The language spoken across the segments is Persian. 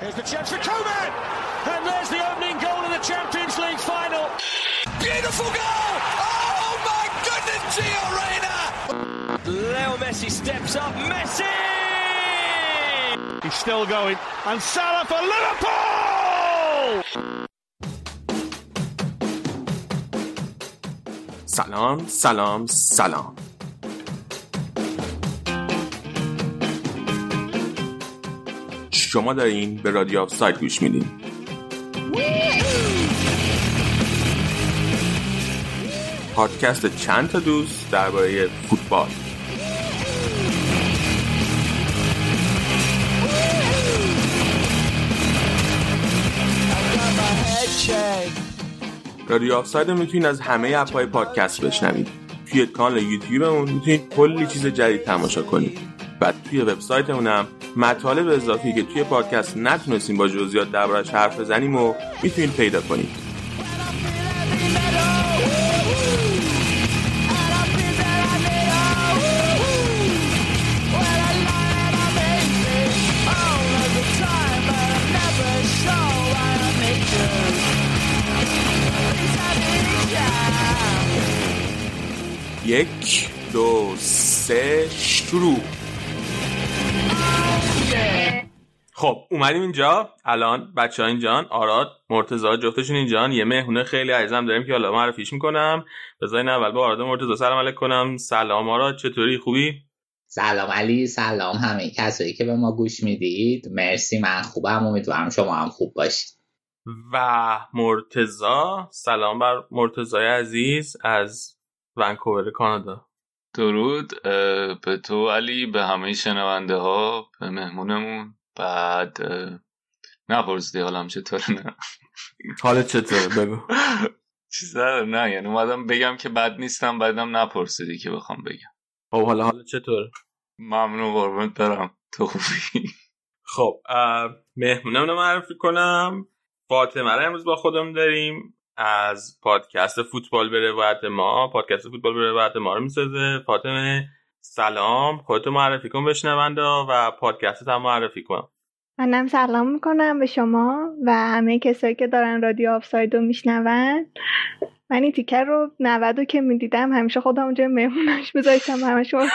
Here's the chance for Koeman! And there's the opening goal in the Champions League final. Beautiful goal! Oh my goodness, Gio Reyna! Leo Messi steps up. Messi! He's still going. And Salah for Liverpool! سلام سلام سلام شما دارین به رادیو آف ساید گوش میدین. پادکست چند تا دوست درباره فوتبال. رادیو آف ساید می‌تونید از همه app های پادکست بشنوید. توی کانال یوتیوبمون می‌تونید کلی چیز جدید تماشا کنید. و توی وبسایتمونم مطالب اضافی که توی پادکست نتونستیم با جزئیات دربارش حرف بزنیم و می‌تونید پیدا کنید. یک دو سه شروع. خب اومدیم اینجا. الان بچه ها اینجان آراد مرتزا جفتشون اینجان. یه مهمونه خیلی عزیزم داریم که حالا معرفیش می‌کنم. بذارین اول با آراد مرتزا سلام علیک کنم سلام آراد چطوری؟ خوبی؟ سلام علی سلام همه کسایی که به ما گوش می‌دید. مرسی من خوبم. امیدوارم شما هم خوب باشید. و مرتزا سلام بر مرتزای عزیز از ونکوور کانادا. درود به تو علی به همه شنونده ها به مهمونمون. بعد نپرسیدی حالم چطوره نه. حالت چطوره؟ بگو. چیز نه یعنی اومدم بگم که بد نیستم بعدم نپرسیدی که بخوام بگم. خب حالا حالت چطوره؟ ممنون قربونت برم. تو خوبی؟ خب مهمونم رو معرفی کنم. فاطمه رو امروز با خودم داریم. از پادکست فوتبال به روایت ما. پادکست فوتبال به روایت ما رو می‌سازه. فاطمه سلام. خودتو معرفی کن بشنونده و پادکست هم معرفی کن. منم سلام می‌کنم به شما و همه کسایی که دارن رادیو آفساید رو میشنون. من این تیکر رو نودو که می‌دیدم همیشه خودم اونجا مهمونش بذاشتم همه شما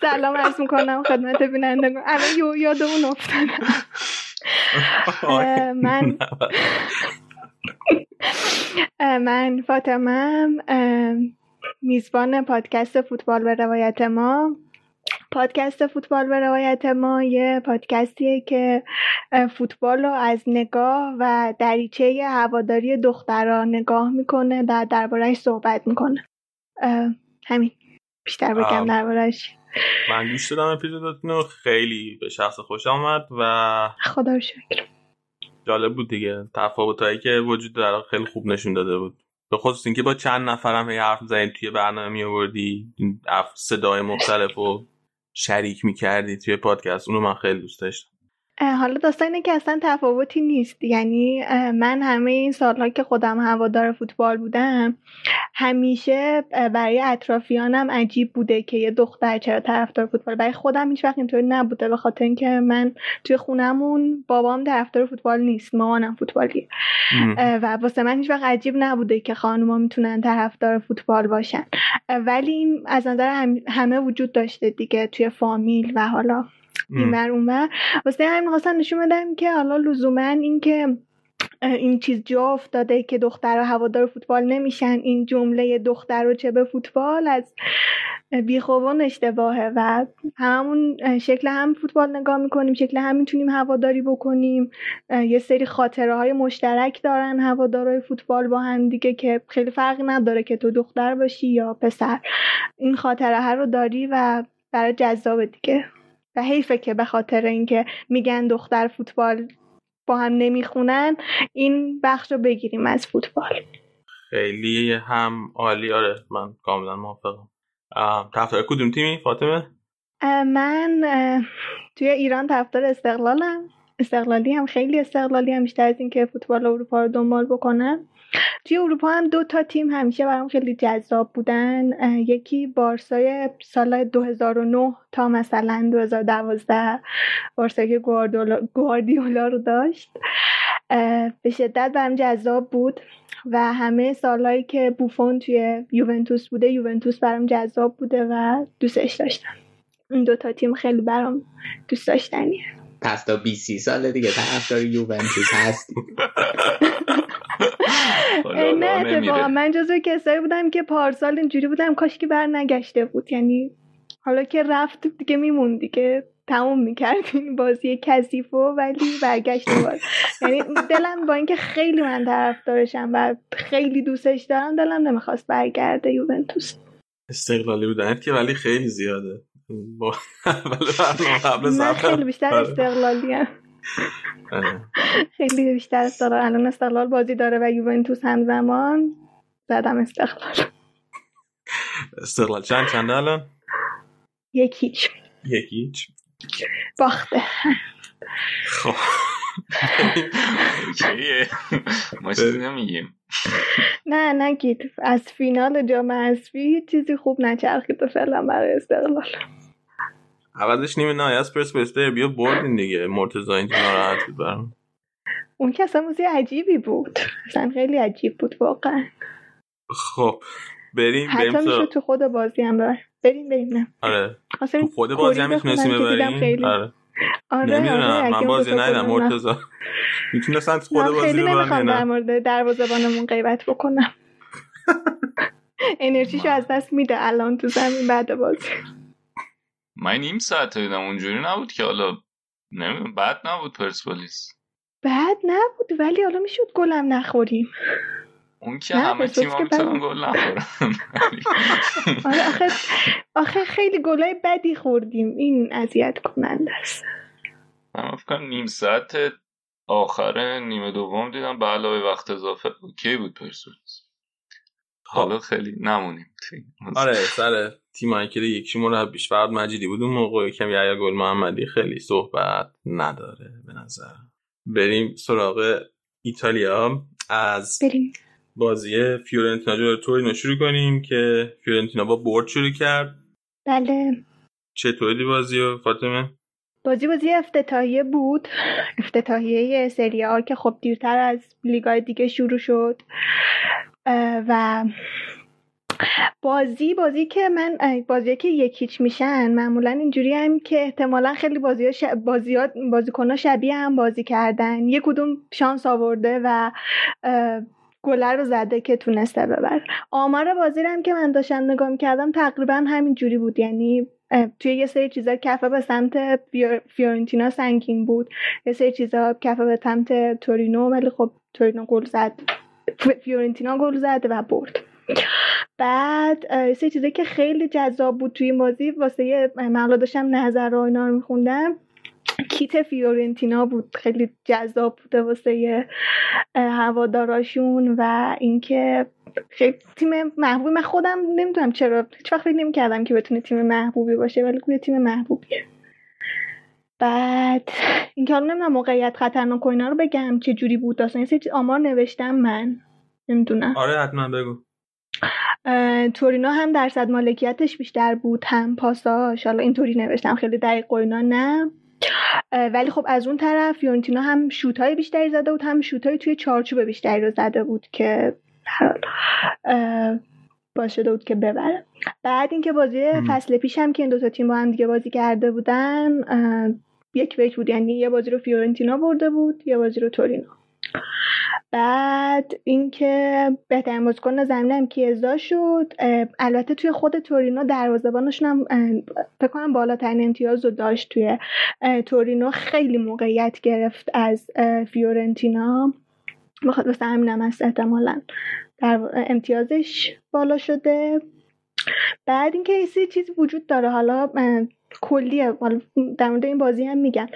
سلام عرض می‌کنم خدمت بیننده الان یادمون افتادم من من فاطمه میزبان پادکست فوتبال به روایت ما. پادکست فوتبال به روایت ما یه پادکستیه که فوتبال رو از نگاه و دریچه هواداری دخترها نگاه می‌کنه و دربارهش صحبت می‌کنه. همین. بیشتر بگم دربارهش من گوش دادم اپیزوداتون رو. خیلی به شخص خوش آمد و خدا شکر. جالب بود دیگه. تفاوتایی که وجود داره خیلی خوب نشون داده بود. به خصوص اینکه با چند نفرم هی حرف زدین توی برنامه می آوردی صدای مختلف و شریک می کردی توی پادکست. اونو من خیلی دوست داشتم. حالا داستان اینه که اصلا تفاوتی نیست. یعنی من همه این سالها که خودم هوادار فوتبال بودم همیشه برای اطرافیانم عجیب بوده که یه دختر چرا طرفدار فوتبال. برای خودم هیچ وقت اینطوری نبوده به خاطر اینکه من توی خونمون بابام طرفدار فوتبال نیست مامانم فوتبالیه. و واسه من هیچ وقت عجیب نبوده که خانوما می‌تونن طرفدار فوتبال باشن. ولی این از نظر همه وجود داشته دیگه توی فامیل و حالا. اینور اونور واسه همین خواستم نشون بدم که حالا لزوما این که این چیز جا افتاده که دختر و هوادار فوتبال نمیشن این جمله دختر و چه به فوتبال از بیخوبان اشتباهه و هممون شکل هم فوتبال نگاه می‌کنیم شکل هم می‌تونیم هواداری بکنیم. یه سری خاطره های مشترک دارن هوادارای فوتبال با هم دیگه که خیلی فرقی نداره که تو دختر باشی یا پسر. این خاطره ها رو داری و برای جذاب دیگه. و حیفه که به خاطر اینکه میگن دختر فوتبال با هم نمی‌خونن این بخش رو بگیریم از فوتبال. خیلی هم عالی. آره من کاملا موافقم. طرفدار کدوم تیمی؟ فاطمه؟ من توی ایران طرفدار استقلالم. استقلالی هم خیلی استقلالی هم بیشتر از اینکه فوتبال اروپا رو دنبال بکنم. توی اروپا هم دو تا تیم همیشه برام خیلی جذاب بودن. یکی بارسای سال 2009 تا مثلا 2012 بارسایی که گواردیولا رو داشت. به شدت برام جذاب بود و همه سالهایی که بوفون توی یوونتوس بوده یوونتوس برام جذاب بوده و دوستش داشتم. این دوتا تیم خیلی برام دوست داشتنیه. پس تا 20 سال دیگه طرفدار یوونتوس هست. نه اتفاقا. من جزو کسایی بودم که پارسال اینجوری بودم کاش که بر نگشته بود. یعنی حالا که رفت دیگه میمون دیگه. تموم می‌کردیم بازی کثیف ولی برگشت باز یعنی دلم با اینکه خیلی من طرفدارشم و خیلی دوستش دارم دلم نمی‌خواست برگرده یوونتوس. استقلالی بودن که ولی خیلی زیاده. من خیلی بیشتر آره. استقلالی هم. آره. خیلی بیشتر استقلال الان استقلال بازی داره و یوونتوس همزمان زدم استقلال. استقلال چند چند الان؟ یک هیچ. یک هیچ. باخته. خب. ما چیزی نمیگیم. نه نگید از فینال جام حذفی چیزی خوب نچرخید فعلا برای استقلال. عوضش نیمه نهایی از پرسپولیس بیا بردین دیگه. مرتضی اینجا ناراحت بود برام. اون که اصلا موزی عجیبی بود. اصلا خیلی عجیب بود واقعا. خب بریم حتی میشه تو خود بازی هم ببر. بریم بریم نه. آره. تو خود بازی هم می‌تونستیم ببریم؟ آره. آره نمی‌دونم. آره من بازی ندیدم. مرتضی می‌تونستن خود بازی خیلی نمی‌خوام در مورد دروازه‌بانمون غیبت بکنم. انرژیشو از دست میده الان تو زمین بعد بازی. من نیم ساعت دیدم اونجوری نبود که حالا نمی‌دونم بد نبود پرسپولیس. بد نبود ولی حالا می‌شد گلم نخوریم. اون که همه تیم هم می‌تونن گل نخورن. آره آخه, آخه خیلی گلای بدی خوردیم. این اذیت کننده است. من فکر نیم ساعت آخر نیمه دوم دیدم به علاوه وقت اضافه کی بود پرسپولیس. حالا خب. خیلی نمونیم. آره سر تیمایی که یکی مربیش فرد مجیدی بود. اون موقع کمی یا گل محمدی خیلی صحبت نداره به نظر. بریم سراغ ایتالیا. از بریم. بازی فیورنتینا جلوی تورینو شروع کنیم که فیورنتینا با برد شروع کرد. بله. چطوری بازی و فاطمه؟ بازی بازی افتتاحیه بود. افتتاحیه سری آ که خب دیرتر از لیگای دیگه شروع شد. و بازی بازی که من بازی که یکیچ میشن معمولا اینجوری هم که احتمالا خیلی بازی ها ش... بازیات بازیکن شبیه هم بازی کردن. یه کدوم شانس آورده و گله رو زده که تونسته ببر آمار بازی هم که من داشتم نگاه می‌کردم تقریبا همین جوری بود. یعنی توی یه سری چیزا کفه به سمت فیورنتینا سنگین بود. یه سری چیزا کفه به سمت تورینو ولی خب تورینو گل زد. فیورنتینا گل زد و برد. بعد سه چیزی که خیلی جذاب بود توی این بازی واسه من داشتم نظر رو اینا رو میخوندم. کیت فیورنتینا بود خیلی جذاب بوده واسه هواداراشون و اینکه خیلی تیم محبوبی. من خودم نمی‌دونم چرا هیچ وقت فکر نمی‌کردم که بتونه تیم محبوبی باشه ولی گویا تیم محبوبیه. بعد اینکه حالا نمی‌دونم موقعیت خطرناک و اینا رو بگم چه جوری بود. اصلا یه آمار نوشتم من. نمی‌دونم. آره حتما بگو. تورینو هم درصد مالکیتش بیشتر بود هم پاساش. حالا اینطوری نوشتم خیلی دقیق و اینا نه. ولی خب از اون طرف فیورنتینا هم شوت های بیشتری زده بود هم شوت های توی چارچوب بیشتری رو زده بود که باشه بود که ببره. بعد اینکه بازی فصل پیش هم که این دوتا تیم با هم دیگه بازی کرده بودن یک به بود یعنی یه بازی رو فیورنتینا برده بود یه بازی رو تورینو. بعد اینکه بهترین بازیکن زمین هم کیزا شد البته توی خود تورینو دروازه‌بانشون هم فکر کنم بالاترین امتیاز رو داشت توی تورینو. خیلی موقعیت گرفت از فیورنتینا. واسه همینم هست احتمالا در امتیازش بالا شده. بعد اینکه یه چیز وجود داره حالا کلیه در مورد این بازی هم میگم.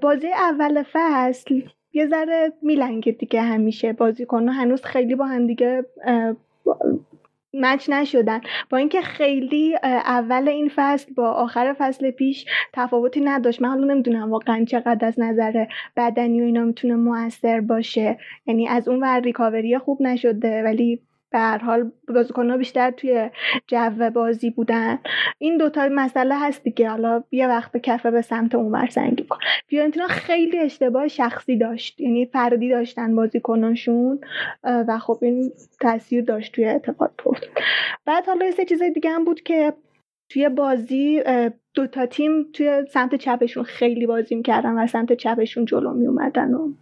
بازی اول فصل یه ذره میلنگه دیگه همیشه بازیکن هنوز خیلی با هم دیگه مچ نشدن. با اینکه خیلی اول این فصل با آخر فصل پیش تفاوتی نداشت. من حالا نمی‌دونم واقعا چقدر از نظر بدنی و اینا می‌تونه موثر باشه. یعنی از اون ور ریکاوری خوب نشده ولی به هر حال بازیکن‌ها بیشتر توی جو بازی بودن. این دوتا مسئله هست دیگه. حالا یه وقت به کفه به سمت اونور سنگی کن. فیورنتینا خیلی اشتباه شخصی داشت. یعنی فردی داشتن بازیکناشون و خب این تاثیر داشت توی اعتقاد پفت بعد حالا یه سه چیز دیگه هم بود که توی بازی دوتا تیم توی سمت چپشون خیلی بازی می‌کردن و سمت چپشون جلو میومدن و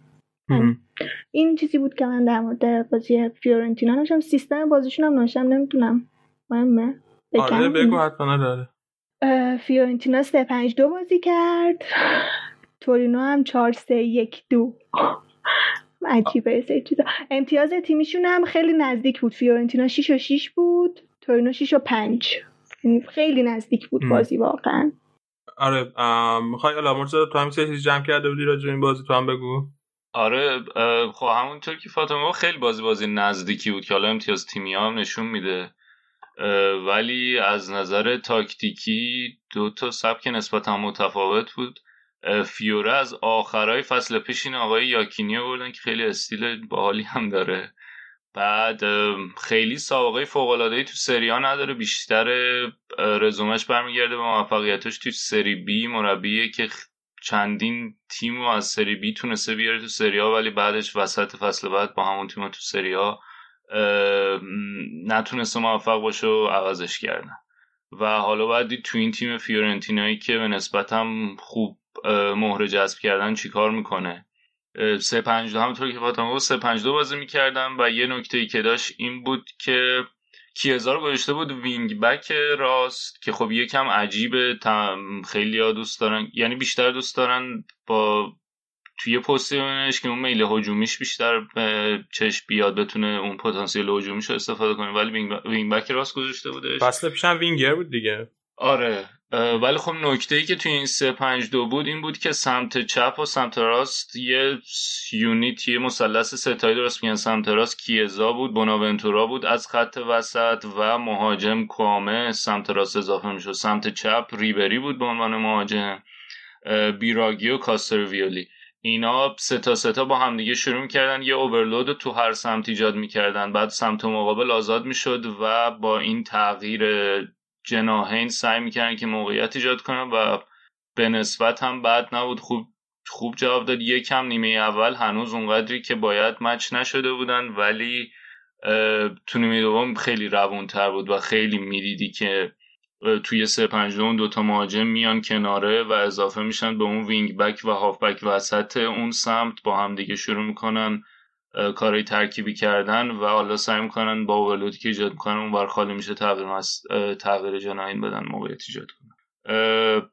این چیزی بود که من در مورد بازی فیورنتینا نوشتم. سیستم بازیشون هم نوشتم نمی‌تونم مهمه. آره بگو حتما داره فیورنتینا 3 5 2 بازی کرد. تورینو هم 4 3 1 2 عجیبه سه چیزا. امتیاز تیمیشون هم خیلی نزدیک بود. فیورنتینا 6 و 6 بود. تورینو 6 و 5 یعنی خیلی نزدیک بود بازی واقعا. آره می‌خوای الامورز تو هم چیزی جمع کرده بودی راجع این بازی؟ تو هم بگو. آره خب همونطور که فاطمه خیلی بازی بازی نزدیکی بود که حالا امتیاز تیمی هم نشون میده. ولی از نظر تاکتیکی دو تا سبک نسبتا متفاوت بود. فیوره از آخرای فصل پیش این آقای یاکینی بردن که خیلی استیل باحالی هم داره. بعد خیلی سابقه فوق العاده تو سری ها نداره. بیشتر رزومش برمیگرده به موفقیتش تو سری بی مربیه که چندین تیم رو از سری بی تونسته بیاره تو سری ها ولی بعدش وسط فصل بعد با همون تیم تو سری ها نتونسته موفق باشه و عوضش کردن. و حالا باید تو این تیم فیورنتینایی که به نسبت هم خوب مهره جذب کردن چیکار می‌کنه؟ سه پنج دو همونطور که فاطمه گفت سه پنج دو بازی می‌کردن و یه نکته ای که داشت این بود که کیزا رو گذاشته بود وینگ بک راست که خب یکم عجیبه خیلی ها دوست دارن یعنی بیشتر دوست دارن با توی پستش که اون میل هجومیش بیشتر به چشم بیاد بتونه اون پتانسیل هجومیش رو استفاده کنه. ولی وینگ بک راست گذاشته بودش. فصل پیشم وینگر بود دیگه. آره. ولی خب نکته ای که توی این 3 5 2 بود این بود که سمت چپ و سمت راست یه یونیت یه مثلث ستایی درست میگن. سمت راست کیزا بود بوناونتورا بود از خط وسط و مهاجم کامه سمت راست اضافه می‌شد. سمت چپ ریبری بود به عنوان مهاجم بیراگی و کاستر ویولی. اینا ستا ستا با همدیگه شروع می‌کردن. یه اوورلود تو هر سمت ایجاد می‌کردن. بعد سمت مقابل آزاد می‌شد و با این تغییر جناهین سعی می‌کردن که موقعیت ایجاد کنن و به نسبت هم بد نبود. خوب خوب جواب داد. یکم نیمه اول هنوز اونقدری که باید مچ نشده بودن ولی تو نیمه دوم خیلی روونتر بود و خیلی می‌دیدی که توی سه پنج دو دوتا مهاجم میان کناره و اضافه میشن به اون وینگ بک و هاف بک وسط اون سمت. با هم دیگه شروع می‌کنن کارهای ترکیبی کردن و حالا سعی می‌کنن با اولودی که ایجاد می‌کنن اون بر خالی میشه تغییر. تغییر جناین بدن موقعیت ایجاد کنن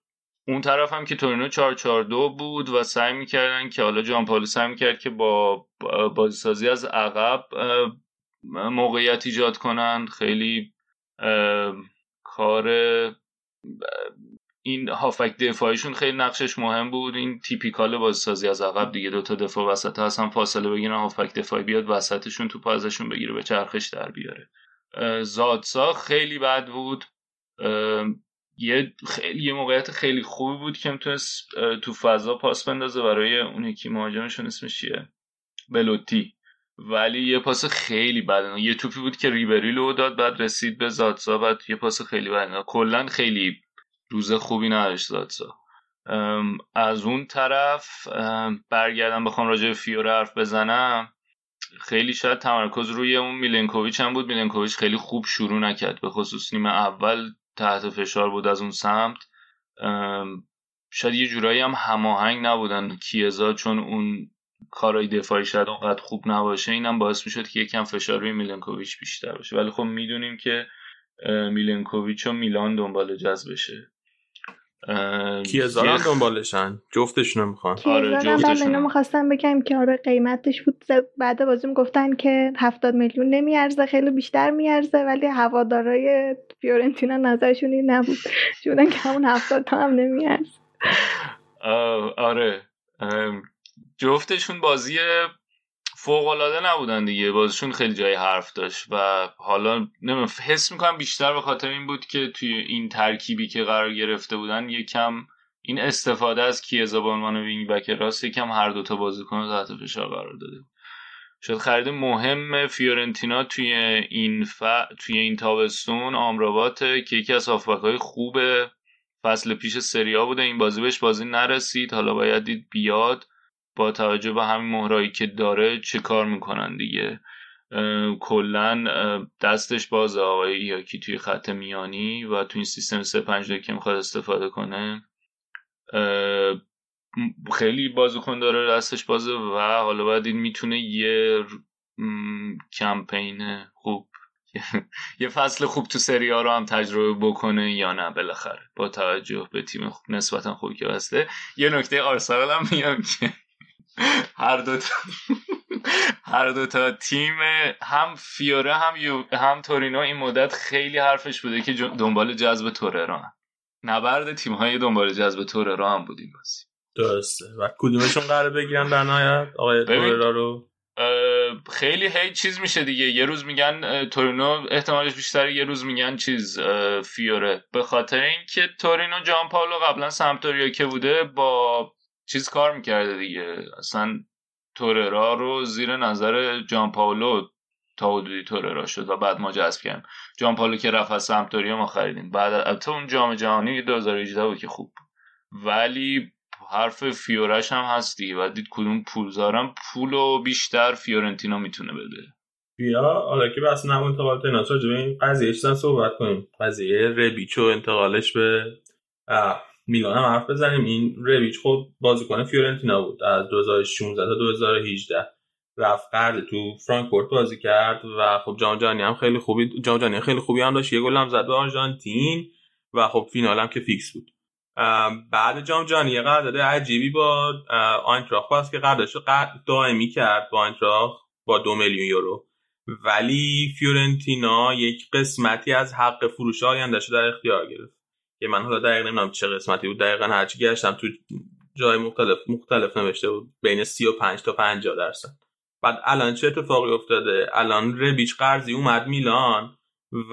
اون طرف هم که تورینو 442 بود و سعی می‌کردن که حالا جان پالو سعی می‌کرد که با بازیسازی از عقب موقعیت ایجاد کنن خیلی کار این هافک دفاعیشون خیلی نقشش مهم بود. این تیپیکال بازسازی از عقب دیگه دو تا دفاع وسط هستن. فاصله بگیرن هافک دفاعی بیاد وسطشون تو ازشون بگیره به چرخش در بیاره. زادسا خیلی بد بود. یه خیلی یه موقعیت خیلی خوبی بود که می‌تونست تو فضا پاس بندازه برای اون یکی مهاجمشون اسمش چیه؟ بلوتی. ولی یه پاس خیلی بد یه توپی بود که ریبری لو داد بعد رسید به زادسا بعد یه پاس خیلی بد کلا خیلی روز خوبی نداشت زادسا از اون طرف برگردم بخوام راجع به فیوره حرف بزنم. خیلی شاید تمرکز روی اون میلنکوویچ هم بود. میلنکوویچ خیلی خوب شروع نکرد. به خصوص نیمه اول تحت فشار بود از اون سمت. شاید یه جورایی هم هماهنگ نبودن کیزا چون اون کارهای دفاعی شاید اونقدر خوب نباشه. اینم باعث می‌شد که یکم فشار روی میلنکوویچ بیشتر باشه. ولی خب می‌دونیم که میلنکوویچ و میلان دنبال جذبشه. کیزار هم دنبالشن؟ جفتشون می‌خوان. آره جفتشون اینو می‌خواستم بگم که آره قیمتش بود بعد بازی گفتن که هفتاد میلیون نمیارزه خیلی بیشتر میارزه ولی هوادارای فیورنتینا نظرشون این نبود. چون که همون هفتاد تا هم فوق العاده نبودن دیگه. بازشون خیلی جای حرف داشت و حالا نمی‌دونم حس می‌کنم بیشتر به خاطر این بود که توی این ترکیبی که قرار گرفته بودن یکم این استفاده از کیزا به عنوان وینگ بک راست یکم هر دوتا بازیکن رو تحت فشار قرار داده شد خرید مهم فیورنتینا توی این ف... توی این تابستون آمرابات که یکی از های خوب فصل پیش سریا بوده. این بازی بهش بازی نرسید. حالا باید دید بیاد. با توجه به همین مهرایی که داره چه کار می‌کنن دیگه؟ کلا دستش بازه آقای یاکی توی خط میانی و توی این سیستم 3 5 که می‌خواد استفاده کنه. خیلی بازیکن داره دستش بازه و حالا باید این می‌تونه یه کمپین خوب یه فصل خوب تو سری ها رو هم تجربه بکنه یا نه بالاخره. با توجه به تیم خوب نسبتا خوبی که بسته. یه نکته آرسنال هم میگم که هر دو تا هر دو تا تیم هم فیوره هم یو هم تورینو این مدت خیلی حرفش بوده که دنبال جذب توررا نبرد تیم های دنبال جذب توررا هم بودیم بازی. درسته. و کدومشون قرار بگیرن در نهایت؟ آقای توررا رو؟ خیلی هی چیز میشه دیگه. یه روز میگن تورینو احتمالش بیشتره یه روز میگن چیز فیوره. به خاطر اینکه تورینو جان پاولو قبلا سمتوریا که بوده با چیز کار می‌کرده دیگه. اصلا توررا رو زیر نظر جان پاولو تا حدودی توررا شد و بعد ما جذب کردیم. جان پاولو که رفت از سمتوریا ما خریدیم. بعد البته اون جام جهانی 2018 بود که خوب ولی حرف فیورش هم هستی و دید کدوم پولزارم پول و بیشتر فیورنتینا می‌تونه بده. بیا حالا که بس نم انتقالات ایناس راجع به این قضیه صحبت کنیم؟ قضیه ربیچو انتقالش به میلان هم حرف بزنیم. این ربیچ خب بازیکن فیورنتینا بود. از 2016 تا 2018 رفت قرض تو فرانکفورت بازی کرد و خب جام جهانی هم خیلی خوبی جام جهانی خیلی خوبی هم داشت. یه گل هم زد به آرژانتین و خب فینال هم که فیکس بود. بعد جام جهانی یه قرارداد عجیبی با آینتراخت باز که قراردادش دائمی کرد با آینتراخت با دو میلیون یورو. ولی فیورنتینا یک قسمتی از حق فروش آیندهش در اختیار گرفت. که من حالا دقیق نمی‌دونم چه قسمتی بود. دقیقا هرچی گشتم تو جای مختلف مختلف نوشته بود. بین 35 تا 50 درصد. بعد الان چه اتفاقی افتاده؟ الان ربیچ قرضی اومد میلان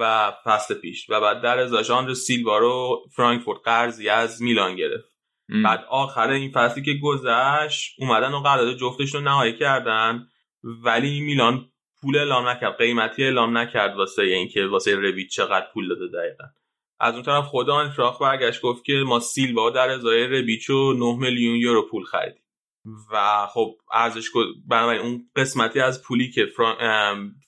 و فصل پیش. و بعد در ازاش آن سیلوا رو فرانکفورت قرضی از میلان گرفت. ام. بعد آخر این فصلی که گذشت اومدن و قرارداد جفتش رو نهایی کردن. ولی میلان پول اعلام نکرد قیمتی اعلام نکرد واسه اینکه واسه ربیچ چقدر پول داده دقیقا. از اون طرف خود آینتراخت برگشت گفت که ما سیلوا در ازای ربیچو 9 میلیون یورو پول خریدیم. و خب ارزش بنابراین اون قسمتی از پولی که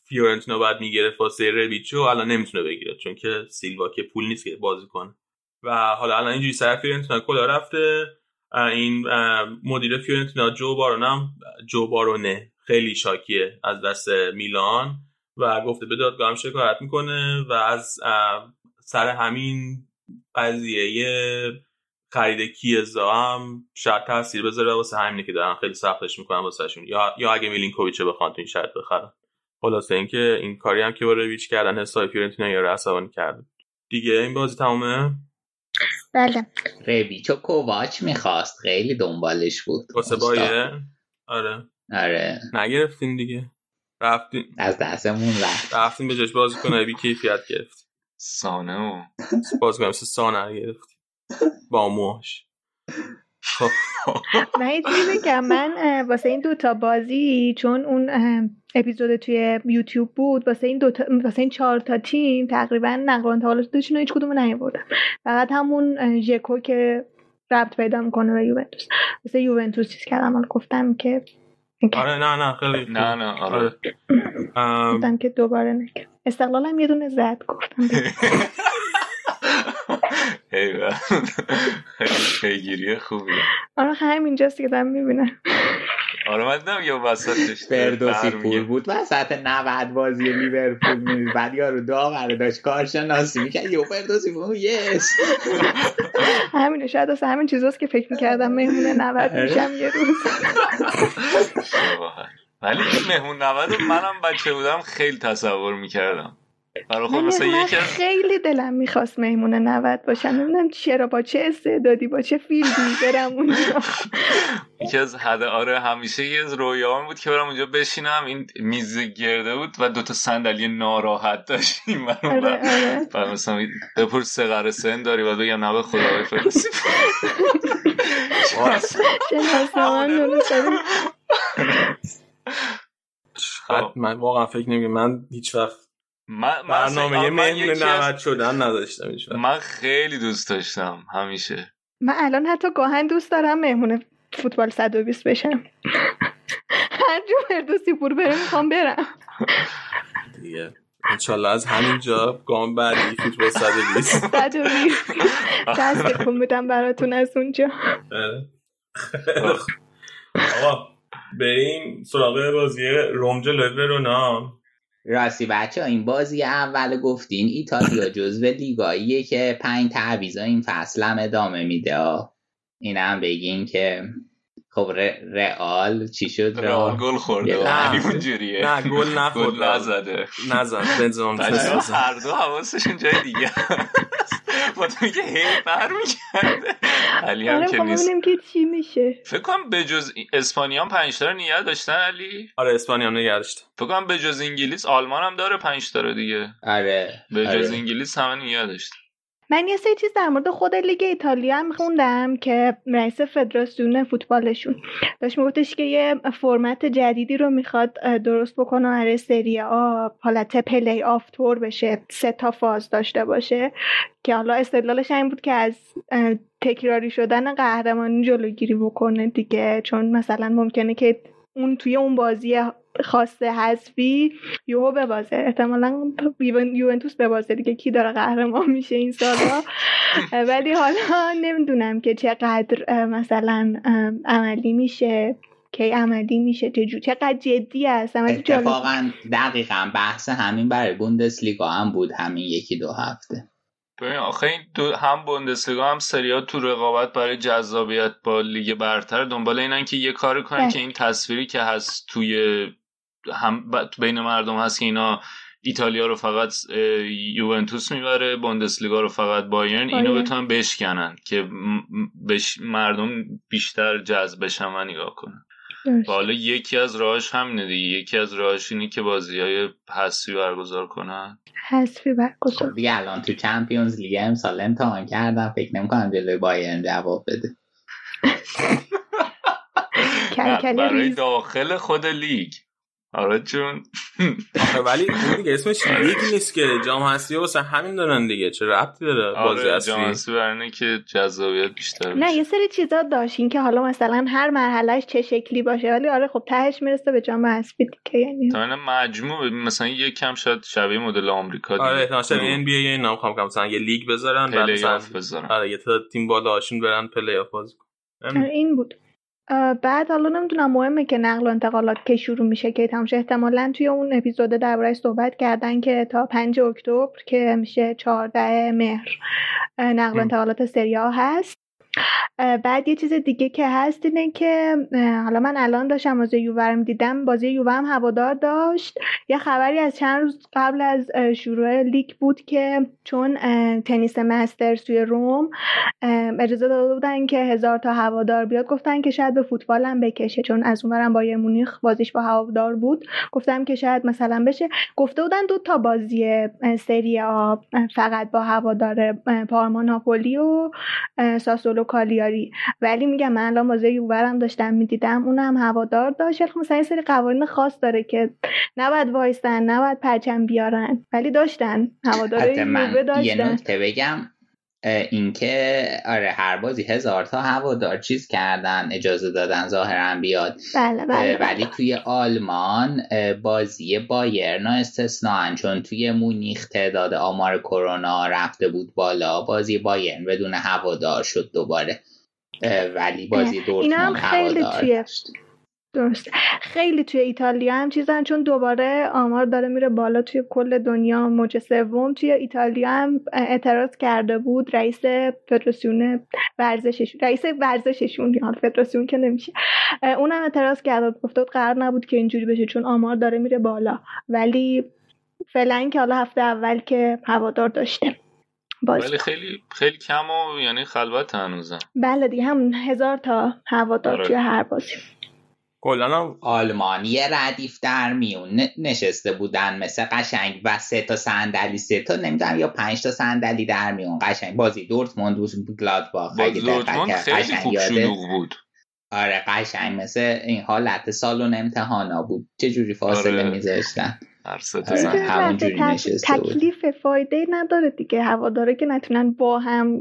فیورنتینا باید می‌گرفت واسه ربیچو الان نمی‌تونه بگیره چون که سیلوا که پول نیست که بازی کنه. و حالا الان اینجوری سر فیورنتینا کلا رفته. این مدیر فیورنتینا جو بارونم جو بارونه خیلی شاکیه از دست میلان. و گفته به دادگاه هم شکایت می‌کنه و از سر همین قضیه. خرید کیزا هم شاید تاثیر بذاره واسه همینه که دارن خیلی سختش می‌کنن واسهشون یا یا اگه میلینکوویچ بخوان تو این شرط بخرن. خلاصه اینکه این کاری هم که با رویچ کردن حساب فیورنتینا یا عصبانی کرده دیگه این بازی تمومه؟ بله. رویچو کوواچ می‌خواست. خیلی دنبالش بود. واسه بایه؟ آره. آره. نگرفتین دیگه. رفتین از دستمون رفت. رفتین به جاش بازی کنه. بی کیفیت گرفت. سانه کنه مثل سانه گرفت با موهاش. خب. من یه چیزی که من واسه این دوتا بازی چون اون اپیزود توی یوتیوب بود واسه این دوتا واسه این چهار تا تیم تقریبا نقل و انتقالاتشون هیچ کدوم نیاوردم فقط همون ژکو که ربط پیدا می‌کنه به یوونتوس. واسه یوونتوس چیز کردم گفتم که آره نه نه خیلی نه نه آره. گفتم که دوباره نکرد. استقلالم یه دونه زد گفتم پیگیری خوبیه آره همینجاست که دارم می‌بینم. آره من دیدم یه وسطش فردوسی پور بود. وسط 90 بازی لیورپول می بعد یارو داور داشت کارشناسی می‌کرد. یه فردوسی پور یس. همینه شاید واسه همین چیزاست که فکر می‌کردم مهمون 90 میشم یه روز. ولی مهمون 90 منم بچه بودم خیلی تصور می‌کردم. برای من مثلا من یکی از خیلی دلم می‌خواست مهمون 90 باشم. نمی‌دونم چرا با چه استعدادی با چه فیلمی برم اونجا. یکی از حد آره همیشه یه از رویام بود که برم اونجا بشینم. این میز گرده بود و دوتا صندلی ناراحت داشتیم و آره آره. مثلا این بپرس سه قرار سن داری و بگم نه به خدا بفرستی داریم. بعد من واقعا فکر نمی‌کنم. من هیچ وقت من من برنامه من مهمون 90 شدن نداشتم هیچ وقت. من خیلی دوست داشتم همیشه. من الان حتی گاهن دوست دارم مهمون فوتبال 120 بشم. هر جو فردوسی پور بره می‌خوام برم. دیگه. انشالله از همینجا گام بعدی فوتبال 120 120 دست تکون میدم براتون از اونجا. آره. آقا بریم سراغ بازی روم جلوی ورونا راستی بچه این بازی اول گفتین ایتالیا جزو لیگاییه که پنج تعویضا این فصل هم ادامه میده ها. اینم بگین که خب ر- رئال چی شد؟ رئال گل خورده و نه. علی اونجوریه. نه گل نخورد. گل نزده. نزد بنزما. هر دو حواسشون جای دیگه با تو که هی بر می‌کرده علی هم آره که می‌خوام نیست. که چی میشه. فکر کنم به جز اسپانیا هم پنج تا رو نیه داشتن علی؟ آره اسپانیا هم نگردشت فکر کنم به جز انگلیس آلمان هم داره پنج تا رو دیگه. آره به آره. جز انگلیس همه نیه داشتن من یه سری چیز در مورد خود لیگ ایتالیا هم خوندم که رئیس فدراسیون فوتبالشون داشت میگفتش که یه فرمت جدیدی رو می‌خواد درست بکنه برای سری آ حالت پلی آف طور بشه سه تا فاز داشته باشه. که حالا استدلالش این بود که از تکراری شدن قهرمانی جلوگیری بکنه دیگه. چون مثلا ممکنه که اون توی اون بازی خواسته حذفی یوهو ببازه. احتمالا یوون- یوونتوس ببازه دیگه. کی داره قهرمان میشه این سالا ولی حالا نمی‌دونم که چقدر مثلا عملی میشه کی عملی میشه چه جو- چقدر جدی است. اتفاقا دقیقا بحث همین برای بوندسلیگا هم بود همین یکی دو هفته. ببین آخه این دو هم بوندسلیگا هم سریا تو رقابت برای جذابیت با لیگ برتر دنبال اینن که یه کاری کنن بله. که این تصویری که هست توی هم بین مردم هست که اینا ایتالیا رو فقط یوونتوس می‌بره بوندسلیگا رو فقط بایرن اینو. بتونن بشکنن که بش مردم بیشتر جذب بشن و نگاه کنن. و حالا یکی از راهش همینه دیگه. یکی از راهش اینه که بازی های حسی برگزار کنن. حذفی برگزار. خب دیگه الان تو چمپیونز لیگ امسال امتحان کردم. فکر نمی‌کنم جلوی بایرن جواب بده. برای داخل خود لیگ. آره چون آخه ولی اون دیگه اسمش لیگ نیست که جام حذفی واسه همین دارن دیگه. چه ربطی داره بازی آره اصلی جانسی برنه که جذابیت بیشتر نه. یه سری چیزا داشتین که حالا مثلا هر مرحلهش چه شکلی باشه ولی آره خب تهش می‌رسه به جام حذفی دیگه یعنی. تا این مجموع مثلا یک کم شاید شبیه مدل آمریکا دیگه. آره احتمال شاید NBA اینا می‌خوام مثلا یه لیگ بذارن بعد مثلا آره یه تا تیم بالا هاشون برن پلی آف بازی کنن. آره، این بود. بعد حالا نمی‌دونم مهمه که نقل و انتقالات که شروع میشه که تمام شه. احتمالا توی اون اپیزود درباره صحبت کردن که تا 5 اکتبر که میشه 14 مهر نقل و. انتقالات سری A هست بعد یه چیز دیگه که هست اینه که حالا من الان داشتم بازی یووه رو دیدم بازی یووه هوادار داشت. یه خبری از چند روز قبل از شروع لیگ بود که چون تنیس مسترز توی روم اجازه داده بودن که هزار تا هوادار بیاد گفتن که شاید به فوتبال هم بکشه. چون از اونورم بایر مونیخ بازیش با هوادار بود. گفتم که شاید مثلا بشه. گفته بودن دو تا بازی سری آ فقط با هوادار پارما ناپولی و ساسولو کالیاری. ولی میگم من الان بازی یوورم داشتم می‌دیدم اونم هوادار داشت. خب مثلا یه سری قوانین خاص داره که نباید وایستن نباید پرچم بیارن. ولی داشتن هوادار یووه من یه داشتن. نکته بگم. اینکه آره هر بازی هزار تا هوادار چیز کردن اجازه دادن ظاهرا بیاد. بله بله, بله. ولی توی آلمان بازی بایرن استثنان چون توی مونیخ تعداد آمار کرونا رفته بود بالا بازی بایرن بدون هوادار شد دوباره. ولی بازی دورتموند هوادار. توی- درست خیلی توی ایتالیا هم چیزن چون دوباره آمار داره میره بالا توی کل دنیا. موج سوم توی ایتالیا هم اعتراض کرده بود. رئیس فدراسیون ورزشش رئیس ورزششون حال فدراسیون که نمیشه. اونم اعتراض کرده بود گفته بود قرار نبود که اینجوری بشه چون آمار داره میره بالا. ولی فعلا که حالا هفته اول که هوادار داشته. ولی خیلی خیلی کم و یعنی خلوت هنوزم. بله دیگه هم هزار تا هوادار آره. توی هر بازی. کلا آلمانی ردیف در میون نشسته بودن مثل قشنگ و سه تا صندلی سه تا نمی‌دونم یا پنج تا صندلی در میون. قشنگ بازی دورتموند و گلادباخ. دورتموند خیلی خوب شلوغ بود. آره قشنگ مثل این حالت سالن امتحانا بود. چه جوری فاصله آره. میذاشتن؟ آره. تکلیف فایده نداره دیگه. هواداره که نتونن با هم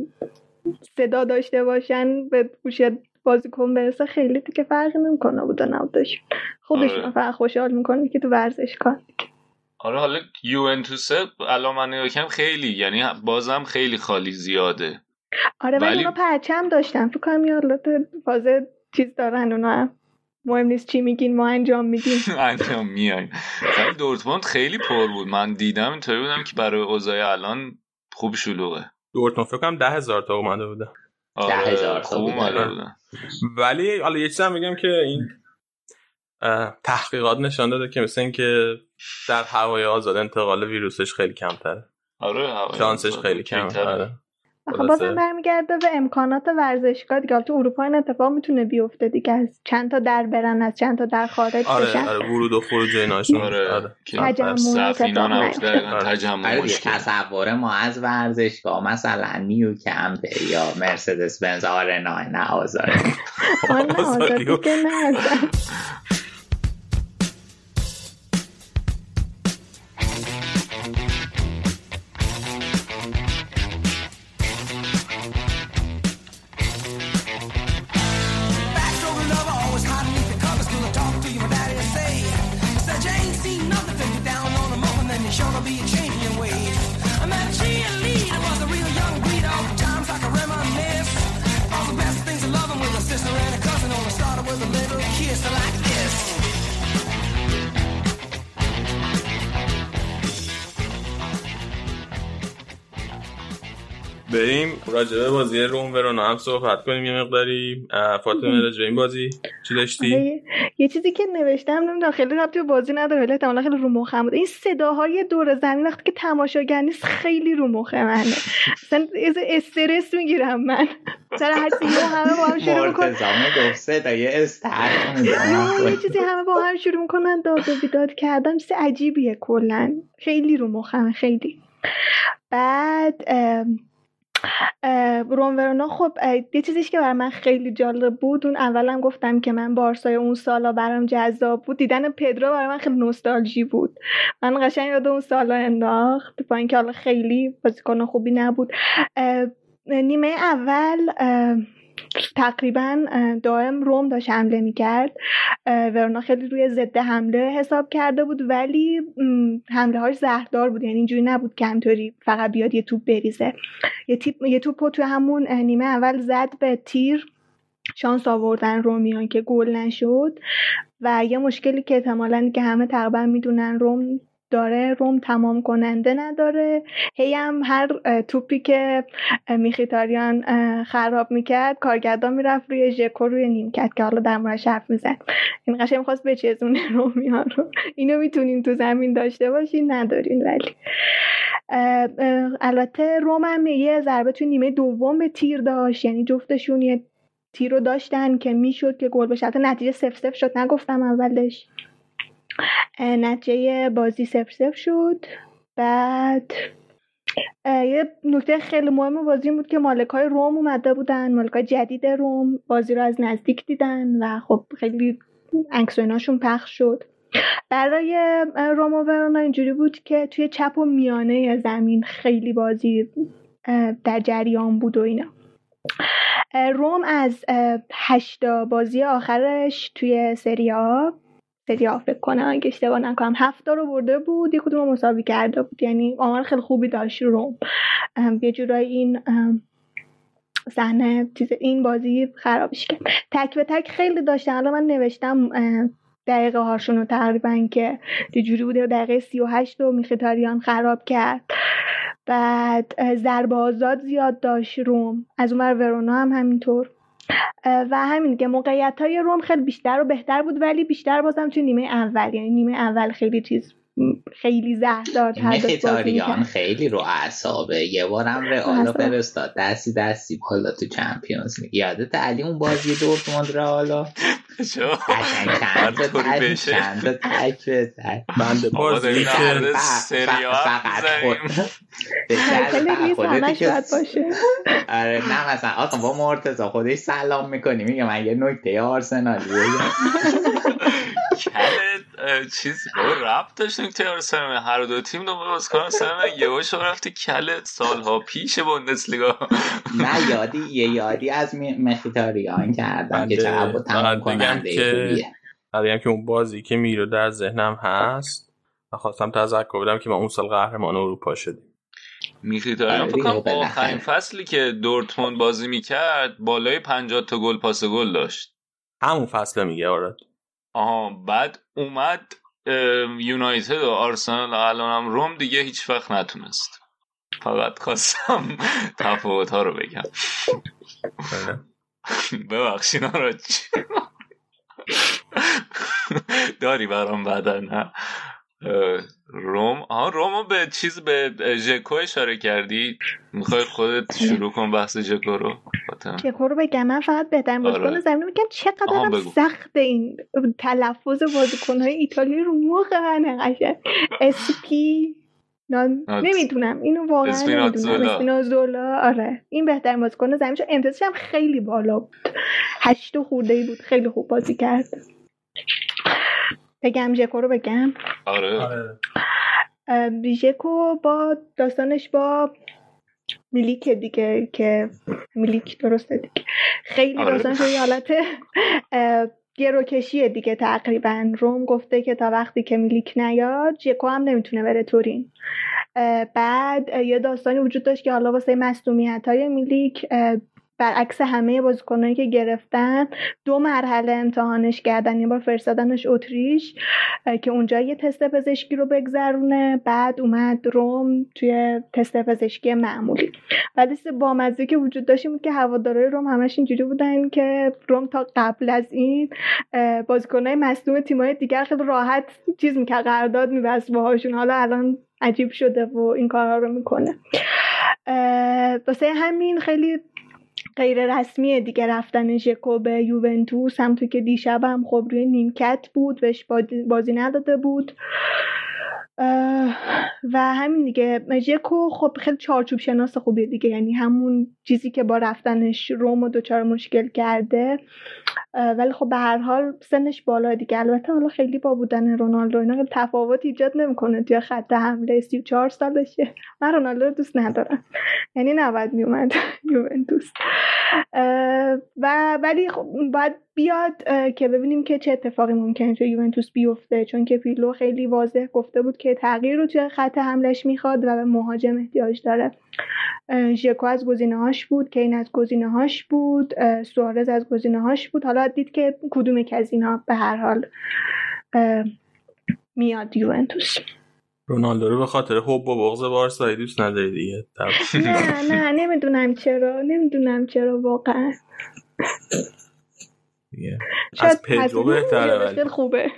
صدا داشته باشن به گوش بازیکن برسه خیلی دیگه فرقی نمی‌کنه بود و نبودش. خودشون آره. فقط خوشحال می‌کنه که تو ورزشگاه آره حالا یوونتوس الان من خیلی یعنی بازم خیلی خالی زیاده. آره ولی اونا پرچم داشتن فکر کنم یه فازه چیز دارن اونا. مهم نیست چی میگین ما انجام میدیم. انجام میایم ولی دورتموند خیلی پر بود. من دیدم اینطوری بودم که برای اوضاع الان خوب شلوغه. دورتموند فکر کنم ده هزار تا اومده بوده. ده آره، هزار تا اومده بوده ولی حالا یه چیزم میگم که این تحقیقات نشان داده که مثل اینکه در هوای آزاد انتقال ویروسش خیلی کمتره. آره شانسش خیلی کمتره خب بازم برمیگرده به امکانات ورزشگاه دیگه. تو اروپا این اتفاق می‌تونه بیفته دیگه. از چند تا در برن از چند تا در خارج آره بشن. آره ورود و خروج ایناشون آره, آره. آره. تصور ما از ورزشگاه مثلا نیو کمپ یا مرسدس بنز آرنا نه آزاره آزاره نه صحبت کنیم یه مقداری. فاطمه راجبه این بازی چی داشتی؟ آره، یه چیزی که نوشتم نمی‌دونم خیلی ربطی به بازی نداره ولی احتمالاً خیلی رو مخم بود. این صداهای دور زمین وقتی که تماشاگر نیست خیلی رو مخ منه مثلا استرس می‌گیرم من. سر هر همه با هم شروع می‌کنن. یه چیزی همه با هم شروع می‌کنن داد و بیداد کردن. چیز عجیبیه کلا. خیلی رو مخم خیلی. بعد روم ورونا خب یه چیزیش که برای من خیلی جالب بود اون اولم گفتم که من بارسای اون سالا برام جذاب بود. دیدن پدرو برای من خیلی نوستالژی بود. من قشنگ یاد اون سالا انداخت با اینکه حالا خیلی بازیکن خوبی نبود. نیمه اول تقریبا دائم روم داشت حمله می‌کرد. ورنا خیلی روی ضد حمله حساب کرده بود ولی حمله هاش زهردار بود. یعنی اینجوری نبود که همطوری فقط بیاد یه توپ بریزه. یه, یه توپ توی همون نیمه اول زد به تیر. شانس آوردن رومیان که گل نشد. و یه مشکلی که احتمالا که همه تقریبا می‌دونن روم داره روم تمام کننده نداره. هی هم هر توپی که میخیتاریان خراب می‌کرد کارگردان می‌رفت روی ژکو روی نیمکت که حالا در موردش حرف می‌زد. این قشنگ می‌خواست بچزونه رومیان رو. اینو می‌تونیم تو زمین داشته باشین ندارین ولی. البته روم هم یه ضربه تو نیمه دوم به تیر داشت. یعنی جفتشون یه تیر رو داشتن که می‌شد که گل بشه نتیجه سف سف شد. نگفتم اولش. نتیجه بازی سف سف شد. بعد یه نکته خیلی مهم بازی بود که مالک های روم اومده بودن. مالک های جدید روم بازی رو از نزدیک دیدن و خب خیلی انکسویناشون پخش شد. برای روم و ورونا اینجوری بود که توی چپ و میانه زمین خیلی بازی در جریان بود و اینا. روم از هشتا بازی آخرش توی سریا سری فکر کنم. اگه اشتباه نکنم. هفته رو برده بود یه کدوم مساوی کرده بود. یعنی آمار خیلی خوبی داشت روم. یه جورایی این صحنه چیز این بازی خرابش کرد. تک به تک خیلی داشته الان من نوشتم دقیقه هاشون رو تقریبا که جوری بوده. دقیقه سی و هشت و میخیتاریان خراب کرد. بعد ضربه آزاد زیاد داشت روم. از اون ورونا هم همینطور. و همین که موقعیت های روم خیلی بیشتر و بهتر بود ولی بیشتر بازم توی نیمه اول یعنی نیمه اول خیلی چیز خیلی زهردارتر مخیتاریان خیلی رو اعصابه. یه بارم رئال فرستاد. دستی دستی. بالا تو چمپیونز لیگ. یادت علی اون بازی دورتموند رئالا چند تک بازی که فقط باشه. آره نه مثلا آقا با مرتضا خودش سلام می‌کنی. میگه من یه نکته آرسنالی کلت چیز ربط داشت نکته آرسنال هر دو تیم دو باز کنن سن یهو شو رفتی کلت سالها پیش بوندسلیگا. نه یادی یه یادی از مخیتاریان کردم که چقدر با تمام کننده بعد که اون بازی که میرو در ذهنم هست و خواستم تذکر بدم که ما اون سال قهرمان اروپا شدیم. میخیتاریان فکر کنم آخرین فصلی که دورتموند بازی می‌کرد بالای 50 تا گل پاس گل داشت. همون فصل میگه آره. آها بعد اومد یونایتد و آرسنال الانم روم دیگه هیچ وقت نتونست. فقط خواستم تفاوت ها رو بگم. ببخشین آراج داری برام بعدا نه؟ روم. آها رومو به چیز به ژکو اشاره کردی؟ می‌خوای خودت شروع کن بحث ژکو رو. ژکو رو بگم من فقط بهترین بازیکن آره. زمین میگم چقدر سخت این تلفظ بازیکن های ایتالیایی رو موقع قشنگ. اسپی نمی‌دونم. اینو واقعا نمی‌دونم. اسپینازولا آره. این بهترین بازیکن زمین چون امتیازش هم خیلی بالا بود. هشت خورده ای بود. خیلی خوب بازی کرد. بگم ژکو رو بگم؟ آره, آره. ژکو با داستانش با میلیک دیگه که میلیک درسته دیگه. خیلی آره. داستانش یه حالت گروکشیه دیگه تقریبا. روم گفته که تا وقتی که میلیک نیاد ژکو هم نمی‌تونه بره تورین. بعد یه داستانی وجود داشت که حالا واسه مصدومیت های میلیک برعکس همه بازیکنایی که گرفتن دو مرحله امتحانش کردن یه بار فرستادنش اتریش که اونجا یه تست پزشکی رو بگذرونه بعد اومد روم توی تست پزشکی معمولی. بعد با مزه که وجود داشت بود که هوادارای روم همش اینجوری بودن که روم تا قبل از این بازیکنای مصدوم تیمای دیگر خیلی راحت چیز می‌کرد قرارداد میبست باهاشون. حالا الان عجیب شده و این کارها رو می‌کنه. واسه همین خیلی غیر رسمی دیگه رفتن ژکو به یوونتوس هم تو که دیشب خب روی نیمکت بود بهش بازی نداده بود. و همین دیگه. ژکو خب خیلی چارچوب شناس خوبیه دیگه. یعنی همون چیزی که با رفتنش روم و دوچار مشکل کرده. ولی خب به هر حال سنش بالا دیگه. البته حالا خیلی با بودن رونالدو اینا تفاوت ایجاد نمی‌کنه. توی خط حمله 34 سالشه. من رونالدو رو دوست ندارم. یعنی نباید میومد. یوونتوس. و ولی خب باید بیاد که ببینیم که چه اتفاقی ممکنه توی یوونتوس بیفته. چون که پیلو خیلی واضح گفته بود که تغییر رو توی خط حملش می‌خواد و به مهاجم احتیاج داره. ژکو از گزینه هاش بود کین از گزینه هاش بود سوارز از گزینه هاش بود. حالا دید که کدوم که از اینا به هر حال میاد یوونتوس. رونالدو رو به خاطر حب و بغض بارسایی دوست نداری دیگه. نه نه نمی‌دونم چرا نمی‌دونم چرا واقعا. از پدرو بهتره خوبه.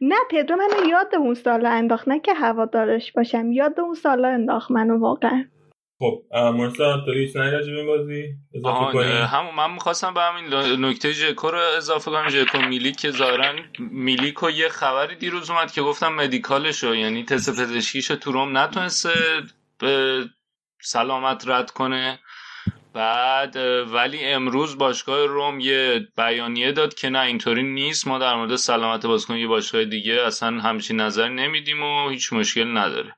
نه پدرو منو یاد اون سالا انداخت نه که هوادارش باشم یاد اون سالا انداخت منو واقعا. خب مرسا تو هیچ بازی اضافه کنی؟ همون من می‌خواستم به همین نکته ژکو رو اضافه کنم. ژکو میلیک که ظاهرا میلیک و یه خبری دیروز اومد که گفتم مدیکالشو یعنی تست پزشکیشو تو روم نتونسته به سلامت رد کنه. بعد ولی امروز باشگاه روم یه بیانیه داد که نه اینطوری نیست. ما در مورد سلامت بازیکن یه باشگاه دیگه اصلا همچین نظر نمیدیم و هیچ مشکل نداره.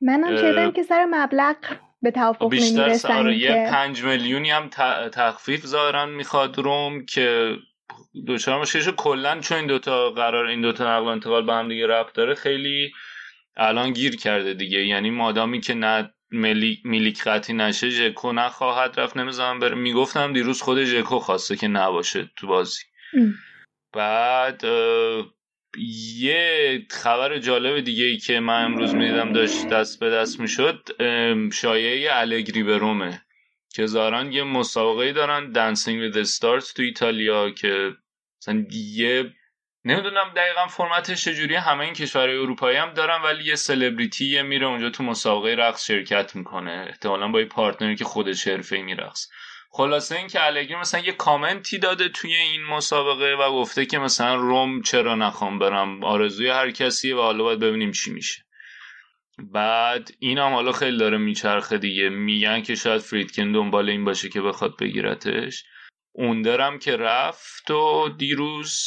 منم شدم که سر مبلغ به توافق بیشتر آره یه پنج میلیونی هم تخفیف ظاهرا می‌خواد روم که دوچار مشکلش کلا چون این دوتا قرار این دوتا نقل انتقال به هم دیگه رفت داره خیلی الان گیر کرده دیگه. یعنی مادامی که نه میلیک قطعی نشه ژکو نخواهد رفت. نمی‌زنم بره می‌گفتم دیروز خود ژکو خواسته که نباشه تو بازی. بعد یه خبر جالب دیگه ای که من امروز می‌دیدم داشت دست به دست می‌شد شایعه الگری به رومه. که زاران یه مسابقه دارن دنسینگ the stars تو ایتالیا که مثلا یه نمی‌دونم دقیقا فرمتش چجوریه همه این کشورهای اروپایی هم دارن ولی یه سلبریتی میره اونجا تو مسابقه رقص شرکت می‌کنه. احتمالا با یه پارتنری که خودش حرفه‌ای میرقص. خلاصه این که الگری مثلا یه کامنتی داده توی این مسابقه و گفته که مثلا روم چرا نخوام برم آرزوی هر کسیه و حالا باید ببینیم چی میشه. بعد این هم حالا خیلی داره میچرخه دیگه. میگن که شاید فریدکن دنبال این باشه که بخواد بگیرتش. اون دارم که رفت و دیروز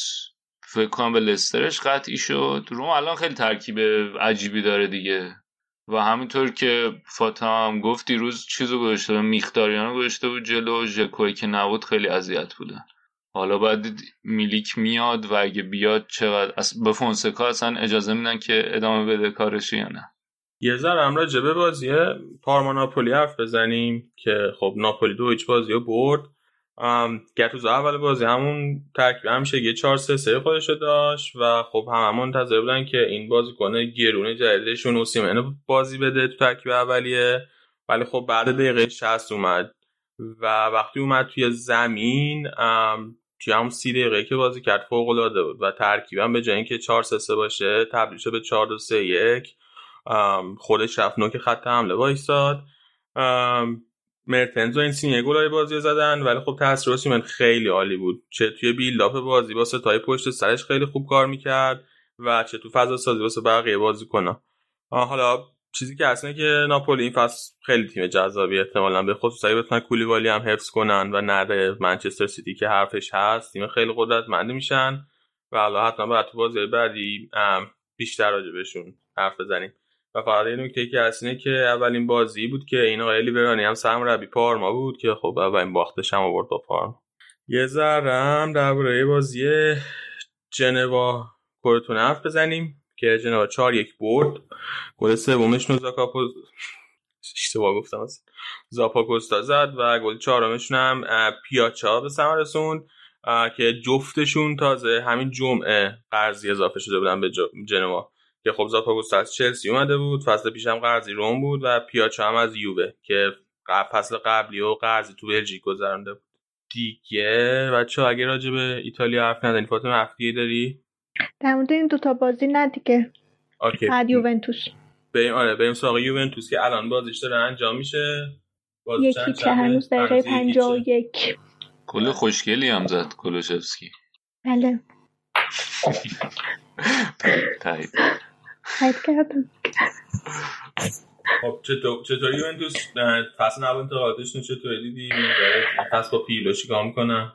فکر کنم به لسترش قطعی شد. روم الان خیلی ترکیب عجیبی داره دیگه. و همینطور که فاتا هم گفت دیروز چیزو گذاشته به میختاریانو گذاشته بود جلو ژکوی که نبود خیلی اذیت بودن. حالا باید میلیک میاد و اگه بیاد چقدر؟ به فونسکا اصلا اجازه میدن که ادامه بده کارش یا نه؟ یه ذره هم راجع به بازی پارما ناپولی حرف بزنیم که خب ناپولی دو هیچ بازی برد. گتوز اول بازی همون ترکیب همیشه یه 4 3 3 خودشو داشت و خب هممون منتظر بودن که این بازیکن گرونه جدیدشون اوسیمن بازی بده تو ترکیب اولیه. ولی خب بعد دقیقه 60 اومد و وقتی اومد توی زمین توی همون سی دقیقه که بازی کرد فوق العاده بود و ترکیبم به جای اینکه 4 3 3 باشه تبدیل شد به 4 2 3 1 خودش رفت نوک خط حمله وایساد. مرتنز و این سینیه گلای بازی زدن. ولی خب تاثیر من خیلی عالی بود. چه توی بیلداپ بازی با ستای پشت سرش خیلی خوب کار می‌کرد و چه تو فضا سازی واسه بقیه بازی کنه حالا چیزی که اصلا که ناپولی این فصل خیلی تیم جذابی احتمالا. به خصوص اگه بتونن کولیبالی هم حفظ کنن و نره منچستر سیتی که حرفش هست تیم خیلی قدرتمندی میشن. و حالا حتما بعد تو بازی بعدی بیشتر راجع بهشون حرف بزنیم. و فقط یه نکته که هست اینه که اولین بازی بود که این آقای لیبرانی هم سرمربی پارما بود که خب اولین باختش هم آورد با پارما. یه ذرم درباره بازی جنوا کورتون حرف بزنیم که جنوا 4 یک برد. گل سومش نوزاکاپو اشتباه گفتم اصلا. زاپاکوستا زد و گل چهارمشون هم پیاچا به ثمر رسوند. که جفتشون تازه همین جمعه قرضی اضافه شده بودن به جنوا. که خب زاپاگوستا از چلسی اومده بود فصل پیشم قرضی روم بود و پیاچا هم از یووه که فصل قبلی و قرضی تو بلژیک گذرانده بود. دیگه بچه اگه راجع به ایتالیا حرف نزنی فاطمه هفته داری؟ در مورد این دوتا بازی نه دیگه. اوکی. بعد یوونتوس. بریم آره بریم سراغ یوونتوس که الان بازیش داره انجام میشه. یکی چه هنوز دقیقه پنجاه و یک. کل خوشگلی هم زد کلوشفسکی بله. تایید کردم خب چطور چطور یوونتوس؟ فصل نو انتقالاتشون چطور دیدی؟ پس با پیلو چیکار می‌کنن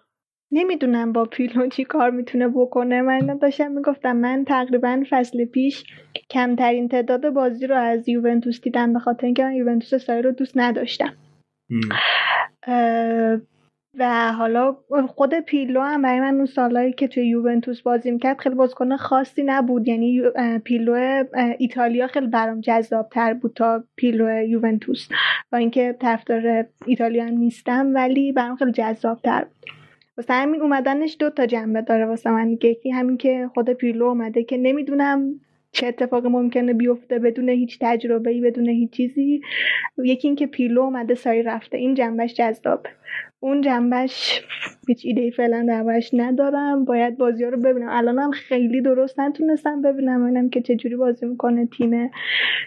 نمی‌دونم با پیلو چی کار می‌تونه بکنه. من داشتم می‌گفتم من تقریبا فصل پیش کمترین تعداد بازی رو از یوونتوس دیدم به خاطر اینکه من یوونتوس سایی رو دوست نداشتم. و حالا خود پیلو هم برای من اون سالهایی که توی یوونتوس بازی می‌کرد خیلی بازیکن خاصی نبود. یعنی پیلو ایتالیا خیلی برام جذاب تر بود تا پیلو یوونتوس. با اینکه طرفدار ایتالیا هم نیستم ولی برام خیلی جذاب تر بود. واسه همین اومدنش دو تا جنبه داره واسه من. یکی همین که خود پیلو اومده که نمی‌دونم چه اتفاقی ممکنه بیفته بدون هیچ تجربه ای بدون هیچ چیزی. یکی اینکه پیلو اومده ساری رفته. این جنبش جذابه. اون جنبش هیچ ایده فعلا دربارش ندارم. باید بازی ها رو ببینم. الانم خیلی درست نتونستم ببینم. ببینم که چجوری بازی می‌کنه تیم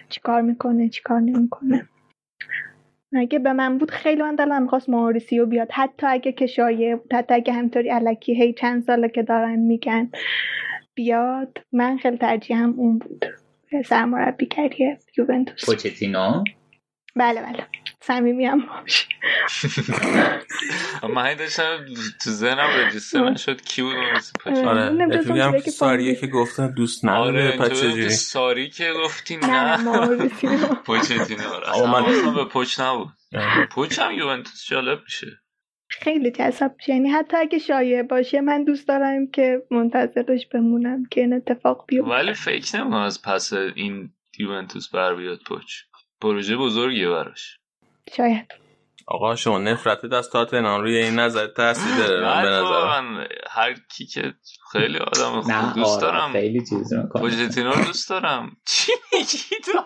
چیکار می‌کنه چیکار نمی‌کنه. اگه به من بود؟ خیلی من دلم می‌خواست ماریسیو بیاد. حتی اگه که شایع بود. حتی اگه همینطوری علکی هی چند ساله که دارن میگن. بیاد. من خیلی ترجیحم اون بود. سرمربی کردیه یوونتوس. پوچتینو؟ بله بله. صمیمی هم باش من داشتم تو ذهنم رجیستر شد کی بود آره. میگم ساریه که گفتن دوست نداره آره ساری که گفتی نه نه. پوچتینو اصلا به پوچ نبود. پوچ هم یوونتوس جالب میشه. خیلی جذاب میشه یعنی حتی اگه شایع باشه من دوست دارم که منتظرش بمونم که این اتفاق بیفته. ولی فکر نمی‌کنم از پس این یوونتوس بر بیاد پوچ پروژه بزرگیه براش. شاید. آقا شما نفرت از تاتنهام روی این نظر تاثیر داره من به نظر من هر کی که خیلی آدم خوب نه دوست آره، دارم. خیلی چیز رو دوست دارم. چی میگی تو؟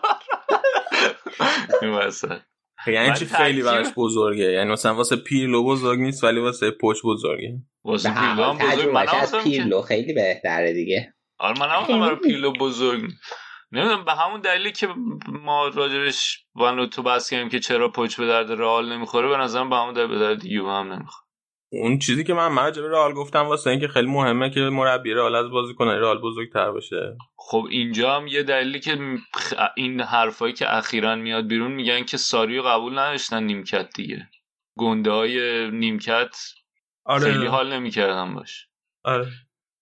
این وسط. یعنی چی خیلی براش بزرگه؟ یعنی مثلا واسه پیرلو بزرگ نیست ولی واسه پوچ بزرگه. واسه پیرلو هم بزرگ. من از پیرلو خیلی بهتره دیگه. آره من هم برای پیرلو بزرگ نمی‌دونم به همون دلیلی که ما راجبش وان تو بحث کردیم که چرا پوچ به درد رئال نمی‌خوره به نظرم به همون دلیل به درد یو هم نمی‌خوره. اون چیزی که من مجبور رئال گفتم واسه اینکه خیلی مهمه که مربی رئال از کنه رئال بزرگتر بشه خب اینجا هم یه دلیلی که این حرفایی که اخیرا میاد بیرون میگن که ساریو قبول نداشتن نیمکت دیگه. گنده های نیمکت آره. خیلی حال نمی‌کردن باش. آره.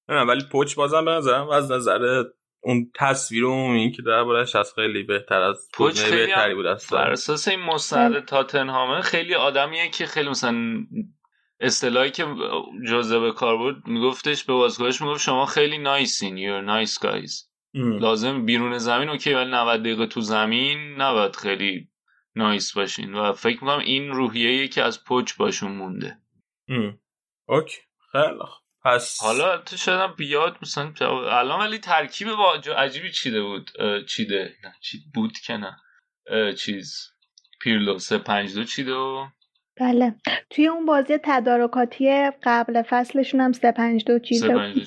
ولی پوچ بازم به نظرم از نظر اون تصویر عمومی که دربارش از خیلی بهتر از پوچ خیلی بهتری بود بر اساس این مستند تاتنهامه خیلی آدمیه که خیلی مثلا اصطلاحی که جزء به کار بود میگفتش به بازیکنش می‌گفت شما خیلی نایسین یور نایس گایز لازم بیرون زمین اوکی ولی 90 دقیقه تو زمین نباید خیلی نایس باشین. و فکر می‌کنم این روحیه که از پوچ باشون مونده. اوکی. خیلی پس حالا تو شدم بیاد مثلا الان ولی ترکیب با عجیبی چیده بود. چیده؟ نه چی بود که نه. چیز. پیرلو سه پنج دو چیده و بله. توی اون بازی تدارکاتی قبل فصلشون هم سه پنج دو بود.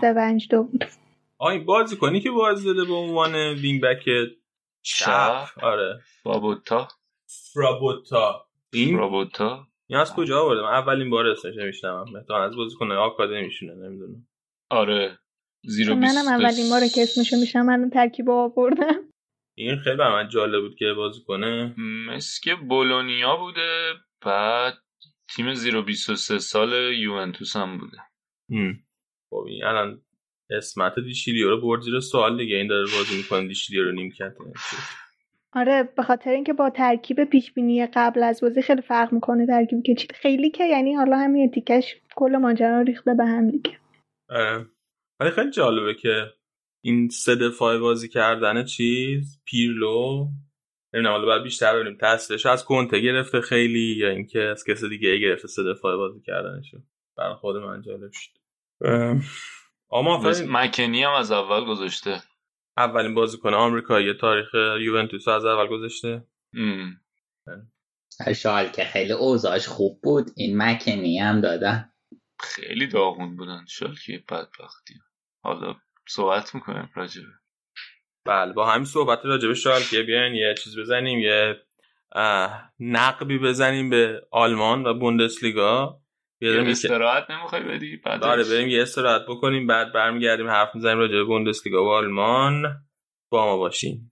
سه پنج دو بود. آی بازی کنی که بازی داده به عنوان وینگ بک چپ آره. بابوتا فرابوتا این؟ فرابوتا این از کجا آورده؟ من اولین بار اسمش نمیشنم مثلا از بازیکن آکادمیشونه نمی‌دونم. آره. زیرو منم اولین بار که اسمشو میشم من ترکیب آوردم. این خیلی به من جالب بود که بازی کنه. مثل بولونیا بوده. بعد تیم زیرو 23 سال یوونتوس هم بوده. خب این الان اسمت دیشیلیو رو برد زیر سوال دیگه. این داره بازی می‌کنه دیشیلیو رو نیم آره به خاطر اینکه با ترکیب پیش بینی قبل از بازی خیلی فرق می‌کنه ترکیب که خیلی که یعنی حالا همین تیکش کل ماجرا ریخته به هم دیگه. آره ولی خیلی جالبه که این سه دفاع بازی کردن چیز پیرلو نمی‌دونم حالا باید بیشتر ببینیم تاثیرش از کنته گرفته خیلی یا اینکه از کسی دیگه گرفته سه دفاع بازی کردنشو. برای خود من جالب شد. اما مکنی هم از اول گذاشته. اولین بازیکن آمریکایی تاریخ یوونتوس از اول گذاشته. شال که خیلی اوضاعش خوب بود. این مکنی هم دادن. خیلی داغون بودن. شال که بدبختی. حالا صحبت می‌کنیم راجبه بله با همین صحبت راجبه شال که بیاین یه چیز بزنیم یه نقبی بزنیم به آلمان و بوندسلیگا. یه استراحت نمی‌خوای بدی؟ بعد آره بریم یه استراحت بکنیم بعد برمیگردیم حرف می‌زنیم راجع به بوندسلیگا و آلمان. با ما باشین.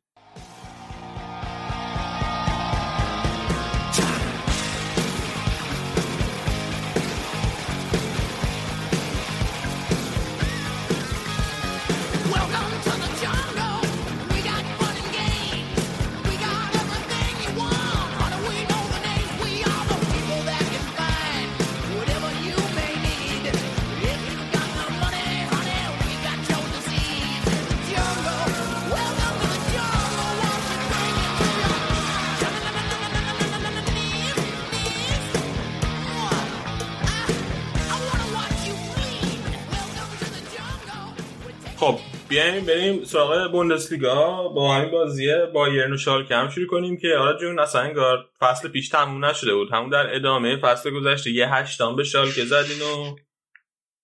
بیایم بریم سراغ بوندسلیگا. با همین بازیه بایرن و شالکه هم شروع کنیم که آره جون اصلا انگار فصل پیش تموم نشده بود. همون در ادامه فصل گذشته یه هشتام به شالکه زدین و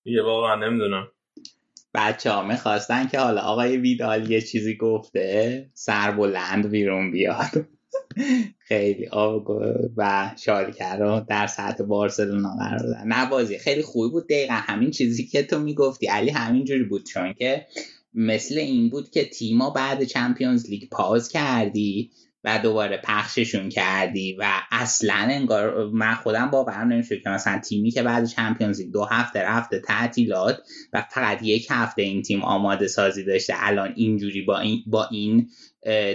یه واقعا نمی‌دونم. بچه ها می‌خواستن که حالا آقای ویدال یه چیزی گفته سر بلند بیرون بیاد. خیلی آب و شالکه رو در سطح بارسلونا قرار دادن. نه بازی خیلی خوبی بود. دقیقا همین چیزی که تو می‌گفتی. علی همین جوری بود چون که مثل این بود که تیما بعد چمپیونز لیگ پاز کردی و دوباره پخششون کردی و اصلا انگار من خودم باورم نمیشه که مثلا تیمی که بعد چمپیونز لیگ دو هفته رفته تعطیلات و فقط یک هفته این تیم آماده سازی داشته الان اینجوری با این با این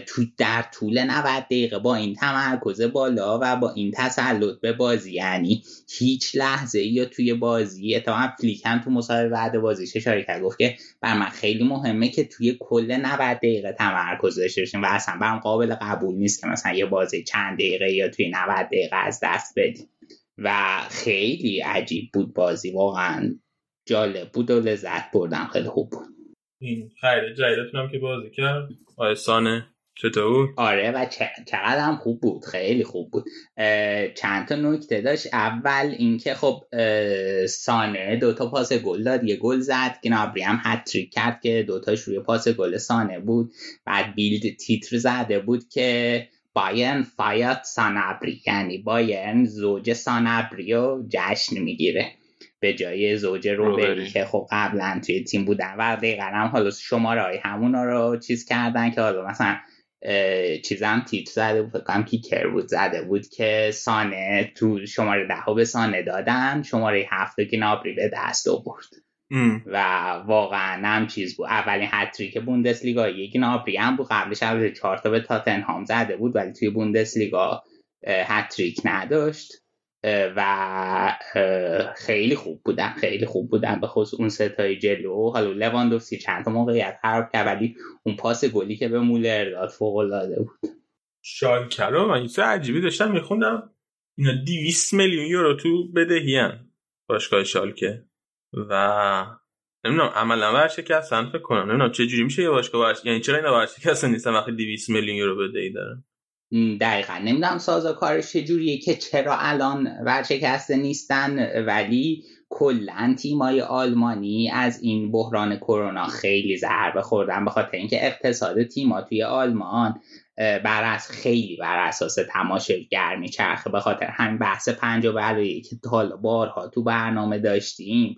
تو در طول 90 دقیقه با این تمرکز بالا و با این تسلط به بازی. یعنی هیچ لحظه یا توی بازی اتفاقا فلیک هم تو مصاحبه بعد بازیش اشاره کرد گفت که بر من خیلی مهمه که توی کل 90 دقیقه تمرکز داشته باشیم و اصلا برام قابل قبول نیست که مثلا یه بازی چند دقیقه یا توی 90 دقیقه از دست بدیم. و خیلی عجیب بود بازی واقعا جالب بود و لذت بردم. خیلی خوب بود. این خیلی جدیدتونم که بازی کرد. آیسانه چطور؟ آره و چقدر هم خوب بود خیلی خوب بود. چند تا نکته داشت. اول اینکه خب سانه دوتا پاس گل داد یه گل زد. گنابری هم هتریک کرد که دوتاش روی پاس گل سانه بود. بعد بیلد تیتر زده بود که بایرن feiert سانابری. یعنی بایرن زوج سانابری رو جشن می‌گیره. به جای زوج روبری که خب قبلا توی تیم بودن و دقیقا هم حالا شماره های همونا رو چیز کردن که حالا مثلا چیزم تیتر زده بود فکرم کیکر بود زده بود که سانه تو شماره ده به سانه دادن. شماره هفتم که گنابری به دست آورد. و واقعا هم چیز بود. اولین هتریک بوندسلیگا یک نابری هم بود. قبلش اول چهار تا به تاتنهام زده بود ولی توی بوندسلیگا هتریک نداشت. و خیلی خوب بودن خیلی خوب بودن. به خصوص اون ستای جلو. حالا لواندوفسکی چند تا موقعیت خراب کرد ولی اون پاس گلی که به مولر داد فوق العاده بود. شالکرو من این عجیبی داشتم میخوندم اینا 200 میلیون یورو تو بدهیان باشگاه شالکه. و نمی‌دونم عملا ورشکستن فکر کنم. نمی‌دونم چه جوری میشه یه باشگاه یعنی چرا اینا ورشکستن نیستن وقتی 200 میلیون یورو بدهی دارن؟ دقیقا. نمی‌دونم کارش چجوریه که چرا الان ورشکسته نیستن ولی کلا تیمای آلمانی از این بحران کرونا خیلی ضربه خوردن به خاطر اینکه اقتصاد تیما توی آلمان بر از خیلی بر اساس تماشاگر میچرخه به خاطر همین بحث پنج و که حالا بارها تو برنامه داشتیم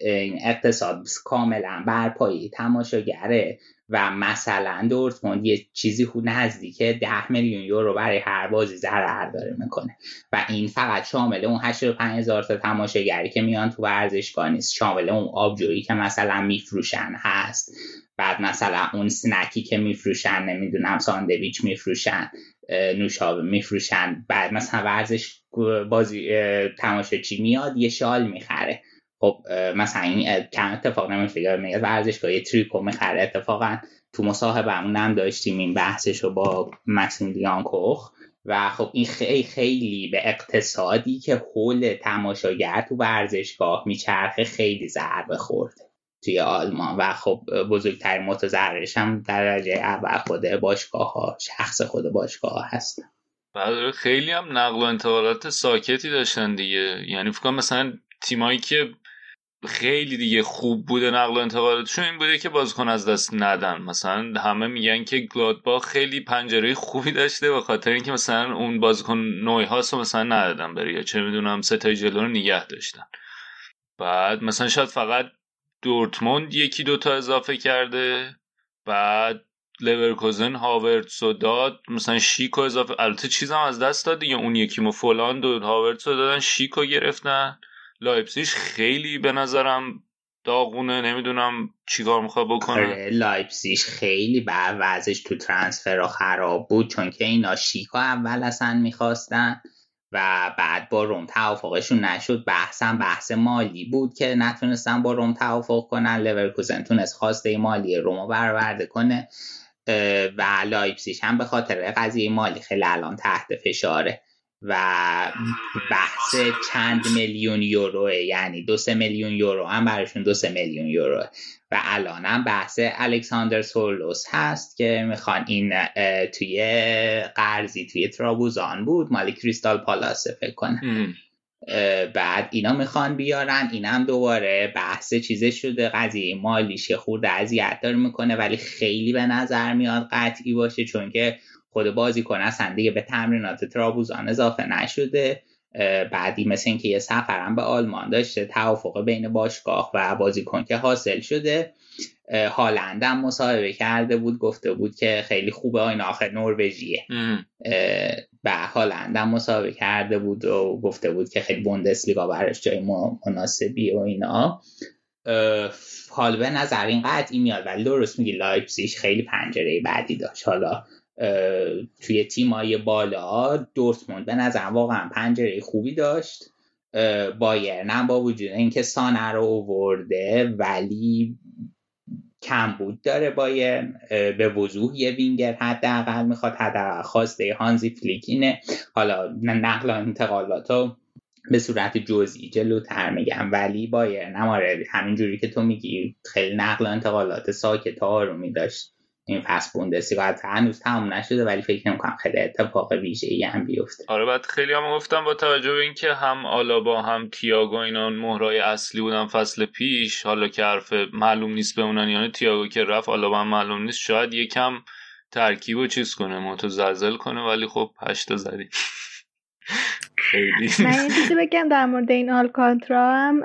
این اقتصاد کاملا بر پایه تماشاگره. و مثلا دورتموند یه چیزی خود نزدیک ده میلیون یورو برای هر بازی ضرر داره می‌کنه. و این فقط شامل اون 85 هزار تا تماشاگری که میان تو ورزشگاه نیست. شامل اون آبجویی که مثلا میفروشن هست. بعد مثلا اون سنکی که میفروشن نمی‌دونم ساندویچ میفروشن نوشابه میفروشن. بعد مثلا ورزش بازی تماشاچی میاد یه شال می‌خره. خب مثلا این کم اتفاق نمیفته میاد ورزشگاه یه تریکو می‌خره اتفاقا تو مصاحبه هم داشتیم این بحثش رو با مکسیمیلیان کوخ و خب این خیلی خیلی به اقتصادی که حول تماشاگر تو ورزشگاه میچرخه خیلی ضربه خورده توی آلمان. و خب بزرگترین متضررش هم درجه اول خود باشگاه ها شخص خود باشگاه هست. بعد خیلی هم نقل و انتقالات ساکتی داشتن دیگه. یعنی فکر مثلا تیمایی که خیلی دیگه خوب بوده نقل و انتقالاتشون این بوده که بازیکن از دست ندن. مثلا همه میگن که گلادباخ خیلی پنجره خوبی داشته به خاطر اینکه مثلا اون بازیکن نوعی هاست مثلا ندادن بره. یا چه می‌دونم ستای جلو رو نگه داشتن. بعد مثلا شاید فقط دورتموند یکی دوتا اضافه کرده. بعد لورکوزن هاورتس و داد. مثلا شیکو اضافه البته چیزم از دست داد دیگه. اون یکی هم فولاند و هاورتس رو دادن شیکو گرفتن. لایپسیش خیلی به نظرم داغونه نمی‌دونم چیکار می‌خواد بکنه. آره، لایپسیش خیلی بعد وضعش تو transfer خراب بود چون که اینا شیک رو اول اصلا می‌خواستن و بعد با روم توافقشون نشد. بحثم بحث مالی بود که نتونستن با روم توافق کنن. لورکوزن تونست خواسته مالی رومو برآورده کنه و لایپسیش هم به خاطر قضیه مالی خیلی الان تحت فشاره. و بحث چند میلیون یورو یعنی دو سه میلیون یورو هم براشون دو سه میلیون یورو. و الان هم بحث الکساندر سورلوث هست که می‌خوان این توی قرضی توی ترابوزان بود. مال کریستال پالاس فکر کنم. بعد اینا می‌خوان بیارن. اینم دوباره بحث چیزه شده. قضیه مالیش خورده اذیت داره می‌کنه ولی خیلی به نظر میاد قطعی باشه چون که خود بازیکن اصلا دیگه به تمرینات ترابوزان اضافه نشده. بعدی مثل اینکه یه سفرم به آلمان داشته توافق بین باشگاه و بازیکن که حاصل شده. هالند هم مصاحبه کرده بود گفته بود که خیلی خوبه این آخر نروژیه. و هالند هم مصاحبه کرده بود و گفته بود که خیلی بوندسلیگا براش جای مناسبی و اینا. حال به نظر این قطعی میاد ولی درست میگی لایپسیش خیلی پنجره بعدی داشت. حالا توی تیمای بالا دورتموند. به نظر واقعا پنجره خوبی داشت. بایرن هم با وجود اینکه سانه رو اوورده ولی کم بود داره بایرن. به وضوح یه وینگر حداقل می‌خواد حداقل خواسته هانزی فلیکینه. حالا نقل انتقالات به صورت جزئی جلوتر میگم ولی بایرن هم آره همینجوری که تو میگی خیلی نقل انتقالات ساکت آرومی داشت. این فصل بوندسلیگا هنوز تموم نشده ولی فکر نمی‌کنم خیلی اتفاق ویژه ای هم بیفته. آره بعد خیلی هم گفتم با توجه به اینکه هم آلابا هم تییاگو اینا مهرای اصلی بودن فصل پیش حالا که حرف معلوم نیست بمونن یعنی تییاگو که رفت آلابا هم معلوم نیست شاید یکم ترکیب و چیز کنه متزلزل کنه ولی خب هشتا زدی خیلی. من یه چیزی بگم در مورد این آلکانترا هم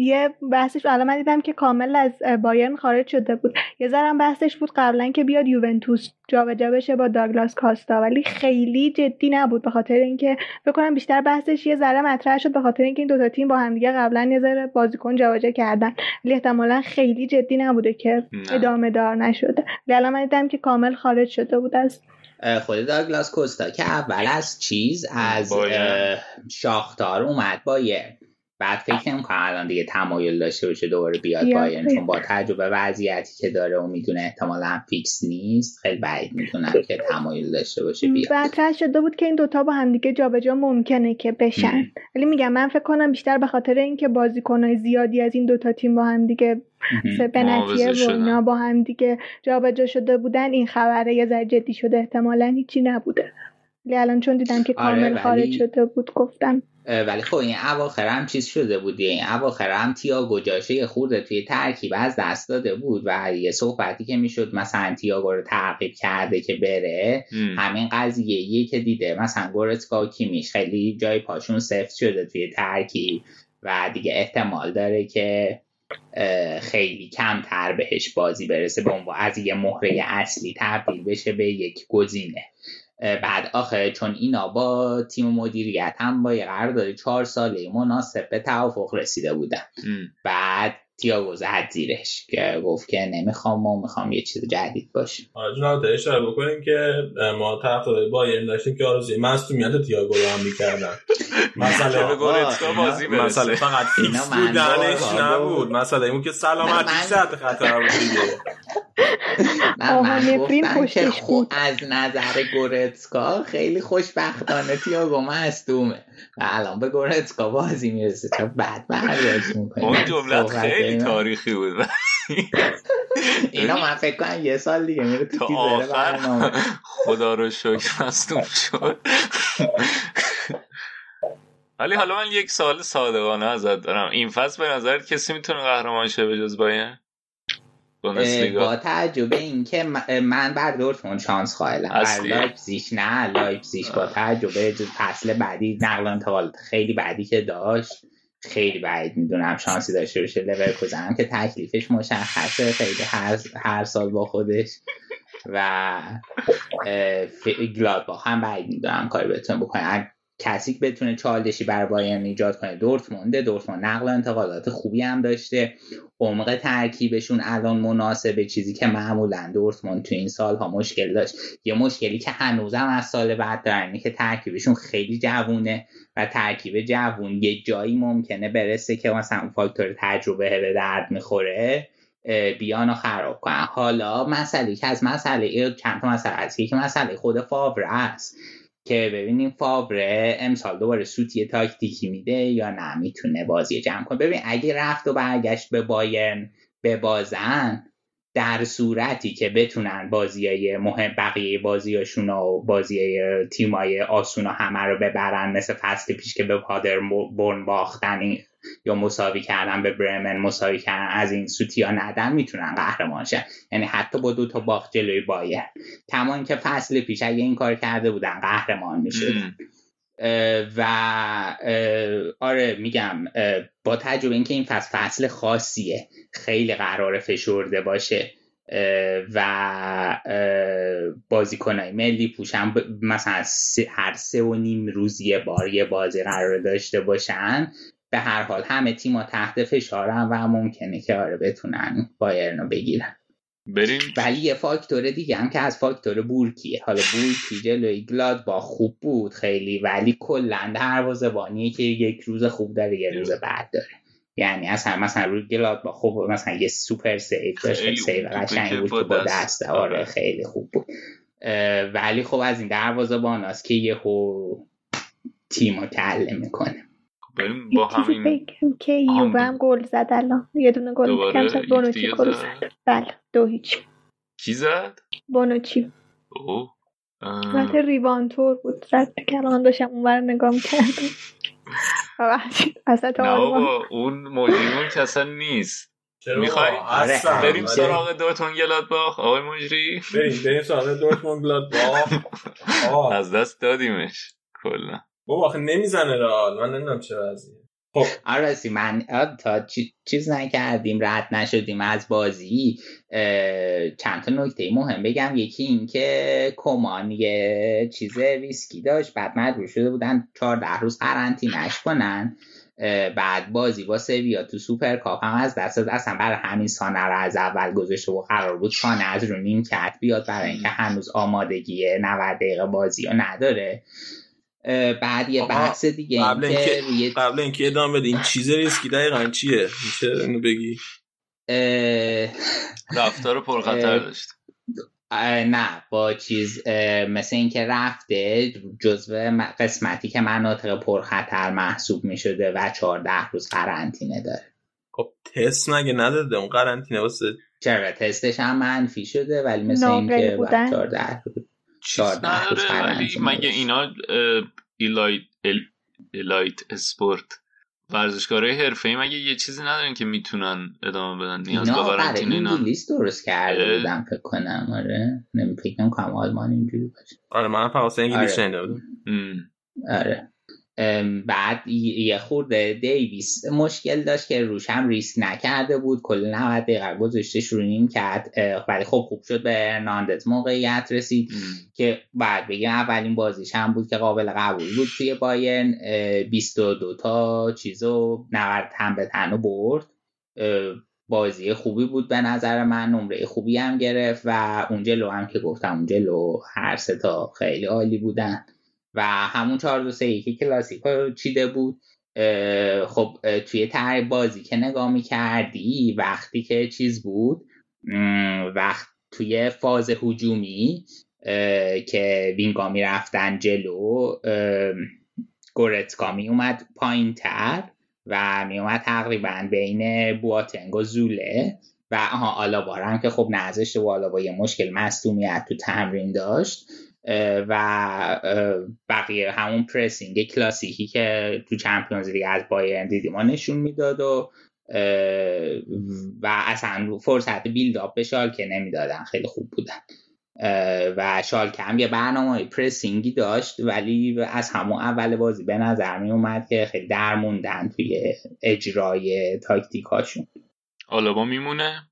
یه بحثش الان من دیدم که کامل از بایرن خارج شده بود. یه ذرم بحثش بود قبلا که بیاد یوونتوس جابجا بشه با داگلاس کاستا ولی خیلی جدی نبود به خاطر اینکه فکر کنم بیشتر بحثش یه ذره مطرح شد به خاطر اینکه این دوتا تیم با همدیگه قبلا یه ذره بازیکن جابجا کردن. ولی احتمالا خیلی جدی نبوده که ادامه دار نشده. ولی الان من دیدم که کامل خارج شده بود از خود داگلاس کوستا که اول از چیز از شاختار اومد بایر بعد فکر نمی‌کنم الان دیگه تمایل داشته باشه دوباره بیاد بایرن چون با تجربه وضعیتی که داره و می‌دونه احتمالا فیکس نیست خیلی بعید می‌دونم که تمایل داشته باشه بیاد. بعد شده بود که این دوتا با همدیگه جابجا ممکنه که بشن. ولی میگم من فکر کنم بیشتر به خاطر اینکه بازیکنهای زیادی از این دوتا تیم با همدیگه بنتیه و اینا با همدیگه جابجا شده بودن این خبره یه ذره جدی شده احتمالا هیچی نبوده. ولی الان چون دیدم که آره، کامل خارج شده بود گفتم ولی خب این اواخر هم چیز شده بود این اواخر هم تیاگو جاشه خورده توی ترکیب از دست داده بود و یه صحبتی که می‌شد مثلا تیاگو رو تعقیب کرده که بره همین قضیه یه که دیده. مثلا گورتسکا کیمیش خیلی جای پاشون سفت شده توی ترکیب و دیگه احتمال داره که خیلی کمتر بهش بازی برسه به عنوان از یه مهره اصلی تبدیل بشه به یک گزینه. بعد آخه چون اینا با تیم مدیریت هم با یه قرارداد چهار ساله مناسب به توافق رسیده بودن. بعد تیاگو زد زیرش که گفت که نمی‌خوام ما می‌خوام یه چیز جدید باشه آره جناب اشاره بکنیم که ما طرفدار بایرن داشتیم که آرزوی مصدومیت تییاگو رو هم می‌کردن. مسئله گورتسکا بازی مسئله فقط فیکس بودنش نبود. مسئله این که سلامتی تحت خطر بود. دیگه من گفتم که از نظر گورتسکا خیلی خوشبختانه تیاگو مصدومه و الان به گورتسکا بازی می‌رسه. چه بعد برداشت می‌کنه اون جملت خیلی تاریخی بود. اینا من فکر کنم یه سال دیگه میره تو آخر. خدا رو شکر مصدوم شد. ولی حالا من یک سال صادقانه ازت دارم. این فصل به نظر کسی می‌تونه قهرمان شه به جز باین با تعجب این که من بر دورتموند شانس قائلم بر لایپزیش نه لایپزیش با تعجب فصل بعدی نقل انتقالات خیلی بدی که داشت. خیلی بعید می‌دونم شانسی داشته باشه. لورکوزن که تکلیفش مشخصه خیلی هر, هر سال با خودش. و با هم بعید می‌دونم کاری بتونه بکنه. کسی که بتونه چالشی بر بایرن ایجاد کنه. دورتمونده دورتموند نقل و انتقالات خوبی هم داشته. عمق ترکیبشون الان مناسبه چیزی که معمولا دورتموند تو این سالها مشکل داشت. یه مشکلی که هنوزم از سال بعد دارن که ترکیبشون خیلی جوونه و ترکیب جوون یه جایی ممکنه برسه که مثلا فاکتور تجربه به درد می‌خوره بیان و خراب کنن. حالا مسئله که از مسئله چند تا مسئله که مسئله خود فاور است. که ببینیم فاوره امسال دوباره سوتی تاکتیکی میده یا نه؟ می‌تونه بازی جمع کنه. ببین اگه رفت و برگشت به بایرن به بازن در صورتی که بتونن بازی های مهم بقیه بازیاشون و بازی تیمای آسون همه رو ببرن مثل فصل پیش که به پادر برن باختن یا مساوی کردن به برمن مساوی کردن از این سوتی ها ندن می‌تونن قهرمان شن. یعنی حتی با دو تا باخت جلوی بایر کما که فصل پیش اگه این کار کرده بودن قهرمان می‌شدن. و آره میگم با تجربه اینکه این فصل فصل خاصیه. خیلی قرار فشرده باشه. و بازیکنهای ملی پوشن مثلا هر سه و نیم روز یه بار یه بازی قرار داشته باشن. به هر حال همه تیما تحت فشارن و ممکنه که آره بتونن بایرن رو بگیرن. بریم. ولی یه فاکتور دیگه هم که از فاکتور بورکیه. حالا بورکی جلوی گلاد با خوب بود خیلی ولی کلا دروازه‌بانیه که یک روز خوب داره یه روز بعد داره. یعنی اصلا مثلا روی گلاد با خوب مثلا یه سوپر سیف داشت سیو قشنگی بود که با دست. آره, آره خیلی خوب بود. ولی خب از این دروازه‌باناست که یه تیمو کله می‌کنه. بریم با همین که یووه هم گل زد الان. یه دونه گل کم زد گل زد. بله دو هیچ. کی زد؟ بونوچی. اوه. البته ریوانتور بود. زد که الان داشتم اونور نگاه می‌کردم. اصلا نه بابا اون مجریمون که اصلا نیست. می‌خوای؟ آره. بریم سراغ دورتموند گلادباخ. آقای مجری. بریم بریم سراغ دورتموند گلادباخ. از دست دادیمش. کلا. بابا آخه نمی‌زنه رئال. من نمی‌دونم چه وضعیه. خب. راستی من تا چی- چیز نکردیم رد نشدیم از بازی. چند تا نکته مهم بگم. یکی این که کمان یه چیز ریسکی داشت. بعد مجبور شده بودن 14 روز قرنطینش کنن. بعد بازی با سویا تو سوپر کاپ هم از دست. اصلا برای همین سانه رو از اول گذاشته و قرار بود سانه از رو نیمکت. بیاد برای اینکه هنوز آمادگی 90 دقیقه بازی رو نداره. بعد یه بحث دیگه قبل این که اینکه روی قبل اینکه ادامه بده این چیز ریسکی دقیقا چیه؟ میشه اینو بگی؟ اه، رفتار پرخطر داشت. نه با چیز مثل اینکه رفته جزو قسمتی که مناطق پرخطر محسوب می شده و 14 روز قرنطینه داره. خب تست مگه نداده؟ اون قرنطینه واسه چرا؟ تستش هم منفی شده ولی مثل اینکه بودن. بعد 14 روز چیز 14 روز نداره ولی مگه. اینا elite el- elite sport ورزشکارای حرفه‌ای مگه یه چیزی ندارن که می‌تونن ادامه بدن؟ نیاز به قرنطینه اینا. انگلیس درست کرده. بودم فکر کنم آره. نمی فکر نمی‌کنم آلمان اینجوری باشه. آره من فقط واسه انگلیس آره. آره. بعد یه خورده دیویس مشکل داشت که روش هم ریسک نکرده بود. کل 90 دقیقه گذاشتش رو نیم کرد ولی خب خوب شد به هرناندز موقعیت رسید. که بعد بگیم اولین بازیش هم بود که قابل قبول بود توی بایرن اه، 22 تا چیزو 90 تن به تنو برد. بازی خوبی بود به نظر من نمره خوبی هم گرفت و اون جلو هم که گفتم اون جلو هر سه تا خیلی عالی بودن. و همون 4 2 3 1 کلاسیکو چیده بود. خب توی تر بازی که نگاه می‌کردی وقتی که چیز بود وقت توی فاز هجومی که وینگا می‌رفتن جلو اه، گورتسکا می اومد پایین تر و می اومد تقریبا بین بواتنگ و زوله و آها آلابا که خب نذاشته و آلابا یه مشکل مصدومیت تو تمرین داشت. و بقیه همون پرسینگ کلاسیکی که تو چمپیونز لیگ از بایرن دیدیم ما نشون می‌داد و و اصلا فرصت بیلداپ به شالکه نمی‌دادن خیلی خوب بودن. و شالکه هم یه برنامه پرسینگی داشت ولی از همون اول بازی به نظر می اومد که خیلی درموندن توی اجرای تاکتیکاشون آلابا میمونه؟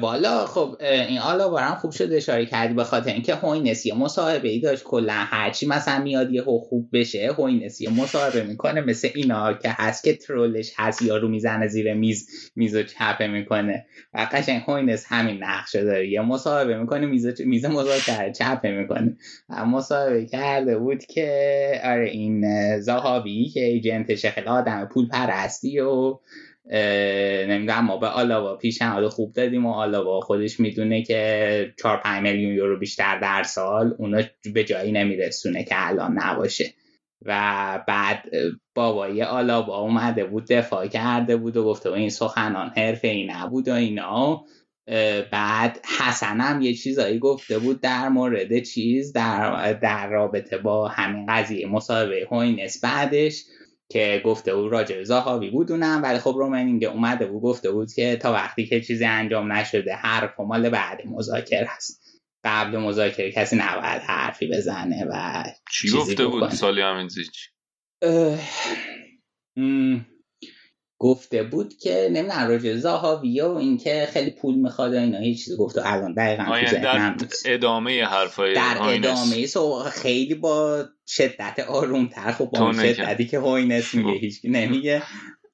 والا خب این حالا بازم خوب شد اشاره کردی به خاطر اینکه هوینس یه مصاحبه ای داشت کلا هرچی مثلا میاد یه خوب بشه هوینس یه مصاحبه می‌کنه مثل اینا که هست که troll ش هست یارو می‌زنه زیر میز میز چپه می‌کنه. و قشنگ هوینس همین نقشه داره. یه مصاحبه می‌کنه میز میز مذاکره چپه می‌کنه. و مصاحبه کرده بود که آره این اه، زاهاوی که agent ش خیلی آدم پول پرستی و نمی‌دونم ما به آلاوا پیشنهاد خوب دادیم و آلاوا خودش می‌دونه که 4 5 میلیون یورو بیشتر در سال اونا به جایی نمیرسونه که الان نباشه. و بعد بابای آلاوا اومده بود دفاع کرده بود و گفته بود این سخنان حرفه ای نبود و اینا. بعد حسن هم یه چیزایی گفته بود در مورد چیز در, در رابطه با همین قضیه مصاحبه هوینس بعدش. که گفته بود راجع زاهاوی بود اونم ولی خب رومنینگ اومده بود گفته بود که تا وقتی که چیزی انجام نشده حرف مال بعد مذاکره هست قبل مذاکره کسی نباید حرفی بزنه و چی گفته بود. سالی م، گفته بود که نمی‌دونم راجع زاهاوی و اینکه خیلی پول می‌خواد و اینا هیچ چیزی گفته الان دقیقا تو در. ادامه حرفای در هاینس. ادامه سو خیلی با شدت آرومتر خب با. شدتی که هوینس میگه گفت. هیچ نمیگه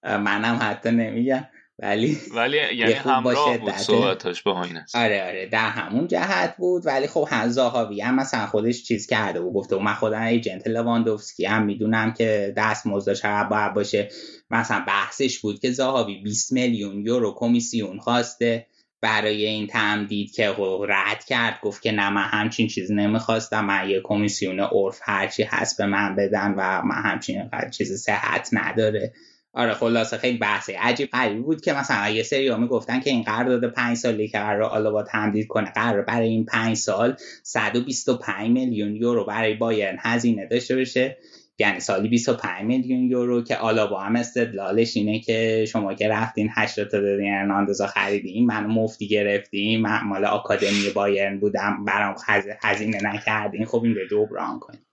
منم حتی نمیگم ولی ولی یعنی همراه بود. صحبتاش با هوینس آره آره. در همون جهت بود. ولی خب هم زاهاوی هم مثلا خودش چیز کرده و گفته و من خودم agent لواندوفسکی هم می‌دونم که دست مزد چقدر باید باشه. مثلا بحثش بود که زاهاوی 20 میلیون یورو کمیسیون خواسته. برای این تمدید که خب رد کرد گفت که نه من همچین چیز نمی‌خواستم. من یه کمیسیون عرف هرچی هست به من بدن و من همچین چیز صحت نداره. آره خلاصه خیلی بحثه عجیب غریبی بود که مثلا یه سری ها می‌گفتن که این قرارداد پنج سالی که قرار آلابا تمدید کنه قرار برای این پنج سال 125 میلیون یورو برای بایرن هزینه داشته باشه. یعنی سالی 25 میلیون یورو که آلابا هم استدلالش اینه که شما که رفتین 80 تا دادین ارناندزا خریدین من مفتی گرفتیم من مال آکادمی بایرن بودم برام هزینه نکردین. خب این رو جبران کنیم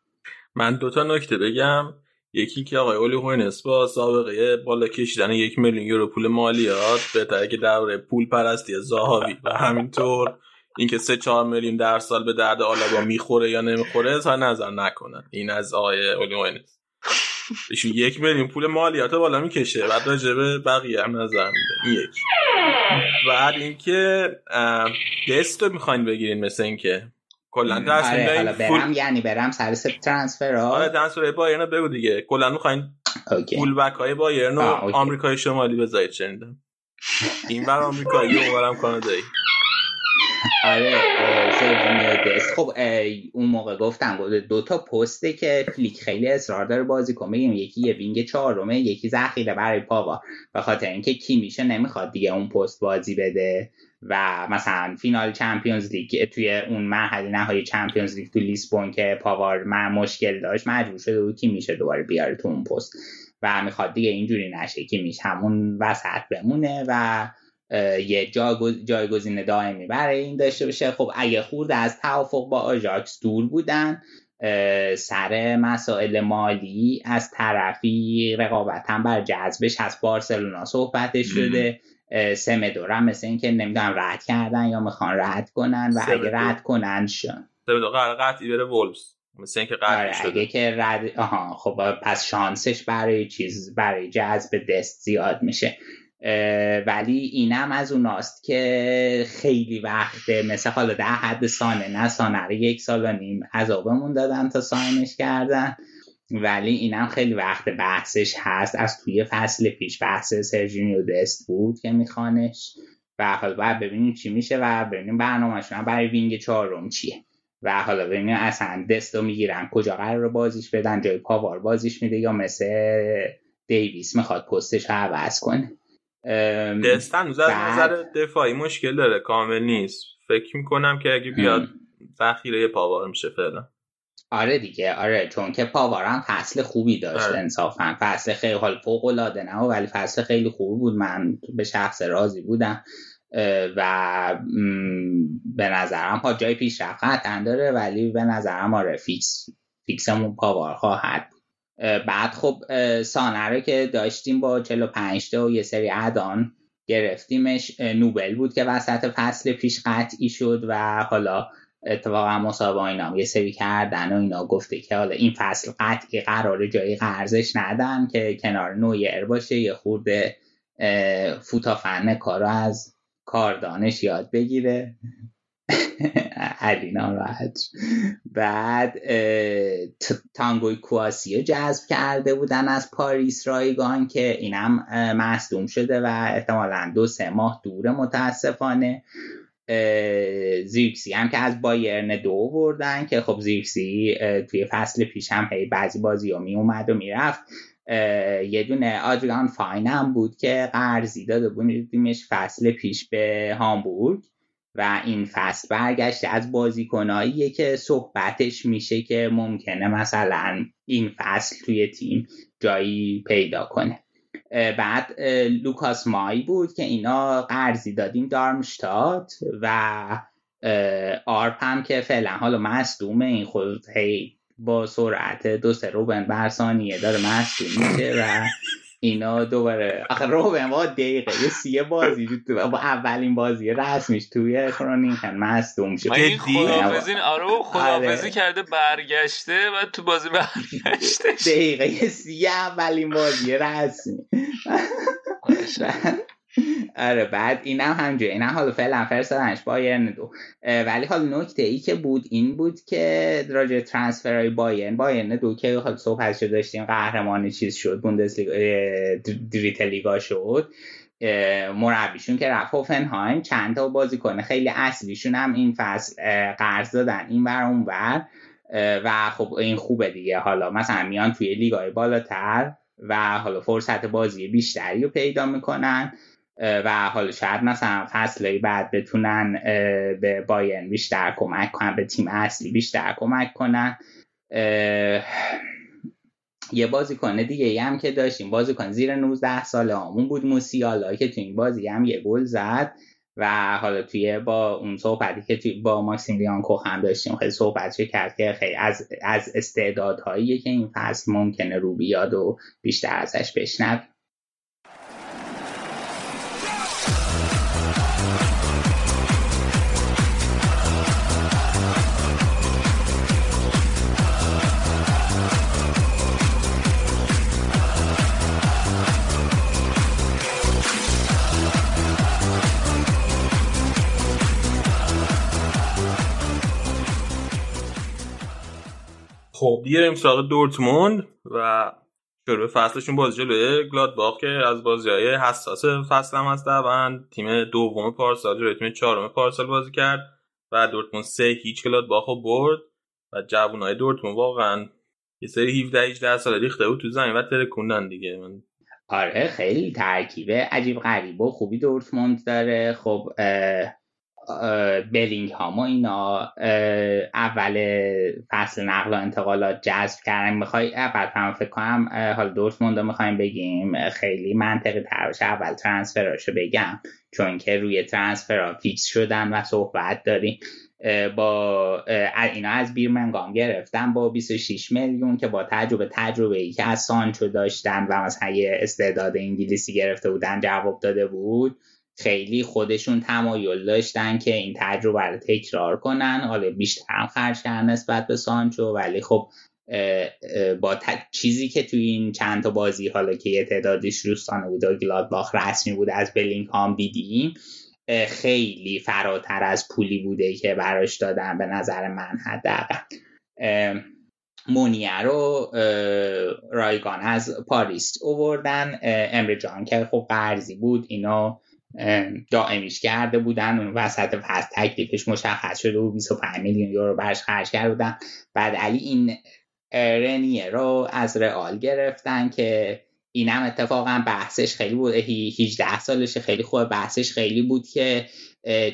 من دوتا نکته بگم. یکی که آقای اولی هوینس با سابقه بالا کشیدن یک میلیون یورو پول مالیات بهتره که درباره پول پرستی زاهاوی. و همینطور اینکه سه چهار میلیون در سال به درد آلابا می‌خوره یا نمی‌خوره اظهار نظر نکنن. این از آقای اولی هوینس ایشون یک میلیون پول مالیات بالا می‌کشه. بعد راجبه بقیه هم نظر میده. این یک. بعد اینکه دست رو می‌خواین بگیرین مثل اینکه کلا تصمیم آره برم یعنی برم سر transfer ها آره transfer بایرن بگو دیگه. کلا می‌خواین full back های بایرن رو آمریکای شمالی بذارید شنیدم. این بر آمریکایی و اونورم کانادایی. آره خب اون موقع گفتم دو تا پسته که فلیک خیلی اصرار داره بازی کنه بگیم یکی یه wing چهارمه یکی ذخیره برای پاوار. به خاطر اینکه کیمیش نمی‌خواد دیگه اون پست بازی بده. و مثلا فینال Champions League توی اون مرحله نهایی Champions League تو لیسبون که پاوار مشکل داشت مجبور شده و کیمیش دوباره بیاره تو اون پست و می‌خواد دیگه اینجوری نشه. کیمیش همون وسط بمونه و یه جایگزین دائمی برای این داشته باشه. خب اگه خورده از توافق با آژاکس دور بودن سر مسائل مالی از طرفی رقابت هم بر جذبش از بارسلونا صحبتش شده. سمدور هم مثل اینکه نمی‌دونم رد کردن یا می‌خوان رد کنن و اگه رد کنن شن سمدور قطعی بره وولفز مثل اینکه آره اگه که رد آها خب پس شانسش برای چیز برای جذب دست زیاد میشه. ولی اینم از اوناست که خیلی وقته مثل حالا در حد سانه نه سانه یک سال و نیم عذابمون دادن تا ساینش کردن. ولی اینم خیلی وقت بحثش هست. از توی فصل پیش بحث سرجینیو دست بود که میخوانش. و حالا باید ببینیم چی میشه و ببینیم برنامهشون برای وینگ چهارم چیه. و حالا ببینیم اصلا دست رو می‌گیرن کجا قرار بازیش بدن جای پاوار بازیش میده یا مثل دیویس می‌خواد پستش رو عوض کنه. دستن از نظر دفاعی مشکل داره کامل نیست. فکر می‌کنم که اگه بیاد ذخیره پاوار میشه فعلا. آره دیگه آره چون که پاوارم فصل خوبی داشت آره. انصافا. فصل خیلی حال فوق العاده نه ولی فصل خیلی خوبی بود. من به شخص راضی بودم. و به نظرم ها جای پیشرفت قطعا داره ولی به نظرم آره فیکس فیکسمون پاوار خواهد بود. بعد خب سانه که داشتیم با 45 تا و یه سری عدان گرفتیمش نوبل بود که وسط فصل پیش قطعی شد و حالا اتفاقا مصابه اینا یه سری کردن و اینا گفته که حالا این فصل قطعی قرار جایی قرضش ندن که کنار نویر باشه یه خورده فوتافن کارو از کاردانش یاد بگیره. علینا راحت بعد تانگوی کواسیو جذب کرده بودن از پاریس رایگان که اینم مصدوم شده و احتمالا دو سه ماه دوره متاسفانه. زیرکسی هم که از بایرن دو بردن که خب زیرکسی توی فصل پیش هم هی بعضی بازی ها می اومد و می‌رفت یه دونه آدریان فاین هم بود که قرضی داده بودیمش فصل پیش به هامبورگ و این فصل برگشته از بازیکنهاییه که صحبتش میشه که ممکنه مثلا این فصل توی تیم جایی پیدا کنه. بعد لوکاس مای بود که اینا قرضی دادیم دارمشتات و آرپ هم که فعلا حالا مصدومه این خود هی با سرعت دو سه روبن برسانیه داره مصدوم میشه و اینا دوباره. آخه روبن با دقیقه. یه سی بازی با اولین بازی رسمیش توی کرونینکن مصدوم شد. این خدافزی آره خدافزی آره. کرده برگشته و تو بازی برگشته دقیقه. سی اولین بازی رسمی. آره بعد اینم همجوری اینم حالا فعلا فرستادنش بایرن دو. ولی حالا نکته ای که بود این بود که راجع ترانسفر های بایرن بایرن دو که حالا صحبت داشتیم قهرمان چیز شد بوندسلیگا دریت لیگا شد. مربیشون که رفت هوفنهایم چند تا بازی کنه خیلی اصلیشون هم این فصل قرض دادن. این بر اون بر و خب این خوبه دیگه. حالا مثلا میان توی لیگای بالاتر و حالا فرصت بازی بیشتری رو پیدا می‌کنن. و حالا شاید مثلا فصلهای بعد بتونن به باین بیشتر کمک کنن به تیم اصلی بیشتر کمک کنن. یه بازیکن دیگه ای هم که داشتیم بازیکن زیر 19 ساله همون بود موسیالا که تو این بازی هم یه گل زد. و حالا توی با اون صحبتی که توی با ماکسیمیلیان کوخ هم داشتیم خیلی صحبت کرد که خیلی از, از استعدادهایی که این فصل ممکنه رو بیاد و بیشتر ازش بشنویم. خب بیاریم سراغ دورتموند و شروع فصلشون بازی جلوی گلادباخ که از بازی های حساس فصل هم هست. و تیم دوم پارسال جلوی تیم چهارم پارسال بازی کرد و دورتموند سه هیچ گلادباخ رو برد و جوون های دورتموند واقعا یه سری 17 18 سال ریخته بود تو زمین و ترکوندن دیگه. من آره خیلی ترکیبه عجیب غریب و خوبی دورتموند داره. خب بلینگهام و اینا اول فصل نقل و انتقالات جذب کردن. می‌خوای اول هم فکر کنم حال دورتموند رو می‌خوایم بگیم. خیلی منطقی تر اول transfer اشو بگم. چون که روی transfer فیکس شدن و صحبت داریم. با اینا از بیرمنگهام گرفتن با 26 میلیون که با تجربه تجربه ای که از سانچو داشتن و مثلا یه استعداد انگلیسی گرفته بودن جواب داده بود. خیلی خودشون تمایل داشتن که این تجربه رو تکرار کنن. حالا بیشتر هم خرج کردن نسبت به سانچو ولی خب با چیزی که توی این چند تا بازی حالا که یه تعدادیش روستانه بود و گلادباخ رسمی بود از بلینگ هام دیدیم خیلی فراتر از پولی بوده که براش دادن به نظر من حداقل. مونیه رو رایگان از پاریس اووردن. امر جان که خب قرضی بود اینا دائمیش کرده بودن اون وسط فصل تکلیفش مشخص شده و 25 میلیون یورو برش خرج کرده بودن. بعد علی این رنیه رو از رئال گرفتن که اینم اتفاقا بحثش خیلی بود 18 سالش خیلی خوب بحثش خیلی بود که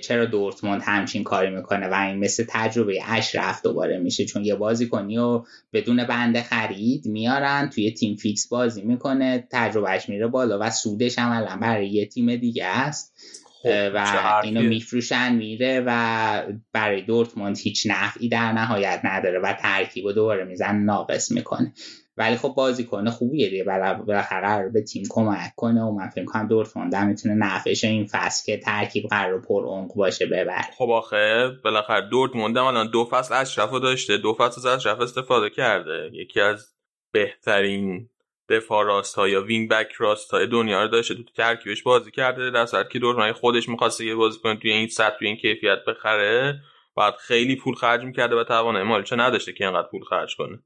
چرا دورتموند همچین کاری می‌کنه و این مثل تجربه اشرف دوباره میشه؟ چون یه بازی کنی و بدون بنده خرید میارن توی تیم فیکس بازی می‌کنه تجربهش میره بالا و سودش هم الان برای یه تیم دیگه است. خب، و اینو میفروشن میره و برای دورتموند هیچ نفعی در نهایت نداره و ترکیب دوباره میزنه ناقص می‌کنه. ولی خب بازیکن خوبیه دیگه. بالاخره به تیم کمک کنه و من فکر کنم دورتموند می‌تونه نفعش این فصل که ترکیب قرار پر عمق باشه ببر خب آخه بالاخره دورتموند الان دو فصل اشرف داشته. دو فصل از اشرف استفاده کرده. یکی از بهترین دفاع راست ها یا wing back راست های دنیا رو داشته. تو ترکیبش بازی کرده. در صورتی که دورتموند خودش می‌خواسته یه بازیکن توی این سطح توی این کیفیت بخره بعد خیلی پول خرج می‌کرده و توانایی مالیش نداشته که اینقدر پول خرج کنه.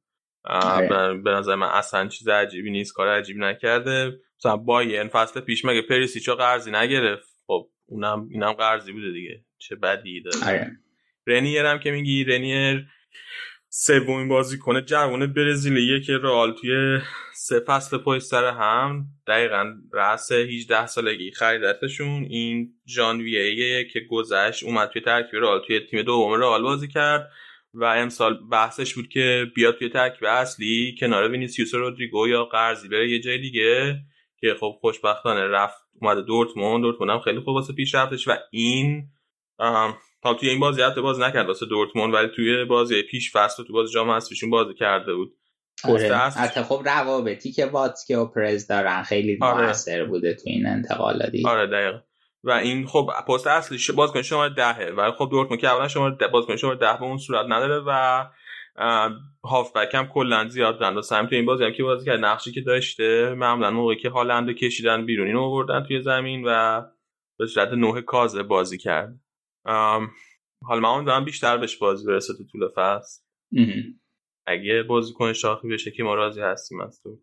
به نظر من اصلا چیز عجیبی نیست کار عجیبی نکرده. مثلا بایرن فصل پیش مگه پریسیچو قرضی نگرفت؟ خب اونم اینم قرضی بوده دیگه. چه بدی داره. آره. رنیر هم که میگی رنیر سومین بازیکن جوان برزیلیه که رئال توی سه فصل پشت سر هم. دقیقا رأس 18 سالگی خریدتشون. این ژانویه که گذشت اومد توی ترکیب رئال توی تیم دوم رئال بازی کرد. و امسال بحثش بود که بیاد توی ترکیب اصلی کنار وینیسیوس رودریگو یا قرضی بره یه جای دیگه که خب خوشبختانه رفت اومده دورتموند دورتموند هم خیلی خوب واسه پیشرفتش و این حالا توی این بازی حتی بازی نکرد واسه دورتموند ولی توی بازی پیش فصل تو بازی جام حذفیشون بازی کرده بود آره. خب روابطی که واتسکی و پرز دارن خیلی آره. موثر بوده تو این انتقالاتی آره دقیقا و این خب پست اصلی بازیکن شماره دهه. ولی خب دورتموند که اولا شماره ده بازیکن شماره ده به اون صورت نداره و هافبک هم کلا زیاد دارن و تو این بازی هم که بازی کرد نقشی که داشته معمولا موقعی که هالند کشیدن بیرون اینو آوردن توی زمین و به صورت نوه کازه بازی کرد. حالا من دارم بیشتر بهش بازی برسه تو طول فصل. اگه بازیکن شاخی بشه که ما راضی هستیم از تو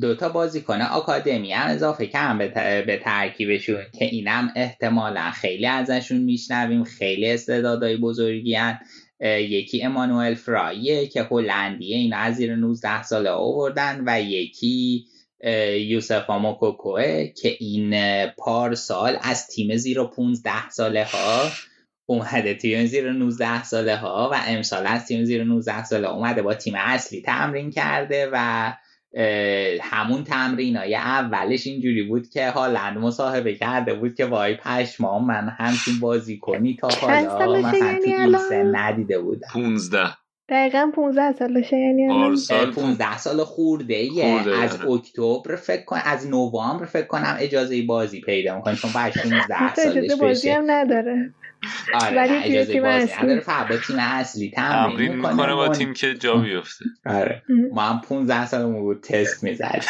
دو تا بازیکن آکادمی هم اضافه کردم به, ترکیبشون که اینم احتمالا خیلی ازشون میشنویم خیلی استعدادهای بزرگی هن. یکی امانوئل فراییه که هلندیه این از زیر 19 ساله آوردن و یکی یوسفا موکوکوه که این پارسال از تیم زیر 15 ساله ها اومده تیم زیر 19 ساله ها و امسال از تیم زیر 19 ساله اومده با تیم اصلی تمرین کرده و همون تمرین های اولش اینجوری بود که هالند مصاحبه کرده بود که وای پشمام من همچین بازی کنی تا حالا مثلا تو یعنی این سن ندیده بودم. 15 دقیقا 15 سالشه یعنی الان. پارسال 15 سال خورده ایه خورده، از آره. اکتبر فکر کن از نوامبر فکر کنم اجازه بازی پیدا می‌کنه چون بعد 15 حتی سالش اجازه بازی بشه هم نداره. آره ولی اجازه تیم بازی اصلی. نداره فقط با تیم اصلی تمرین می‌کنه می‌کنه با تیم که جا بیفته. آره. ما هم 15 سالمون بود تست می‌زد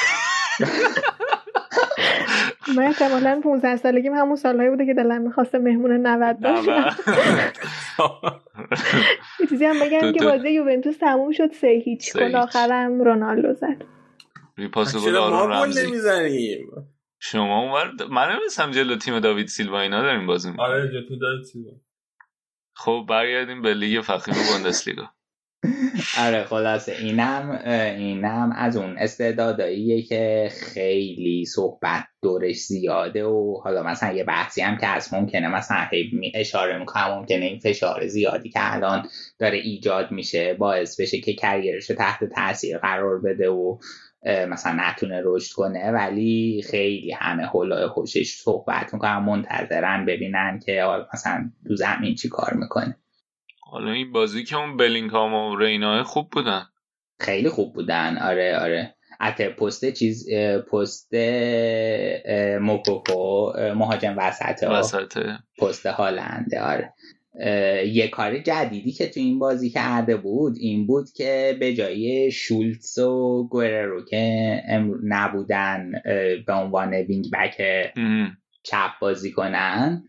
من احتمالا 15 سالگیم همون سالهایی بوده که دلم می‌خواسته مهمون 90 باشم. یه چیزی هم بگم که بازی یوونتوس تموم شد سه هیچ. گل هیچ. آخرم رونالدو زد. ریپاس گل چرا ما آرون گل رمزی. نمی‌زنیم؟ شما اونور من نمیستم جلو تیم داوید سیلوا اینا داریم بازی می‌کنیم. آره جو تو داره چیزه. خب برگردیم به لیگ فخیم بوندسلیگا. آره خلاصه. اینم اینم از اون استعداداییه که خیلی صحبت دورش زیاده و حالا مثلا یه بحثی هم که از ممکنه مثلا هی می- اشاره می‌کنم ممکنه این فشار زیادی که الان داره ایجاد میشه باعث بشه که کریرش تحت تاثیر قرار بده و مثلا نتونه رشد کنه ولی خیلی همه حولای خوشش صحبت می‌کنن منتظرن ببینن که مثلا تو زمین چی کار می‌کنه. حالا این بازی که اون بلینگهام و ریناه خوب بودن. خیلی خوب بودن. آره آره. حتی پست چیز پست موکوکو مهاجم وسط ها وسط پست هالنده آره. یه کار جدیدی که تو این بازی کرده بود این بود که به جای شولتز و گوررو که نبودن به عنوان wing back. چپ بازی کنن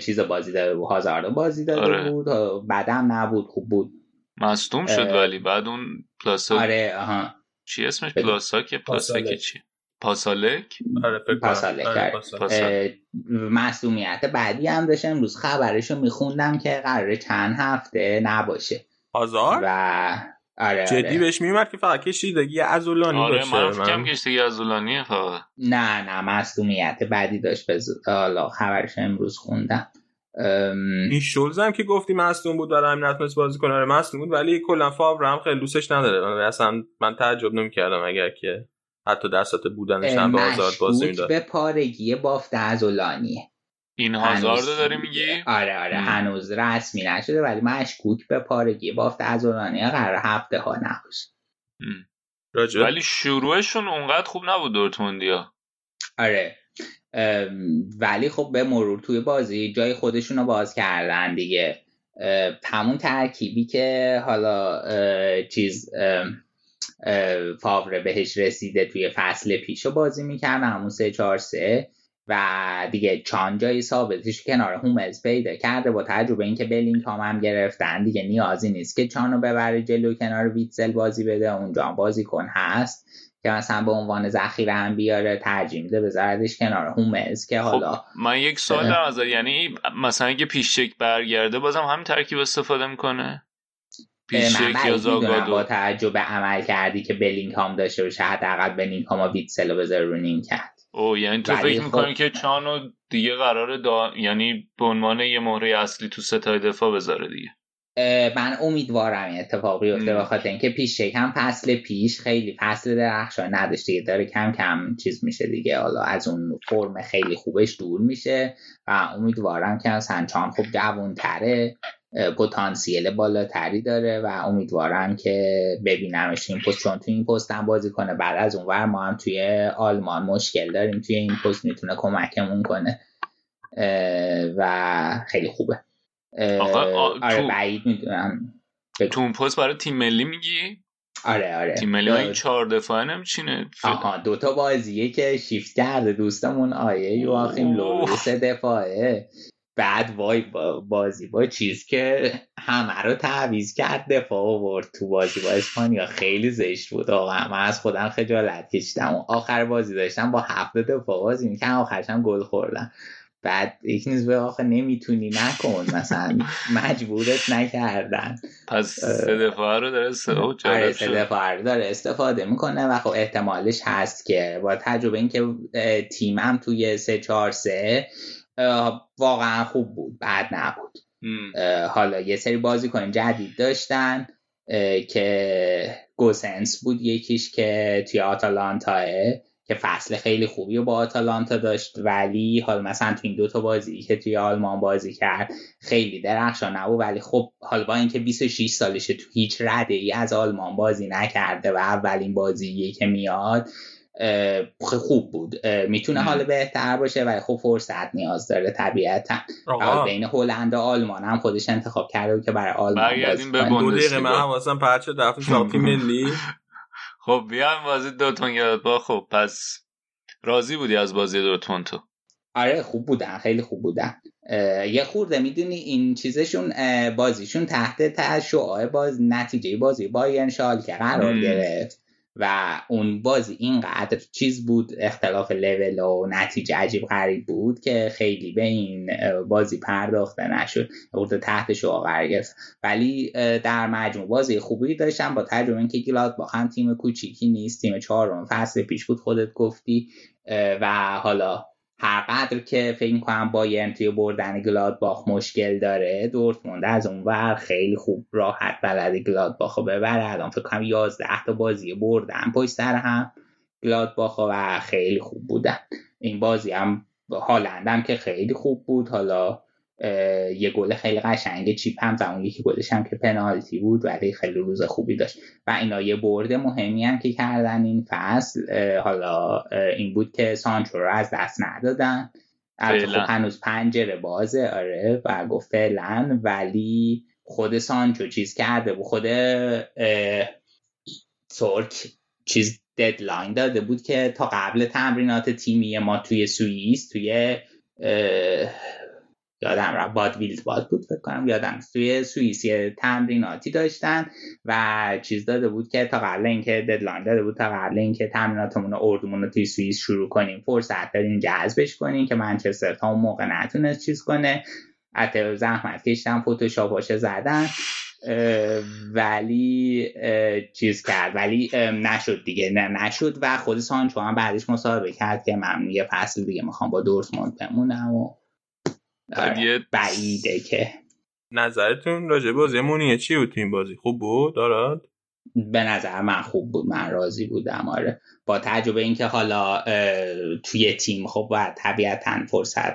چیز بازی داده بود هازاردو بازی داده آره. بود بعدم نبود خوب بود مصدوم شد. ولی بعد اون پاسلاک آره آها چی اسمش بگو. پاسلاک پاسلاک پاسلاک. چی پاسالک؟ آره آره، کرد. پاساله. پاسالک. مسئولیت بعدی هم داشت امروز. خبرشو میخوندم که قراره چند هفته نباشه. آزار؟ و آره جدی آره. بهش میومد که فقط کشیدگی ازولانی آره داشته من فکرم زولانیه فقط نه نه مسئولیت بعدی داشت به حالا خبرش امروز خوندم. ام، این شولز هم که گفتی مصدوم بود برای همین نتونست بازی کنه. آره مصدوم بود ولی کلا فاور هم خیلی دوستش نداره. من اصلا من تعجب نمی‌کردم اگر که حتی در سطح بودنش هم به آزار بازی می‌داد. به پارگی بافت ازولانیه این هنوز- هازاردو داری میگی؟ آره آره. هنوز رسمی نشده ولی مشکوک به پارگی بافت ازولانیه قرار هفته ها نباشه. ولی شروعشون اونقدر خوب نبود دورتموندیا. آره. ولی خب به مرور توی بازی جای خودشون رو باز کردن دیگه. همون ترکیبی که حالا اه، چیز اه، فاوره بهش رسیده توی فصل پیش رو بازی می‌کردن همون سه چهار سه. و دیگه چان جای ثابتش کنار هومز پیدا کرده با تجربه اینکه بلینگ هم, هم گرفتن. دیگه نیازی نیست که چان رو ببره جلو کنار ویتزل بازی بده. اونجا بازیکن هست که مثلا به عنوان ذخیره هم بیاره ترجیح میده بذاردش کنار هومز که حالا خب من یک سوال. دارم ازت یعنی مثلا اگه پیشچک برگرده بازم همین ترکیب استفاده می‌کنه؟ من با توجه به عملکردی که بلینگهام داشته باشه حداقل بلینگهام و ویتسل بذاره رو نیمکت. او یعنی تو فکر خب- می‌کنی که چانو دیگه قراره دا... یعنی به عنوان یه مهره اصلی تو سه تای دفاع بذاره دیگه. من امیدوارم این اتفاق بیفته. به خاطر اینکه پیش هم فصل پیش خیلی فصل درخشان نداشته دیگه داره کم کم چیز میشه دیگه. حالا از اون فرم خیلی خوبش دور میشه و امیدوارم که مثلا چان خوب جوانتره. اه، پتانسیل بالاتری داره و امیدوارم که ببینمش این پست چون توی این پست هم بازی کنه. بعد از اون ور ما هم توی آلمان مشکل داریم توی این پست می‌تونه کمکمون کنه. و خیلی خوبه. آقا، آره تو- بعید می‌دونم. تو اون پست برای تیم ملی میگی؟ آره آره. تیم ملی این چهار دفاعه نمیچینه؟ آها دوتا بازیه که شیفت کرده دوستمون آیه یواخیم. سه دفاعه. بعد وای با- بازی با چیز که همه رو تعویز کرد دفاع آورد تو بازی با اسپانیا. خیلی زشت بود. آقا من از خودم خجالت کشیدم. و آخر بازی داشتم با هفت دفاع بازی می‌کنم آخرش هم گل خوردم. بعد یک نیز آخه نمی‌تونی نکن. مثلا مجبورت نکردن. پس سه دفعه رو داره آره سه دفعه رو داره استفاده می‌کنه و خب احتمالش هست که با تجربه اینکه تیمم توی سه چهار سه واقعا خوب بود بعد نبود. حالا یه سری بازیکن جدید داشتن که گوسنس بود یکیش که توی آتالانتاه که فصل خیلی خوبی رو با آتالانتا داشت ولی حالا مثلا تو این دوتا بازی که توی آلمان بازی کرد خیلی درخشان نبود. ولی خب حالا با اینکه 26 سالشه تو هیچ رده ای از آلمان بازی نکرده و اولین بازی که میاد خوب بود. می‌تونه حال بهتر باشه ولی خب فرصت نیاز داره طبیعتا. بین هلند و آلمان هم خودش انتخاب کرده که برای آلمان بازی به دو دقیقه من حواسم پرچه دفعه ملی. خب بیایم بازی دوتون یاد با خب پس راضی بودی از بازی دوتون تو آره خوب بودن خیلی خوب بودن. یه خورده می‌دونی این چیزشون بازیشون تحت تشعاع باز نتیجه بازی بایرن شال که قرار گرفت. و اون بازی اینقدر چیز بود اختلاف لول و نتیجه عجیب غریب بود که خیلی به این بازی پرداخته نشد. اورد تحت شو گرفت. ولی در مجموع بازی خوبی داشتم با تجربه اینکه گلاد با هم تیم کوچیکی نیست تیم چهارم فصل پیش بود خودت گفتی. و حالا هر قدر که فکر می‌کنم بایرن توی بردن گلادباخ مشکل داره دورتموند از اون ور خیلی خوب راحت بلد گلادباخ رو ببره. الان فکر کنم 11 تا بازی بردن پشت سر هم گلادباخ و خیلی خوب بودن. این بازی هم هالندم که خیلی خوب بود. حالا یه گل خیلی قشنگ چیپ هم زمان یکی گلش هم که پنالتی بود ولی خیلی روز خوبی داشت و اینا یه برد مهمی هم که کردن این فصل حالا این بود که سانچو رو از دست ندادن خب هنوز پنجره بازه آره و گفت فعلا ولی خود سانچو چیز کرده بود خود ترک چیز ددلاین داده بود که تا قبل تمرینات تیمی ما توی سوئیس توی یادم را. باد ویلد باد بود فکر کنم. یادم توی سوئیسی تمریناتی داشتن و چیز داده بود که تا قبل اینکه ددلاین داده بود تا قبل اینکه تمریناتمون اردومون رو توی سوئیس شروع کنیم. فرصت داریم جذبش کنیم که منچستر تا اون موقع نتونست چیز کنه. حتی زحمت کشتم فتوشاپاشه زدن. ولی چیز کرد. ولی نشد دیگه. نه نشد و خود سانچو هم بعدش مصاحبه کرد که من یه فصل دیگه می‌خوام با دورتموند بمونم و آره. بعیده که. نظرتون راجع بازی مونیه چی بود این بازی؟ خوب بود؟ دارد؟ به نظر من خوب بود. من راضی بودم. آره. با تجربه اینکه حالا توی تیم خب باید طبیعتا فرصت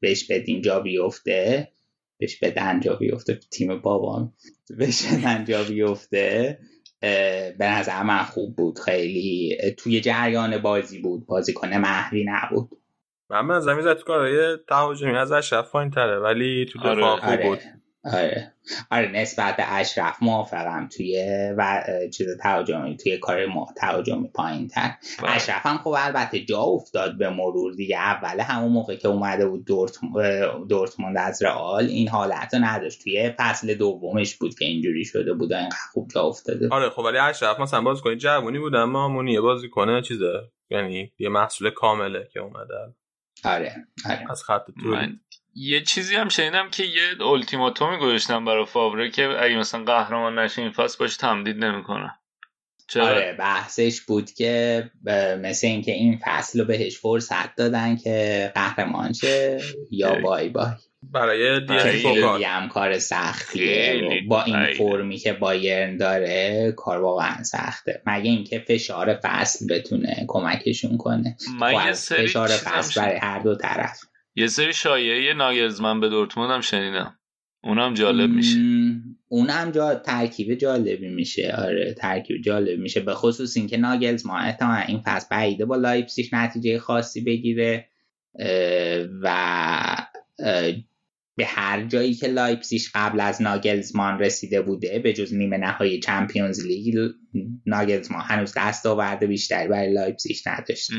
بهش بدین جا بیفته. بهش بدن جا بیفته. تیم بابام بهش بدن جا بیفته. به نظر من خوب بود. خیلی توی جریان بازی بود. بازیکن محوی نبود. من به زمین زد کارهای تهاجمی از اشرف پایین تره ولی تو دفاع آره. خوب بود. آره. آره. نسبت به اشرف موافقم توی و چیز تهاجمی توی کار ما تهاجمی پایین تر بله. اشرف هم خب البته جا افتاد به مرور دیگه. اول همون موقع که اومده بود دورت دورتموند از رئال این حالت رو نداشت. توی فصل دومش بود که اینجوری شده بود اینقدر خوب جا افتاده. آره خب ولی اشرف مثلا باز کنید جوونی بود اما مونیه بازی کنه چیزه یعنی یه محصول کامله که اومده. آره آره. از خط من یه چیزی هم شنیدم که یه التیماتومی گذاشتن برای فاوره که اگه مثلا قهرمان نشه این فصل باش تمدید نمی‌کنه. چرا؟ آره بحثش بود که مثل اینکه این فصل رو بهش فرصت دادن که قهرمان شه یا بای بای برای خیلی هم کار سختیه با این فرمی که بایرن داره کار واقعا سخته. مگه اینکه فشار فصل بتونه کمکشون کنه؟ من فشار فصل برای هر دو طرف. یه سری شایعه ناگزمن به دورتموند هم شنیدم. اونم جالب میشه. اونم جا ترکیب جالبی میشه. آره ترکیب جالب میشه. به خصوص اینکه ناگلز ما احتمال این فصل بعیده با لایپسیش نتیجه خاصی بگیره و به هر جایی که لایپزیش قبل از ناگلزمان رسیده بوده به جز نیمه نهایی Champions League ناگلزمان هنوز دستاورد بیشتری برای لایپزیش نداشت.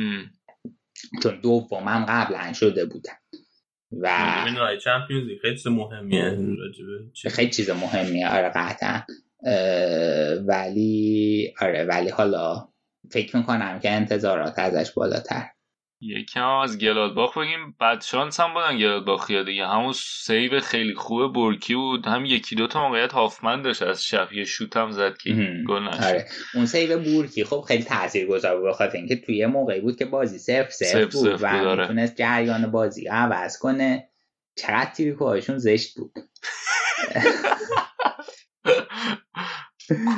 چون دوم هم قبلا شده بودن و Champions League خیلی چیز مهمیه. خیلی چیز مهمیه. آره قطعا. ولی آره ولی حالا فکر می‌کنم که انتظارات ازش بالاتر. یکم از گلادباخ بگیم. بدشانس هم بودن گلادباخیا دیگه. همون save خیلی خوب بورکی بود. هم یکی دوتا موقعیت هافمن داشت. از شب یه شوت هم زد که گل نشد. آره. اون save بورکی خب خیلی تاثیرگذار بود. بخاطر اینکه توی موقعی بود که بازی صفر صفر بود و آره. می‌تونست جریان بازی عوض کنه. چقدر تریکوهاشون زشت بود.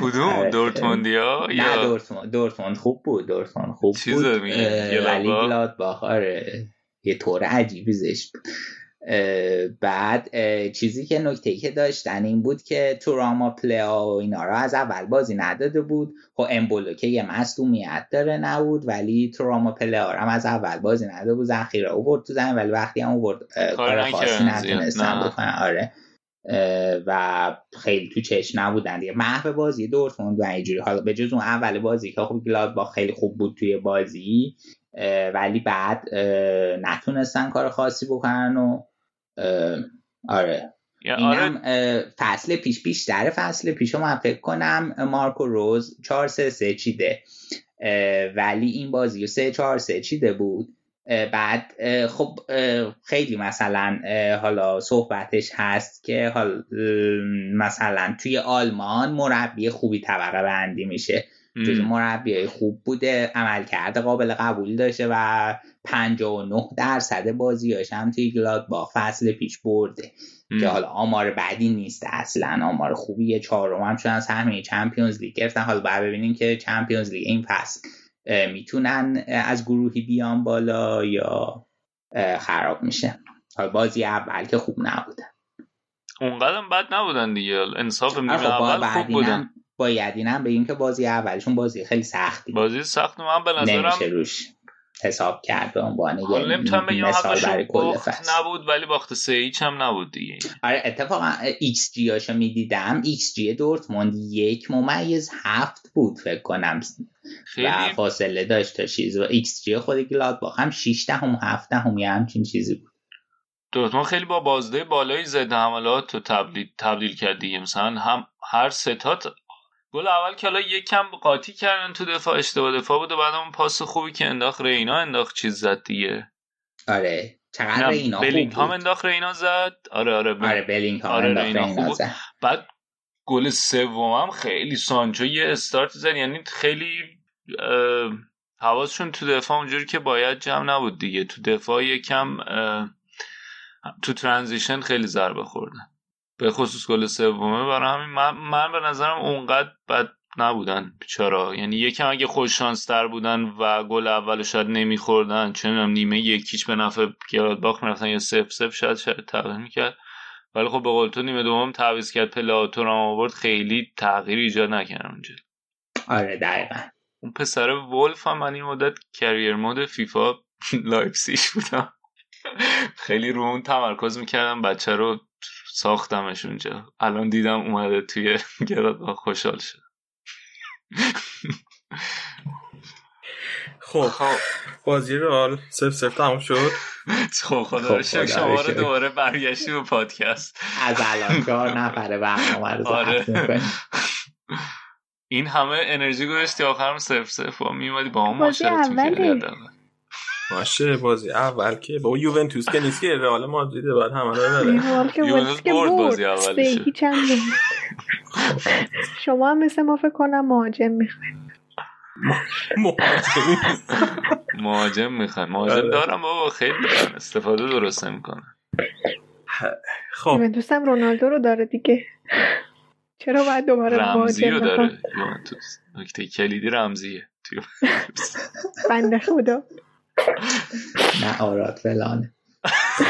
کدوم؟ آره. دورتموندیا؟ نه دورتموند دورتموند خوب بود دورتموند خوب بود. ولی گلادباخ آره. یه طور عجیبی زشت بود. بعد چیزی که نکته که داشتن این بود که تو راما پلیا و اینا رو از اول بازی نداده بود. خب امبولو که یه مصدومیت داره نبود ولی تو راما پلیا هم از اول بازی نداده بود. ذخیره اوورد تو زمین ولی وقتی هم اوورد کار خاصی نتونستن بکنن آره. و خیلی تو چشم نبودن دیگه. محو بازی دورتموند و اینجوری. حالا به جز اون اول بازی که خب با خیلی خوب بود توی بازی ولی بعد نتونستن کار خاصی بکنن و آره. اینم آره. فصل پیش بیشتر فصل پیش من فکر کنم مارکو روز 4 3 3 چیده. ولی این بازی 3 4 3 چیده بود. بعد خب خیلی مثلا حالا صحبتش هست که حال مثلا توی آلمان مربی خوبی طبقه بندی میشه. جز مربی خوب بوده عملکرد قابل قبول داشته و 59 درصد بازیاش هم توی با فصل پیش برده. که حالا آمار بدی نیست اصلا آمار خوبیه چهارم هم از همه چمپیونز لیگ گرفتن. حالا باید ببینیم که چمپیونز لیگ این فصل می‌تونن از گروهی بیان بالا یا خراب میشه. حالا بازی اول که خوب نبودن اونقدر بد نبودن دیگه. انصاف نیمه خب اول خوب بودن. باید اینم بگیم که بازی اولشون بازی خیلی سختی بازی سخت من به نظرم نمیشه روش حساب کرد به عنوان یه نمی‌تونم بگم برای کل نبود ولی باخت سه ایچ هم نبود دیگه. آره اتفاقا ایکس جی هاشو می‌دیدم. ایکس جی دورتموند یک ممیز هفت بود فکر کنم. خیلی و فاصله داشت تا چیز و ایکس جی خود گلاد هم 6 دهم 7 دهم یه همچین چیزی بود. دورتموند خیلی با بازده بالایی زده حملات تو تبدیل تبدیل کرد دیگه مثلا هم هر ستات گل اول که حالا یکم قاطی کردن تو دفاع اشتباه دفاع بود و بعد اون پاس خوبی که انداخت رینا انداخت چیز زد دیگه. آره. چقدر رینا بلینگهام انداخت رینا زد. آره آره بل... آره بلینگهام آره رینا خوب زد. بعد گل سومم خیلی سانچو یه استارت زد. یعنی خیلی حواسشون تو دفاع اونجوری که باید جمع نبود دیگه. تو دفاع یکم تو transition خیلی ضربه خوردن. به خصوص گل سومه. برای همین من, من به نظرم اونقدر بد نبودن چرا یعنی یکم اگه خوش شانس تر بودن و گل اول شاید نمیخوردن می‌دونم نیمه یک هیچ به نفع گرادباخ می‌رفتن یا صفر صفر شاید شاید تغییر می‌کرد. ولی خب به قول تو نیمه دوم تعویض کرد پلئا رو آورد خیلی تغییر ایجاد نکرد اونجا. آره دقیقا. اون پسر ولف هم من این مدت career mode فیفا لایپسیش بودم. خیلی رو اون تمرکز می‌کردم بچه رو ساختمش اونجا الان دیدم اومده توی گراد خوشحال شد. خب خب. بازی رو حال سف سف تموم شد؟ خب خدا رو شکر. شما رو دوباره برگشتی به پادکست. از الان چهار نفره برنامه رو آره. این همه انرژی گذاشتی آخرم سف سف و میومدی با هم ماشرت می‌کردی باشه بازی اول که با یوونتوس که نیست که رئال مادرید بعد همه رو یوونتوس برد بازی اولش. شما هم مثل ما فکر کنم مهاجم می‌خواین مهاجم. می‌خواین مهاجم آره. دارم بابا خیلی دارن استفاده درست نمی‌کنن خب. یوونتوس هم رونالدو رو داره دیگه. چرا باید دوباره رمزی رو داره یوونتوس نکته کلیدی رمزیه بنده خدا نه آراد فلانه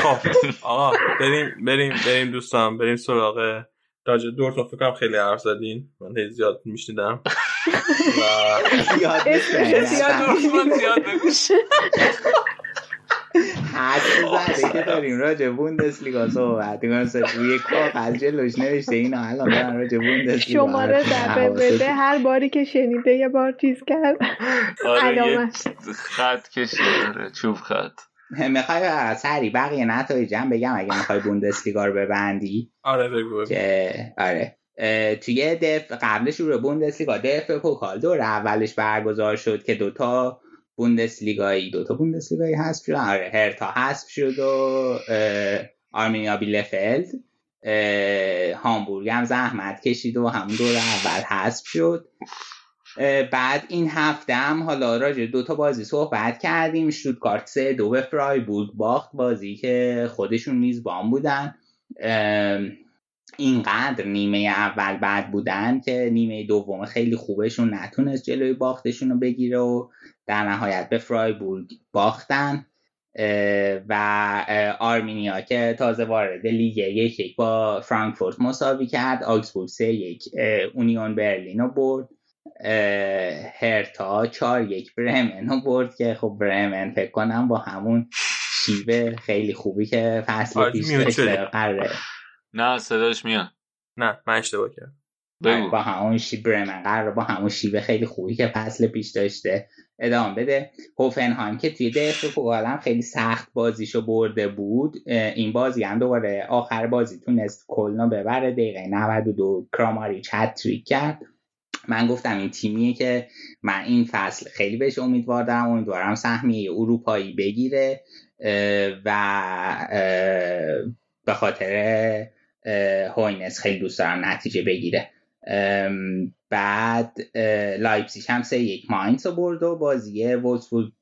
خب آقا بریم بریم بریم دوستان بریم سراغ راجع دورتون فکر کنم خیلی حرف زدین من خیلی زیاد میشنیدم زیاد زیاد حد زده که داریم راجع بوندسلیگا صحبت می‌کنم روی کاغذ جلوش نوشته. این الان دارن راجع بوندسلیگا شماره دفعه بده. هر باری که شنیده یه بار چیز کرد. آره خط کشید چوب خط. می‌خوای سری بقیه نتایجم بگم اگه می‌خوای بوندسلیگا رو ببندی. آره بگو که آره. توی دف قبلش رو بوندسلیگا دف پوکال دور اولش برگزار شد که دوتا بوندسلیگایی دو تا بوندسلیگایی حذف شد. آره هرتا حذف شد و آرمینیا بیلفلد هامبورگ هم زحمت کشید و همون دور اول حذف شد. بعد این هفته هم حالا راجع دو تا بازی صحبت کردیم. کارت سه دو به فرایبورگ باخت بازی که خودشون میزبان بودن. اینقدر نیمه اول بد بودن که نیمه دوم خیلی خوبشون نتونست جلوی باختشون رو بگیره و در نهایت به فرایبورگ باختن و آرمینیا که تازه وارد لیگ یک یک با فرانکفورت مساوی کرد آکسبورگ سه یک اونیون برلین رو برد هرتا چار یک برمن رو برد که خب برمن فکر کنم با همون شیوه خیلی خوبی که فصل پیش داشته نه صداش میاد. نه من اشتباه کردم. با همون شیب برمن قرار با همون شیوه خیلی خوبی که فصل پیش داشته. ادامه بده. هوفنهایم که توی دفع هم خیلی سخت بازیشو برده بود. این بازی هم دوباره آخر بازی تونست کلنا ببره. دقیقه 92 کراماری چتریک کرد. من گفتم این تیمیه که من این فصل خیلی بهش امید دارم امیدوارم سهمیه اروپایی بگیره. و به خاطر هوینس خیلی دوست دارم نتیجه بگیره. بعد لایپسیش هم سه یک ماینس رو برد و بازی وولسبورگ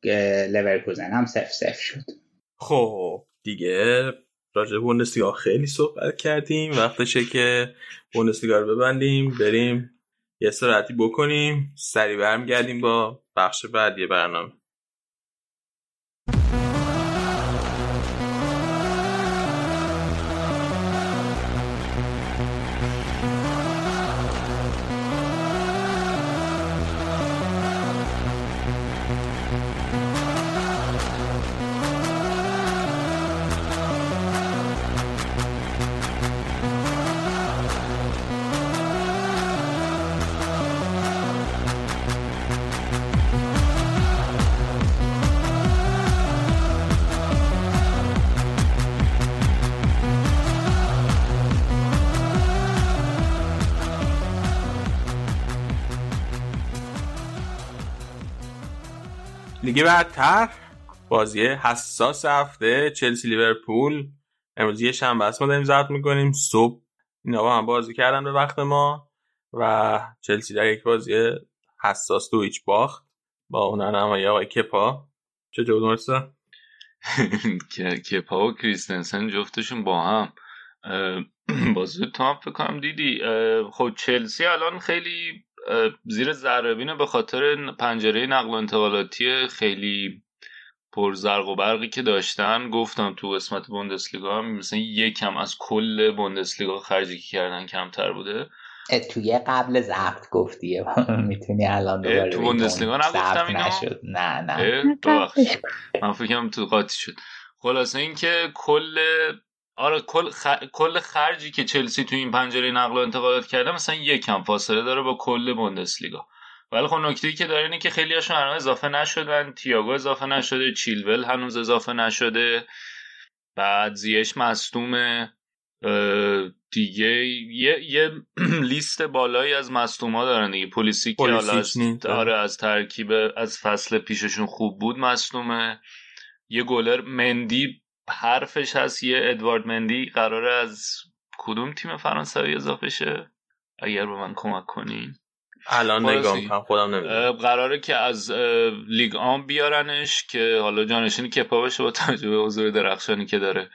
لورکوزن هم صفر صفر شد. خب دیگه راجع بوندسلیگا خیلی صحبت کردیم. وقتشه که بوندسلیگا رو ببندیم بریم یه سرعتی بکنیم سری برمیگردیم با بخش بعدی برنامه. لیگ بعدتر بازی حساس هفته چلسی لیورپول. امروز یه شنبه است ما داریم ضبط می‌کنیم. صبح اینا هم بازی کردن به وقت ما و چلسی در یک بازی حساس دو هیچ باخت. با اون نمایی آقای کپا. چطور درسته کپا و کریستنسن جفتشون با هم. بازی تو هم فکر کنم دیدی. خب چلسی الان خیلی زیر ذربینه به خاطر پنجره نقل و انتقالاتی خیلی پرزرق و برقی که داشتن گفتم تو قسمت بوندسلیگا هم مثلا یکم از کل بوندسلیگا خرجی که کردن کمتر بوده. توی قبل ضبط گفتیه می‌تونی الان دوباره تو بوندسلیگا نگفتم اینو نشد. نه نه. من فکرم تو قاطی شد. خلاصه اینکه کل آره کل, کل خرجی که چلسی تو این پنجره نقل و انتقالات کرده مثلا یکم فاصله داره با کل بوندسلیگا. ولی خب نکته که داره اینه که خیلی هاشون هنوز اضافه نشدن. تییاگو اضافه نشده چیلول هنوز اضافه نشده. بعد زیش مصدومه دیگه یه, یه لیست بالایی از مصدوما دارن دیگه. پلیسی که حالا آره از ترکیب از فصل پیششون خوب بود مصدومه. یه گلر مندی حرفش هست یه ادوارد مندی قراره از کدوم تیم فرانسوی اضافه شه اگر به من کمک کنین. الان نگاه خودم نمی‌دونم. قراره که از لیگ آن بیارنش که حالا جانشینی کپا بشه با توجه به حضور درخشانی که داره.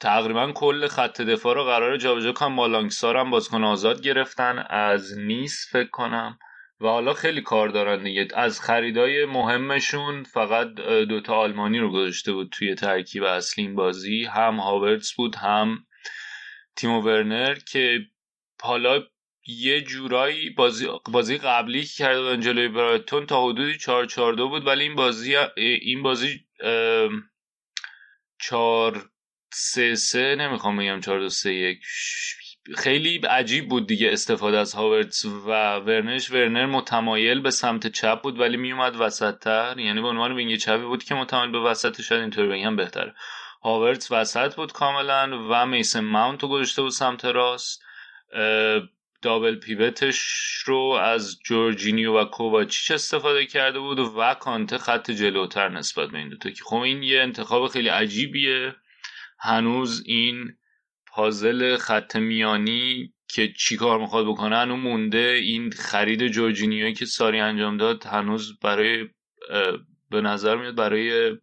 تقریبا کل خط دفاع رو قراره جابجا کنن. مالانگسار هم بازیکن آزاد گرفتن. از نیس فکر کنم. و حالا خیلی کار دارن دیگه. از خریدای مهمشون فقط دوتا آلمانی رو گذاشته بود توی ترکیب اصلی این بازی. هم هاورتس بود هم تیمو ورنر که حالا یه جورایی بازی, بازی قبلی که کرده بودن جلوی برایتون تا حدودی 4 4 2 بود ولی این بازی این بازی 4 3 3 نمی‌خوام بگم 4 2 3 1 خیلی عجیب بود دیگه استفاده از هاورتس و ورنرش. ورنر متمایل به سمت چپ بود ولی میومد وسط تر یعنی به عنوان wing چپی بود که متمایل به وسط شاید اینطوری بگم بهتره. هاورتس وسط بود کاملا و میسن ماونت رو گذاشته بود سمت راست. دابل پیوتش رو از جورجینیو و کوواچیچ استفاده کرده بود و کانته خط جلوتر نسبت به این دوتا. که خب این یه انتخاب خیلی عجیبیه. هنوز این پازل خط میانی که چی کار می‌خواد بکنه هنوز مونده. این خرید جورجینیوی که ساری انجام داد هنوز برای به نظر میاد برای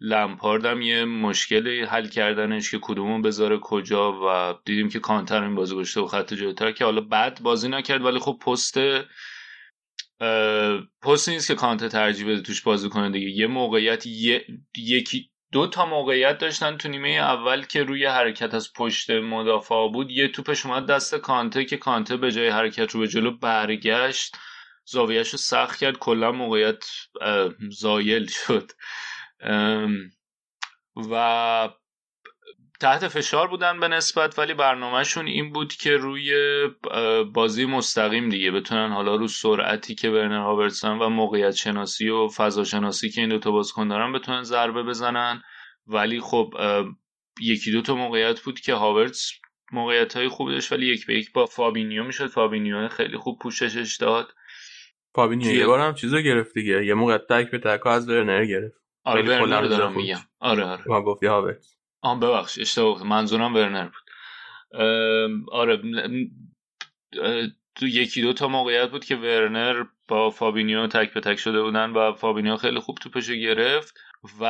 لمپاردم یه مشکلی حل کردنش که کدومون بذاره کجا و دیدیم که کانتر این بازی گشته و خط جلوتر که حالا بعد بازی نکرد ولی خب پست پست نیست که کانتر ترجیح بده توش بازی کنه دیگه. یه موقعیت یکی دو تا موقعیت داشتن تو نیمه اول که روی حرکت از پشت مدافع بود. یه توپش اومد دست کانته که کانته به جای حرکت رو به جلو برگشت. زاویهش رو سخت کرد. کلا موقعیت زایل شد. و تحت فشار بودن به نسبت ولی برنامهشون این بود که روی بازی مستقیم دیگه بتونن حالا رو سرعتی که ورنر هاورتس و اون و موقعیت شناسی و فضا شناسی که این دوتا بازیکن دارن بتونن ضربه بزنن. ولی خب یکی دو تا موقعیت بود که هاورتس موقعیت های خوب داشت ولی یک به یک با فابینیو می‌شد. فابینیو خیلی خوب پوششش داد. فابینیو یه بار هم چیزو گرفت دیگه. یه موقع تک به تک از ورنر گرفت. آره ورنر رو دارم میگم. آره آره. ما گفتی هاورتس آن ببخش اشتباه منظورم ورنر بود. آره تو یکی دو تا موقعیت بود که ورنر با فابینیو تک به تک شده بودن و فابینیو خیلی خوب توپشو گرفت و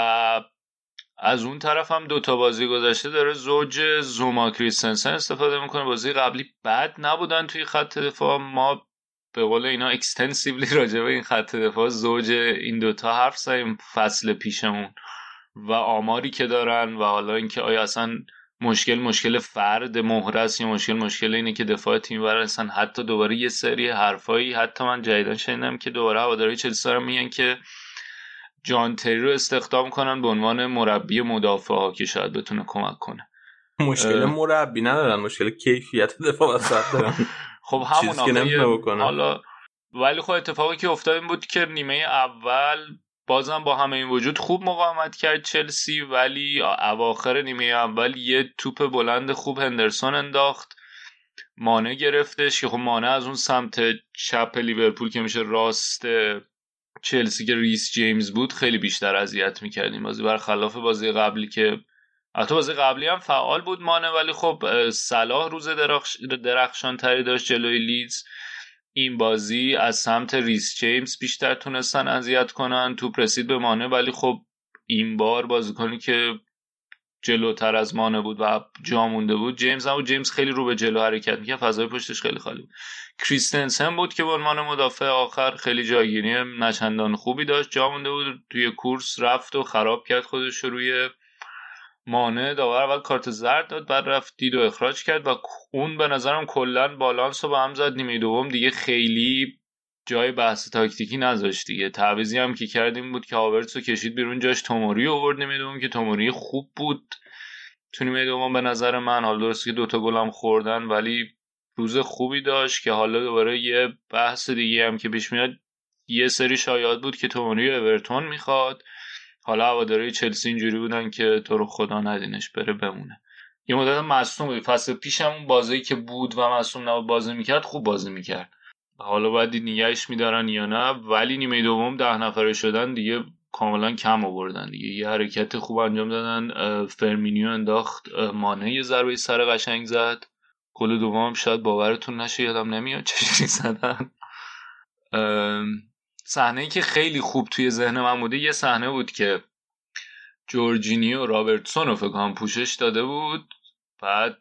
از اون طرف هم دوتا بازی گذشته داره زوج زوما کریستنسن استفاده می‌کنه. بازی قبلی بد نبودن توی خط دفاع. ما به قول اینا اکستنسیولی راجع به این خط دفاع زوج این دوتا حرف زدیم فصل پیشمون. و آماری که دارن و حالا اینکه آیا اصلا مشکل مشکل فرد مهرس یا مشکل مشکل اینه که دفاع تیم برسن حتی دوباره یه سری حرفایی حتی من جدیدن شنیدم که دوباره هواداری چلسی دارن میگن که جان تری رو استخدام کنن به عنوان مربی مدافع ها که شاید بتونه کمک کنه. مشکل مربی ندارن مشکل کیفیت دفاع وسط دارن. خب همون حالا ولی خب اتفاقی که افتاد این بود که نیمه اول بازم با همه این وجود خوب مقاومت کرد چلسی ولی اواخر نیمه اول یه توپ بلند خوب هندرسون انداخت. مانع گرفتش که خب مانع از اون سمت چپ لیورپول که میشه راست چلسی که ریس جیمز بود خیلی بیشتر اذیت می‌کرد این بازی برخلاف بازی قبلی که حتی بازی قبلی هم فعال بود مانه ولی خب صلاح روز درخش... درخشان تری داشت جلوی لیدز. این بازی از سمت ریس جیمز بیشتر تونستن اذیت کنن توپ رسید به مانه ولی خب این بار بازیکنی که جلوتر از مانه بود و جا مونده بود جیمز هم جیمز خیلی رو به جلو حرکت می‌کرد فضای پشتش خیلی خالی بود. کریستنسن بود که به عنوان مدافع آخر خیلی جایگیری نچندان خوبی داشت. جا مونده بود توی کورس رفت و خراب کرد خودش روی مانع داور اول کارت زرد داد بعد رفت دید و اخراج کرد و اون به نظرم کلا بالانس رو به هم زد. نیمه دوم دیگه خیلی جای بحث تاکتیکی نذاشت دیگه. تعویزی هم که کردیم بود که هاورتس رو کشید بیرون جاش توموری آورد نیمه دوم که توموری خوب بود. تو نیمه دوم به نظر من حالا درست که دوتا گلم خوردن ولی روز خوبی داشت که حالا دوباره یه بحث دیگه هم که پیش میاد یه سری شایعات بود که توموری اورتون می‌خواد. حالا هواداری چلسی اینجوری بودن که تو رو خدا ندینش بره بمونه. یه مدت مصوم بود. فصل پیشم اون بازی که بود و مصوم نبود بازی می‌کرد خوب بازی می‌کرد. حالا باید نگهش میدارن یا نه ولی نیمه دوم ده نفره شدن دیگه کاملا کم آوردن دیگه. یه حرکت خوب انجام دادن. فرمینیو انداخت. مانه یه ضربه سر قشنگ زد. گل دوم شاید باورتون نشه یادم نمیاد چجوری زدن. صحنه ای که خیلی خوب توی ذهن من بوده یه صحنه بود که جورجینیو رابرتسون رو فکر پوشش داده بود بعد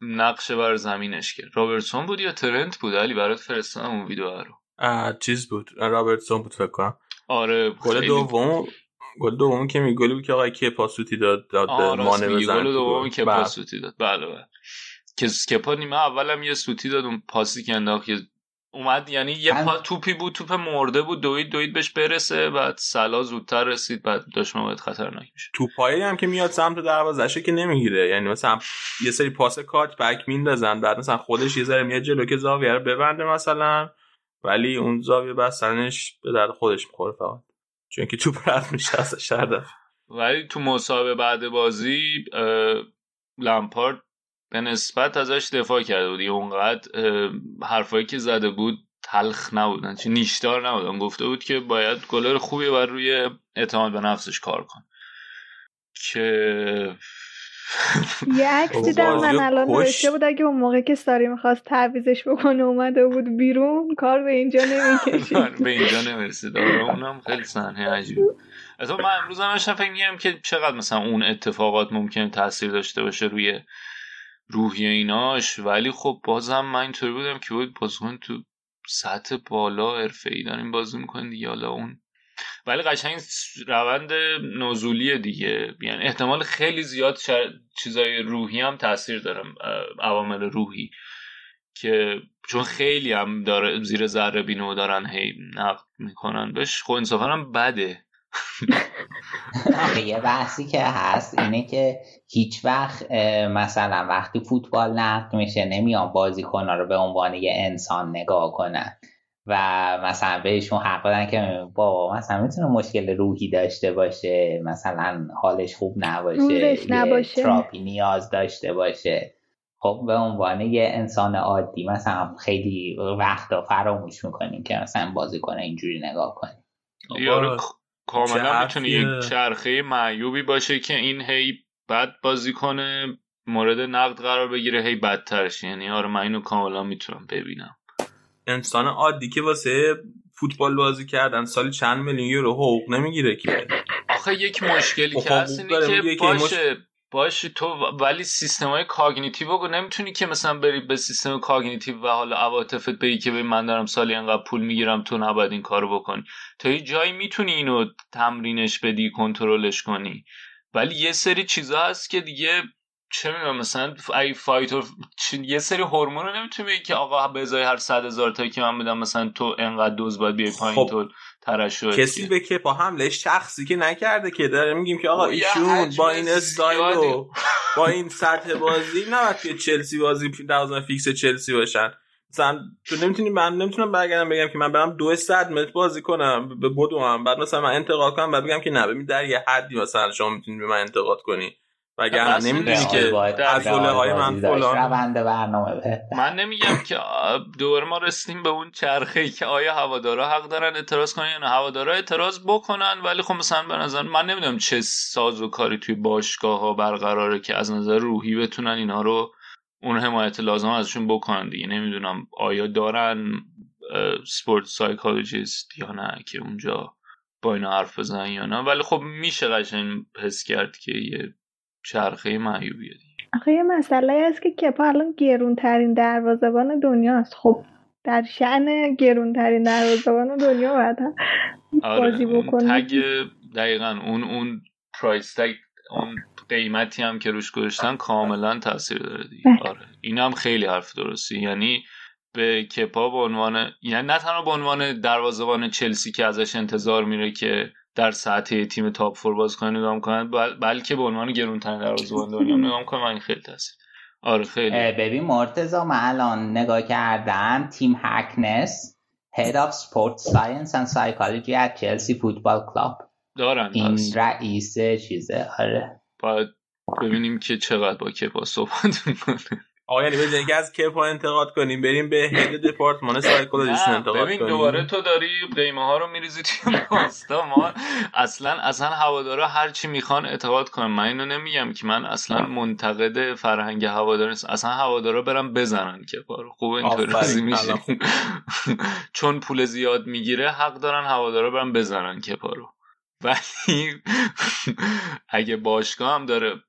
نقش بر زمینش کرد رابرتسون بود یا ترنت بود؟ علی برات فرستادم اون ویدیو رو. چیز بود. رابرتسون بود فکر کنم. آره گل دوم گل دوم که می گلی بود که آقای کپا سوتی داد داد مانه بزن گل دوم کپا سوتی داد. بله بله. که نیمه اولم یه سوتی داد اون پاسی که انداخت اومد یعنی یه پا توپی بود توپ مرده بود دوید دوید بهش برسه بعد سلا زودتر رسید بعد داشت موقعیت خطرناک میشه توپایی هم که میاد سمت دروازه‌شه که نمی‌گیره. یعنی مثلا یه سری پاس کات بک میندازن بعد مثلا خودش یه ذره میاد جلو که زاویه رو ببنده مثلا ولی اون زاویه بستنش به درد خودش می‌خوره فقط. چون که توپ رد میشه از شرده ولی تو مسابقه بعد بازی لامپارد به نسبت ازش دفاع کرده بود اونقدر حرفایی که زده بود تلخ نبودن چه نیشدار نبودن گفته بود که باید گلر خوبی بر روی اعتماد به نفسش کار کن که یه عکس دیدم من الان نوشته بود اگه اون موقع که ساری می‌خواست تعویزش بکنه اومده بود بیرون کار به اینجا نمی‌کشید. به اینجا نمی‌رسید. آره، اونم خیلی صحنه عجیب از من امروز هم فکر میگم که چقدر مثلا اون اتفاقات ممکنه تاثیر داشته باشه روی روحی ایناش ولی خب بازم من اینطوری بودم که بود بازیکن تو سطح بالا حرفه ای داریم بازی می‌کنن دیگه حالا اون. ولی قشنگ روند نزولی دیگه. یعنی احتمال خیلی زیاد چیزای روحی هم تاثیر داره عوامل روحی. که چون خیلی هم داره زیر ذره بینو دارن هی نقد می‌کنن. بهش خب انصافا هم بده. یه بحثی که هست اینه که هیچ وقت مثلا وقتی فوتبال نقد میشه نمیان بازیکنها رو به عنوان یه انسان نگاه کنن. و مثلا بهشون حق بدن که با مثلا می‌تونه مشکل روحی داشته باشه مثلا حالش خوب نباشه نباشه. تراپی نیاز داشته باشه. خب به عنوان یه انسان عادی مثلا خیلی وقتا فراموش می‌کنیم که مثلا بازی کنه اینجوری نگاه کنیم کاملا می‌تونه یک چرخه معیوبی باشه که این هی بد بازی کنه مورد نقد قرار بگیره هی بدترش. یعنی آره من اینو کاملا می‌تونم ببینم. انسان عادی که واسه فوتبال بازی کردن سالی چند میلیون یورو حقوق نمی‌گیره که. آخه یک مشکلی که هست اینه که باشه باشه تو ولی سیستم های cognitive رو نمی‌تونی که مثلا بری به سیستم cognitive و حالا عواطفت بگی که به من دارم سالی انقدر پول می‌گیرم تو نباید این کارو بکنی. تا یه جایی می‌تونی اینو تمرینش بدی کنترلش کنی. ولی یه سری چیزا هست که دیگه چه می‌دونم مثلا ای فایتر یه سری هورمون رو نمی‌تونی بگی که آقا به ازای هر صد هزار تایی که من بدم مثلا تو انقدر دوز باید بیای پایین خب. ترشح کسی به که با حمله شخصی که نکنده که داره میگیم که آقا ایشون با این استایل و با این سطح بازی نباید توی چلسی بازی دوازن فیکس چلسی باشن. مثلا تو نمی‌تونی من نمی‌تونم برگردم بگم که من برم دو صد متر بازی کنم به بدوم. بعد مثلا من انتقاد کنم بعد بگم که نه ببین در یه حدی مثلا شما می‌تونی به من انتقاد کنی. وگرنه نمی‌دونی که از های من فلان. برنامه. من نمیگم که دور ما رسیدیم به اون چرخه که آیا هوادارا حق دارن اعتراض کنن یا نه. هوادارا اعتراض بکنن ولی خب مثلا به نظر من نمی‌دونم چه ساز و کاری توی باشگاه ها برقراره که از نظر روحی بتونن اینا رو اون حمایت لازم ازشون بکنن دیگه. نمی‌دونم آیا دارن sport psychologist یا نه که اونجا با اینا حرف بزنن یا نه. ولی خب میشه قشنگ حس کرد که یه چرخه معیوبیه آخه یه مسئله هست که کپا الان گرون ترین دروازه‌بان دنیاست خب در شأن گرون ترین دروازه‌بان دنیا باید آره، بازی بکنه تگ دقیقا اون اون پرایس تگ اون قیمتی هم که روش گذاشتن کاملا تاثیر داره دیگه. بله. آره این هم خیلی حرف درستی. یعنی به کپا به عنوان یعنی نه تنها به عنوان دروازه‌بان چلسی که ازش انتظار میره که در سطح تیم تاپ فور باز کنن نگاه کنن بلکه به عنوان گرونترین دروازه‌بان دنیا نگاه کنن این خیلی تاثیر. آره خیلی. ببین مرتضا من الان نگاه کردم تیم هکنس Head of Sports Science and Psychology at Chelsea Football Club. دارن این رئیس چیزه؟ آره. باید ببینیم که چقدر با کپا صحبت می‌کنه. آقا یعنی اینکه از کپا انتقاد کنیم بریم به هد دپارتمان سایکولوژیست انتقاد ببین دوباره تو داری قیمه ها رو میریزی توی پاستا ما اصلا اصلا هوادارا هر چی می‌خوان اعتقاد کنن من اینو نمیگم که من اصلا منتقد فرهنگ هوادار نیست اصلا هوادارا برم بزنن کپا رو. خوب اینطوری میشه چون پول زیاد می‌گیره حق دارن هوادارا برم بزنن کپا رو. ولی اگه باشگاه هم داره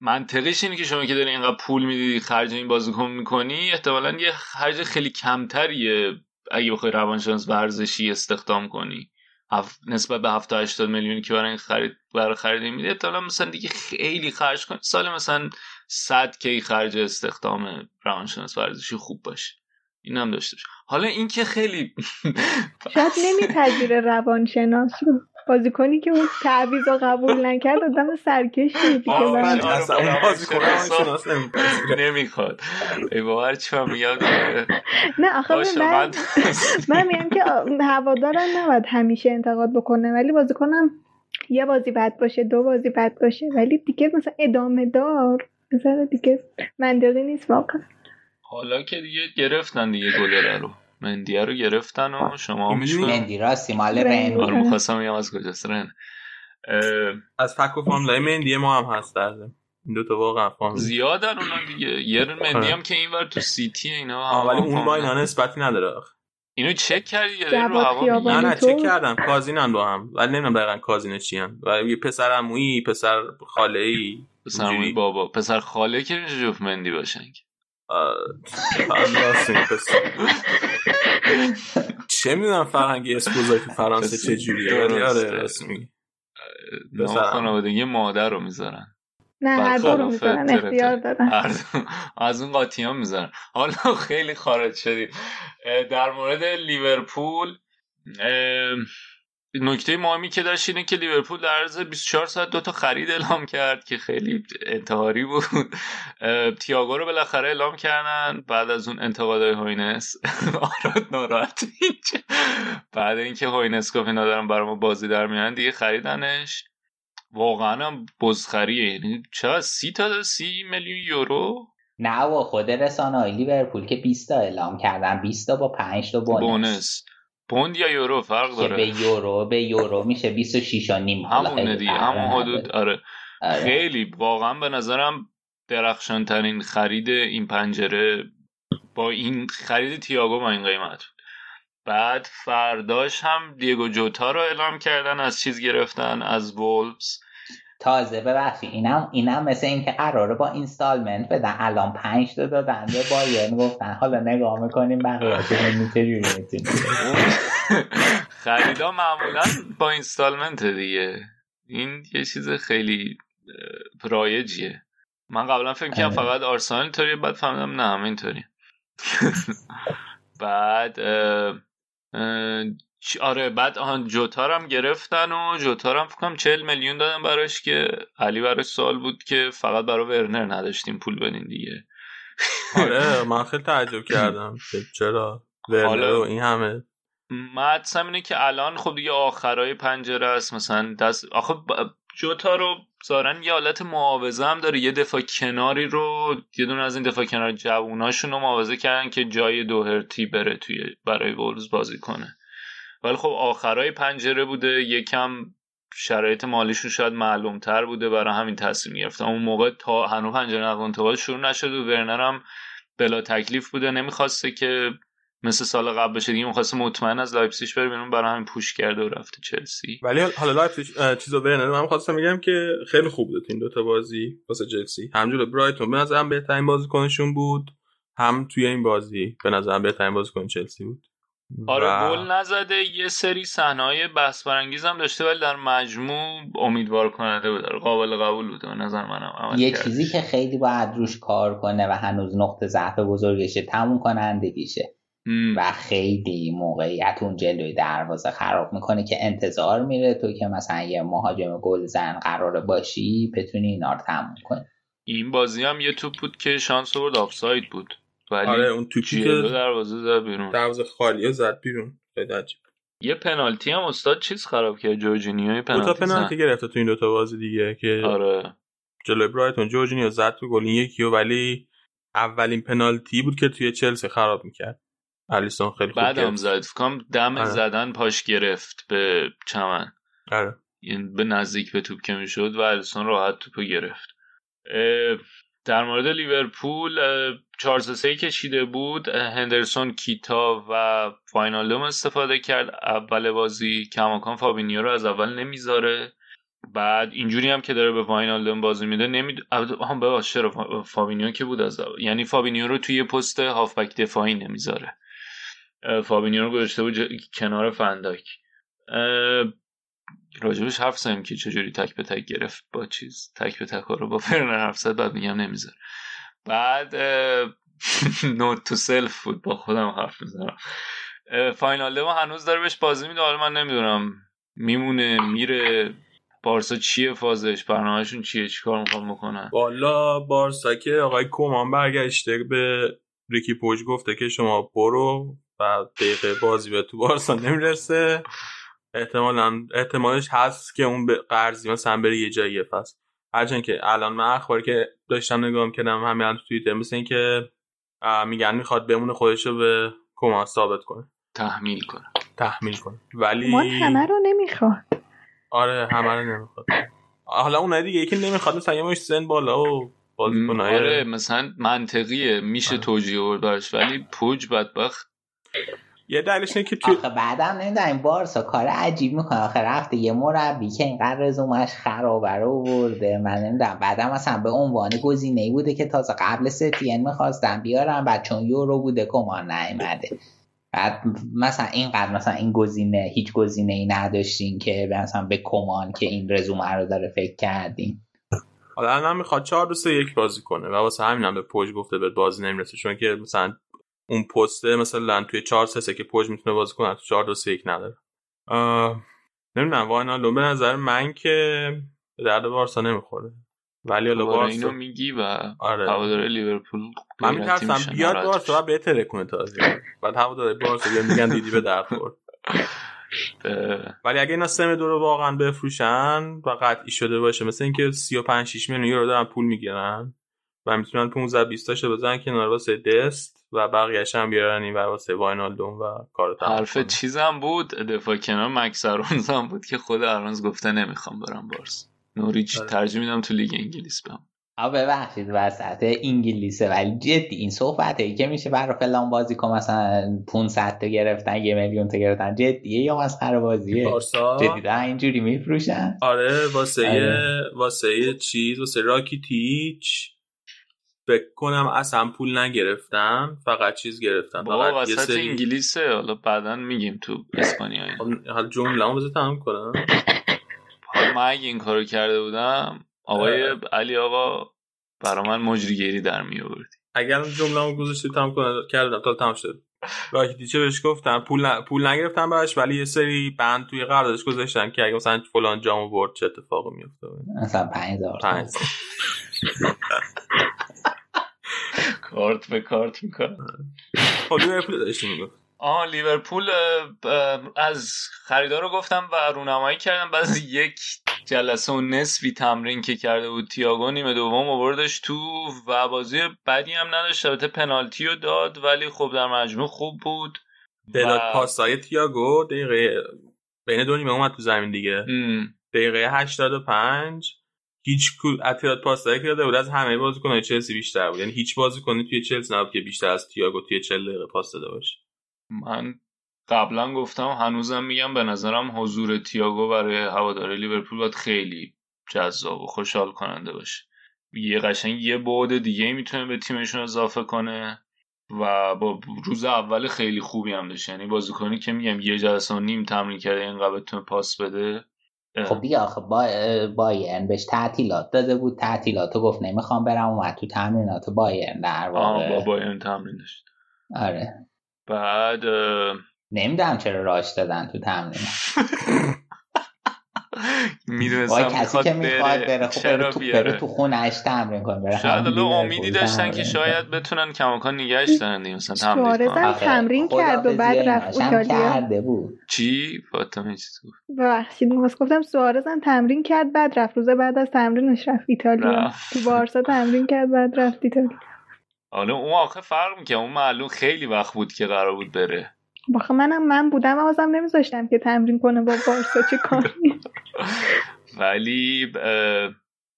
منطقیش اینه که شما که داری اینقدر پول میدی خرج این بازیکن می‌کنی احتمالا یه خرج خیلی کمتریه اگه بخوای روانشناس ورزشی استخدام کنی. نسبت به 70 80 میلیونی که برای خرید برای خرید میده احتمالا مثلا دیگه خیلی خرج کنی سال مثلا 100 کی خرج استخدام روانشناس ورزشی خوب باشه. این هم داشته حالا این که خیلی شاید نمیپذیره روانشناس رو. بازیکنی که اون تعویض رو قبول نکرد آدم سرکشی دیگه. نمی‌خواد. ای باور چی میگم نه آخه من من میگم که هوادارم نباید همیشه انتقاد بکنه ولی بازیکنم یه بازی بد باشه دو بازی بد باشه ولی دیگه مثلا ادامه دار. نظر دیگه منطقی نیست واقعا. حالا که دیگه گرفتن دیگه گلره رو. مندیه رو گرفتن و شما مندی راستی مال رن. رن آره می‌خواستم بگم از کجاست رن از فک و فاملای مندی ما هم هست در دو تا واقعا فامیل زیادن اونا دیگه یه مندی آره. هم که اینور تو سیتی اینا آه، ولی هم اون با اینا. نسبتی نداره. اینو چک کردی یا رو هوا. نه نه؟ چک کردم کازینن با هم ولی نمی‌دونم دقیقا کازینه چی هم و یه پسر عمویی پسر خاله ای پسر بابا پسر خاله که میشه جفت مندی باشن که. چه می‌دونم فرهنگ اسپوزا تو فرانسه چه جوریه ولی آره. راست میگی. پسر عمو. خانوادگی مادر رو می‌ذارن. نه هر دو رو می‌ذارن. اختیار دادن. از اون قاطی ها می‌ذارن. حالا خیلی خارج شدیم. در مورد لیورپول نکته مهمی که داشت اینه که لیورپول در عرض 24 ساعت دو تا خرید اعلام کرد که خیلی انتحاری بود. اه، تییاگو رو بالاخره اعلام کردن. بعد از اون انتقادهای هوینس آراد ناراحت. بعد اینکه هوینس گفت اینا دارن برای ما بازی در میارن دیگه خریدنش. واقعا هم بزخریه یعنی چقدر؟ سی تا سی میلیون یورو؟ نه و خود رسانه های لیورپول که 20 تا اعلام کردن 20 تا با 5 تا بونس. پوند یا یورو فرق که به داره یورو به یورو میشه 26 و نیم خیلی دیگه همون. حدود آره آره. خیلی واقعا به نظرم درخشان ترین خرید این پنجره با این خرید تییاگو با این قیمت بود. بعد فرداش هم دیگو جوتا رو اعلام کردن از چیز گرفتن از وولفز تازه ببخشید اینم اینم مثل اینکه قراره با installment بدن. الان 5 تا دادن. به بایرن گفتن. حالا نگاه می‌کنیم بقیه. چه جوری می‌تونیم؟ خریدا معمولا با installment دیگه. این یه چیز خیلی رایجیه. من قبلا فکر آره. فقط آرسنال اینطوریه بعد فهمیدم نه همه اینطوری بعد آره بعد آهان جوتا رو هم گرفتن و جوتا رو هم فکر کنم 40 میلیون دادن براش که علی براش سوال بود که فقط برای ورنر نداشتیم پول بدین دیگه. آره من خیلی تعجب کردم چرا ورنر و این همه. مدسم اینه که الان خب دیگه آخرای پنجره است مثلا دست آخه ب- جوتا رو ظاهرا یه حالت معاوضه هم داره. یه دفاع کناری رو یه دونه از این دفاع کنار جووناشون رو معاوضه کردن که جای دوهرتی بره توی برای وولز بازی کنه. ولی خب آخرای پنجره بوده یکم شرایط مالیشون شاید معلوم تر بوده برای همین تصمیم گرفتن. اون موقع تا هنوز پنجره نقل انتقال شروع نشد و ورنر هم بلا تکلیف بوده. نمی‌خواسته که مثل سال قبل بشه دیگه می‌خواسته مطمئن از لایپسیش بره بیرون برای همین push کرده و رفته چلسی. ولی حالا لایپزیگ اه، چیزو ورنر من خواستم بگم که خیلی خوب بود این دوتا بازی واسه چلسی. همجور برایتون به نظرم بهترین بازیکنشون بود. هم توی این بازی به نظرم بهترین بازیکن چلسی بود. آره گل نزده یه سری صحنه‌های بحث برانگیز هم داشته ولی در مجموع امیدوار کننده بود. آره، قابل قبول بود. نظر منم یه کرد. چیزی که خیلی باید روش کار کنه و هنوز نقطه ضعف بزرگشه تموم کنندگیشه. و خیلی موقعیت اون جلوی دروازه خراب می‌کنه که انتظار میره تو که مثلا یه مهاجم گل زن قراره باشی بتونی اینا رو تموم کنی. این بازی هم یه توپ بود که شانس آورد آفساید بود. ولی آره اون توپی که دروازه زد بیرون. دروازه خالی رو زد بیرون. خیلی عجیب. یه پنالتی هم استاد چیز خراب کرد جورجینیوی دو پنالتی تا زد. پنالتی گرفته تو این دوتا بازی دیگه که آره. جلوی برایتون جورجینیو زد تو گل این یکی ولی اولین پنالتی بود که توی چلسی خراب می‌کرد. الیسون خیلی خوب بعدم گرفت. زد. فکر کنم دم آره. زدن پاش گرفت به چمن. آره. به نزدیک به توپ که می‌شد و الیسون راحت توپو گرفت. در مورد لیورپول 4 3 کشیده بود. هندرسون کیتا و واینالدوم استفاده کرد. اول بازی کماکان فابینیو رو از اول نمی‌ذاره. بعد اینجوری هم که داره به واینالدوم بازی میده نمید هم ببخش چرا؟ فا- فابینیو که بود از اول. یعنی فابینیو رو توی پست هافبک دفاعی نمی‌ذاره. فابینیو رو گذاشته بود ج- کنار فن‌دایک. راجبش حرف زدیم که چجوری تک به تک گرفت با چیز. تک به تک رو با ورنر حرف زد بعد میگم نمی‌ذاره. بعد note to self بود با خودم حرف می‌زنم. واینالدوم هنوز داره بهش بازی میده. حالا من نمی‌دونم. میمونه میره. بارسا چیه فازش؟ برنامهشون چیه؟ چیکار می‌خوام بکنن؟ بالا بارسا که آقای کومان برگشته به ریکی پوج گفته که شما برو و دقیقه بازی به تو بارسا نمی‌رسه. احتمالا احتمالش هست که اون به قرضی مثلا بره یه جایی فصل. هرچند که الان من اخباری که داشتم نگاه می‌کردم همین تو توییتر مثل این که میگن می‌خواد بمونه خودش رو به کمان ثابت کنه. تحمیل کنه. تحمیل کنه. ولی ما همه رو نمی‌خواد. آره همه رو نمی‌خواد. حالا اون دیگه یکی نمی‌خواد مثلا یه مش سن بالا و بازیکنای آره مثلا منطقیه میشه آره. توجیه براش ولی پوج بدبخت. یه دلیلش اینه که تو آخه بعدم نمی‌دونم بارسا کار عجیب می‌کنه. آخه رفته یه مربی که اینقدر رزومش خرابه رو برده من نمی‌دونم بعدم مثلا به عنوان گزینه ای بوده که تازه قبل ستین می‌خواستم بیارم بعد چون یورو بوده کمان نیومده. بعد مثلا اینقدر مثلا این گزینه هیچ گزینه ای نداشتین که مثلا به کمان که این رزومه رو داره فکر کردین. حالا الان می‌خواد 4 2 3 1 بازی کنه. و واسه همینم به پوج گفته به بازی نمی‌رسه. چون که مثلا اون پسته مثلا توی 4 3 که پوج می‌تونه بازی کنه تو 4 2 3 1 نداره. نمی‌دونم واینالدو به نظر من که به درد بارسا نمی‌خوره. ولی حالا بارسا اینو میگی و آره. هوادار لیورپول من میترسم بیاد بارسا و بهتره کنه تازه بعد هوادار بارسا میگن دیدی به درد خورد. ولی اگه اینا سم دو رو واقعا بفروشن و قطعی شده باشه مثل اینکه 35 6 میلیون یورو دارن پول می‌گیرن و می‌تونن 15 20 تاشو بزنن کنار واسه دست و بقیه‌اش هم بیارن این واسه واینالدوم و کارو تمام حرف چیزم بود دفاع کنار مکس هم بود که خود ارونز گفته نمی‌خوام برم بارس. نوریچ آره. ترجمه میدم تو لیگ انگلیس بهم آ ببخشید وسط انگلیسه ولی جدی این صحبت ای که میشه برای فلان بازی کن مثلا 500 تا گرفتن یه میلیون تا گرفتن جدیه یا مسخره بازیه؟ جدی اینجوری میفروشن؟ آره واسه آره. واسه چیز واسه راکی تیچ فکر کنم اصلا پول نگرفتم فقط چیز گرفتم بابا وسط سری... انگلیسه. حالا بعدا میگیم تو اسپانیا خب، حالا جمله هم بذار تمام کنم. حالا من اگه این کارو کرده بودم آقای علی آقا برا من مجریگیری در می آوردی اگر جمله هم گذاشتی تمام کنم کردم تا تمام شد. راکی دیچه بهش گفتم پول, ن... پول نگرفتم براش ولی یه سری بند توی قراردادش گذاشتن که اگه مثلا فلان جامو برد چه اتفاقی میفته مثلا 5000 5000 کارت به کارت می‌کنه. خب لیورپول داشتی می‌گفت آه لیورپول از خریدار رو گفتم و رونمایی کردم. بعد یک جلسه و نصفی تمرین که کرده بود تیاگو نیمه دوم آوردش تو و بازی بدی هم نداشت. البته پنالتی رو داد ولی خب در مجموع خوب بود. دلات و... پاسای تییاگو دقیقه بین دو نیمه اومد تو زمین دیگه. ام. دقیقه 85 هیچ اطلاعات پاس که داده بود از همه بازیکن‌های چلسی بیشتر بود. یعنی هیچ بازیکنی توی چلسی نبود که بیشتر از تییاگو توی 40 دقیقه پاس داده باشه. من قبلا گفتم هنوزم میگم به نظرم حضور تییاگو برای هواداری لیورپول باید خیلی جذاب و خوشحال کننده باشه. یه قشنگ یه بعد دیگه می‌تونه به تیمشون اضافه کنه و با روز اول خیلی خوبی هم داشت. یعنی بازیکنی که میگم یه جلسه و نیم تمرین کرده اینقدر بتونه پاس بده خب بیا آخه با بایرن بهش تعطیلات داده بود. تعطیلات گفت نمی‌خوام برم. اومد تو تمرینات بایرن در واقع. با بایرن تمرین داشت. آره. بعد نمی‌دونم چرا راش دادن تو تمرین می‌دونستم کسی که می‌خواد بره خب بره تو, بره تو خونهش تمرین کنه بره. شاید امیدی داشتن که شاید بتونن کماکان نگهش دارن مثلا تمرین کنن. تمرین کرد و بعد رفت ایتالیا. بود. چی؟ فاطمه چیز گفت. ببخشید گفتم سوارز هم تمرین کرد بعد رفت. روز بعد از تمرینش رفت ایتالیا. تو بارسا تمرین کرد بعد رفت ایتالیا. حالا اون آخه فرق می‌کنه اون معلوم خیلی وقت بود که قرار بود بره. باخه منم من بودم آزم نمیذاشتم که تمرین کنه با بارسا چه کاری. ولی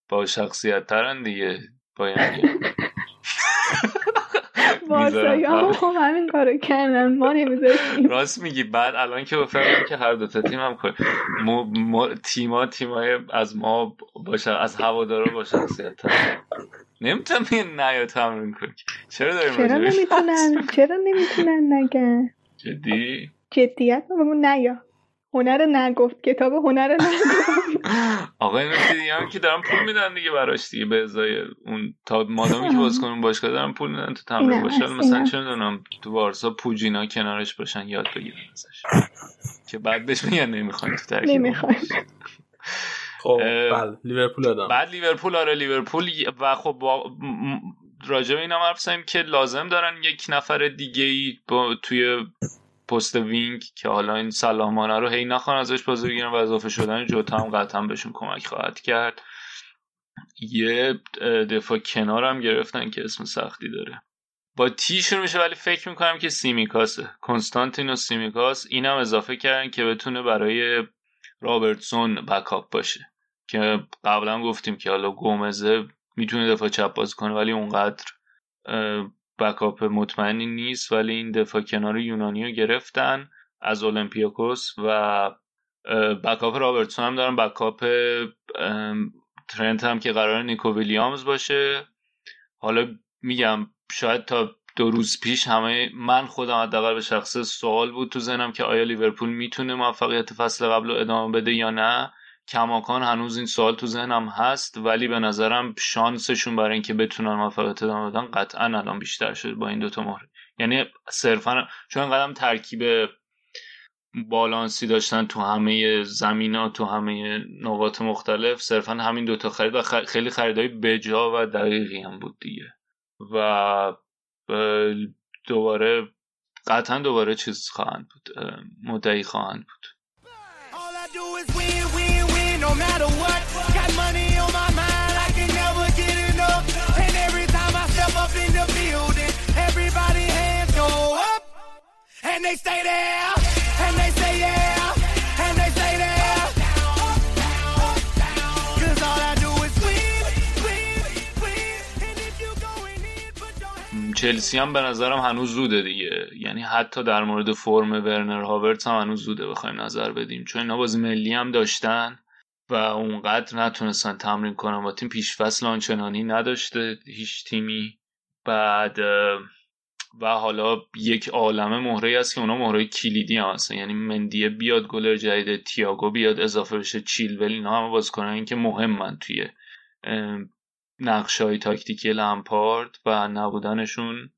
با شخصیت ترن دیگه باید بارسایی هم خب همین کارو کردن. ما نمیذاشتیم. راست میگی. بعد الان که بفهمیم که هر دو تا تیم هم کنیم تیما تیمای از ما باشه از هوادارا با شخصیت تر نمی‌تونم یه نیا تمرین کنی. چرا داریم چرا نمی‌تونن؟ چرا نمی‌تونن نگن جدی؟ جدیت بگو نیا. هنر نگفت کتاب هنر نگفت. آقا این دیگه هم که دارم پول میدن دیگه براش دیگه. به ازای اون تا مادامی که باز کنیم باشگاه دارم پول میدن تو تمرین باشه مثلا چه می‌دونم تو وارسا پوجینا کنارش باشن یاد بگیرن ازش. که بعد بهش میگن نمی‌خواین تو ترکیب نمی‌خواین خب بله لیورپول آدم بعد لیورپول آره لیورپول. و خب با راجع به این هم که لازم دارن یک نفر دیگه ای توی پست wing که حالا این صلاح مانه رو هی نخوان ازش بازی بگیرن و اضافه شدن جوتا هم قطعا بهشون کمک خواهد کرد. یه دفاع کنارم گرفتن که اسم سختی داره. با T شروع میشه ولی فکر می‌کنم که سیمیکاسه. کنستانتینوس سیمیکاس اینم اضافه کردن که بتونه برای رابرتسون backup باشه. که قبلا گفتیم که حالا گومزه می‌تونه دفاع چپ بازی کنه ولی اونقدر بکاپ مطمئنی نیست. ولی این دفاع کنار یونانی رو گرفتن از اولمپیاکوس و بکاپ رابرتسون هم دارن. بکاپ ترنت هم که قرار نیکو ویلیامز باشه. حالا میگم شاید تا دو روز پیش همه من خودم حداقل به شخص سوال بود تو ذهنم که آیا لیورپول می‌تونه موفقیت فصل قبل رو ادامه بده یا نه. کماکان هنوز این سوال تو ذهنم هست ولی به نظرم شانسشون برای اینکه بتونن موفقیت ادامه بدن قطعا الان بیشتر شد با این دوتا مهره یعنی صرفا چون قدم ترکیب بالانسی داشتن تو همه زمینا تو همه نقاط مختلف صرفا همین دوتا خرید و خیلی خریدهای بجا و دقیقی هم بود دیگه. و دوباره قطعا دوباره چیز خواهند بود مدعی خواهند بود. چلسی هم به نظرم هنوز زوده دیگه. یعنی حتی در مورد فرم ورنر هاورتس هم هنوز زوده بخوایم نظر بدیم. چون اینا بازی ملی هم داشتن. و اونقدر نتونستن تمرین کنن. با تیم پیش فصل آنچنانی نداشته هیچ تیمی. بعد و حالا یک عالمه مهره است که اونا مهره کلیدی هم هستن یعنی مندیه بیاد گلر جدید تییاگو بیاد اضافه بشه چیلول اینا همه بازیکنان که مهمن توی نقش های تاکتیکی لمپارد و نبودنشون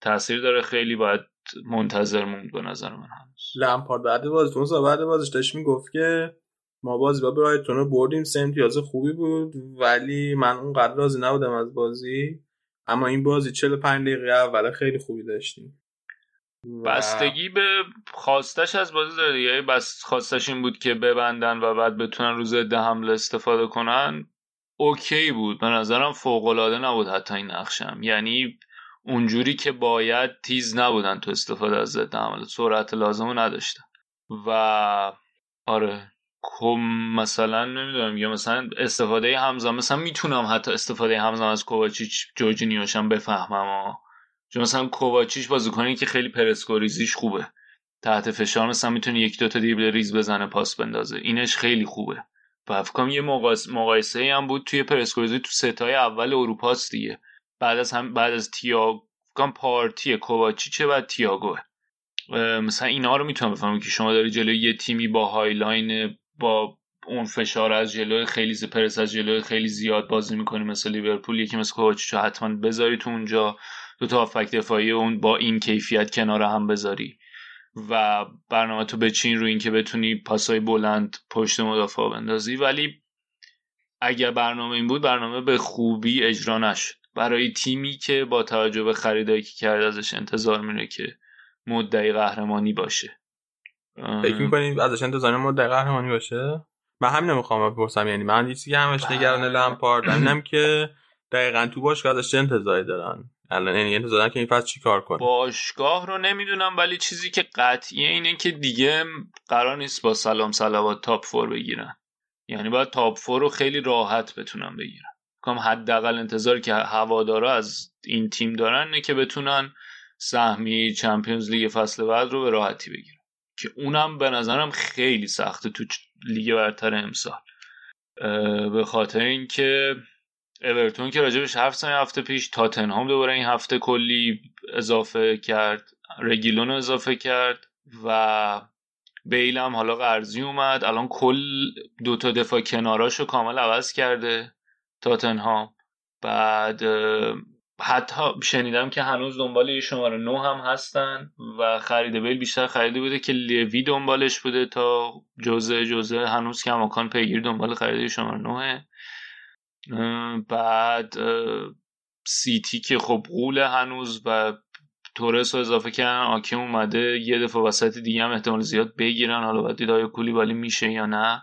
تاثیر داره. خیلی باید منتظر موند به نظر من هنوز. لمپارد بعد بازیتون بعد بازیش داشت می‌گفت که ما بازی با برایتون رو بردیم. سه امتیاز خوبی بود ولی من اون قدر راضی نبودم از بازی. اما این بازی 45 دقیقه اول خیلی خوبی داشتیم. و... بستگی به خواستش از بازی داره دیگه. بس خواستش این بود که ببندن و بعد بتونن روز ده حمله استفاده کنن OK بود. به نظرم فوق نبود حتی این نقشم یعنی اونجوری که باید تیز نبودن تو استفاده از ضد حمله سرعت لازم نداشتن. و آره. کم مثلا نمی‌دونم یا مثلا استفاده همزمان مثلا می‌تونم حتی استفاده همزمان از کوواچیچ جورجینیوشم بفهمم چون مثلا کوواچیچ بازیکنی که خیلی پرس‌گریزیش خوبه. تحت فشار مثلا می‌تونه یک دو تا دریبل ریز بزنه پاس بندازه. اینش خیلی خوبه. و فکرم یه مقایسه هم بود توی پرسکوریزی تو ستای اول اروپاست دیگه. بعد از هم بعد از تییاگو پارتی کوواچیچه و تییاگوه مثلا اینا رو می‌تونم بفهمم که شما داری جلوی یه تیمی با هایلاین با اون فشار از جلو خیلی پرس از جلو خیلی زیاد بازی می‌کنی مثل لیورپول یکی مثل کوچو حتما بذاری تو اونجا. دو تا افک دفاعی اون با این کیفیت کنار هم بذاری. و برنامه تو بچین رو اینکه بتونی پاسای بلند پشت مدافع بندازی. ولی اگر برنامه این بود برنامه به خوبی اجرا نشد. برای تیمی که با توجه به خریدایی که کرد ازش انتظار میره که مدعی قهرمانی باشه. فکر می‌کنی ازش انتظار مدعی قهرمانی باشه؟ من همین می‌خوام بپرسم یعنی من چیزی که همش نگران لمپارد اینم که دقیقا تو باشگاه ازش چه انتظاری دارن. الان یعنی انتظار که این فصل چیکار کنه. باشگاه رو نمی‌دونم ولی چیزی که قطعیه اینه که دیگه قرار نیست با سلام صلوات top four بگیرن. یعنی باید top four رو خیلی راحت بتونن بگیرن. کام حداقل انتظار که هوادارا از این تیم دارن نه که بتونن سهمیه Champions League فصل بعد رو به راحتی بگیرن. که اونم به نظرم خیلی سخته تو لیگ برتر امسال. به خاطر اینکه اورتون که راجبش حرف زدن هفته پیش تاتنهام دوباره این هفته کلی اضافه کرد رگیلون اضافه کرد و بیلم حالا قرضی اومد. الان کل دوتا دفاع کناراشو کامل عوض کرده تاتنهام. بعد حتی شنیدم که هنوز دنبال شماره نو هم هستن و خرید بیل بیشتر خریده بوده که لوی دنبالش بوده تا جزه جزه هنوز کماکان پیگیر دنبال خرید شماره نوه بعد سیتی که خب قول هنوز و تورس رو اضافه کردن آکیم اومده یه دفعه وسط دیگه هم احتمال زیاد بگیرن. حالا باید دیدای کولی بالی میشه یا نه.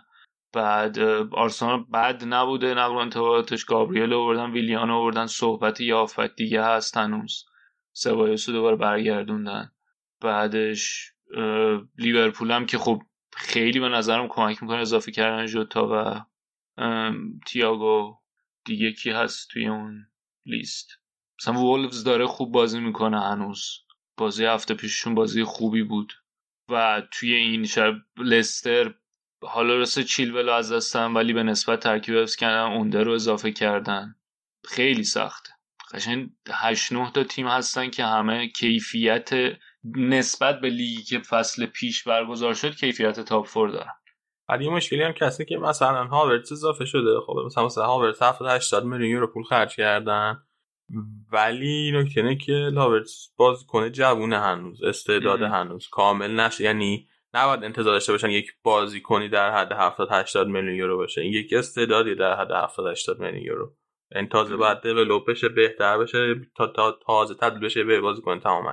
بعد آرسنال بد نبوده. نقل انتقالاتش گابریل آوردن ویلیان آوردن. صحبت یافت دیگه هست هنوز. سبایوس رو دوباره برگردوندن. بعدش لیورپول هم که خب خیلی به نظرم کمک می‌کنه اضافه کردن جوتا و تیاگو. دیگه کی هست توی اون لیست؟ مثلا وولفز داره خوب بازی می‌کنه هنوز. بازی هفته پیششون بازی خوبی بود. و توی این شب لستر حالا رسه چیلولو از دستن ولی به نسبت ترکیب حفظ کردن اونده رو اضافه کردن. خیلی سخته. قشنگ 8 9 تا تیم هستن که همه کیفیت نسبت به لیگی که فصل پیش برگزار شد کیفیت تاپ فور دارن. بعد یه مشکلی هم کسی که مثلا هاورتس اضافه شده. خب مثلا مثلا هاورتس 70 80 میلیون یورو پول خرج کردن. ولی نکته اینه که هاورتس باز کنه جوونه هنوز استعداد هنوز کامل نشه یعنی نباید انتظار داشته باشن یک بازی کنی در حد 70 80 میلیون یورو باشه. این یک استعدادی در حد 70 80 میلیون یورو. این تازه باید دیولپ بشه بهتر بشه تا, تا تازه تبدیل بشه به بازیکن تمام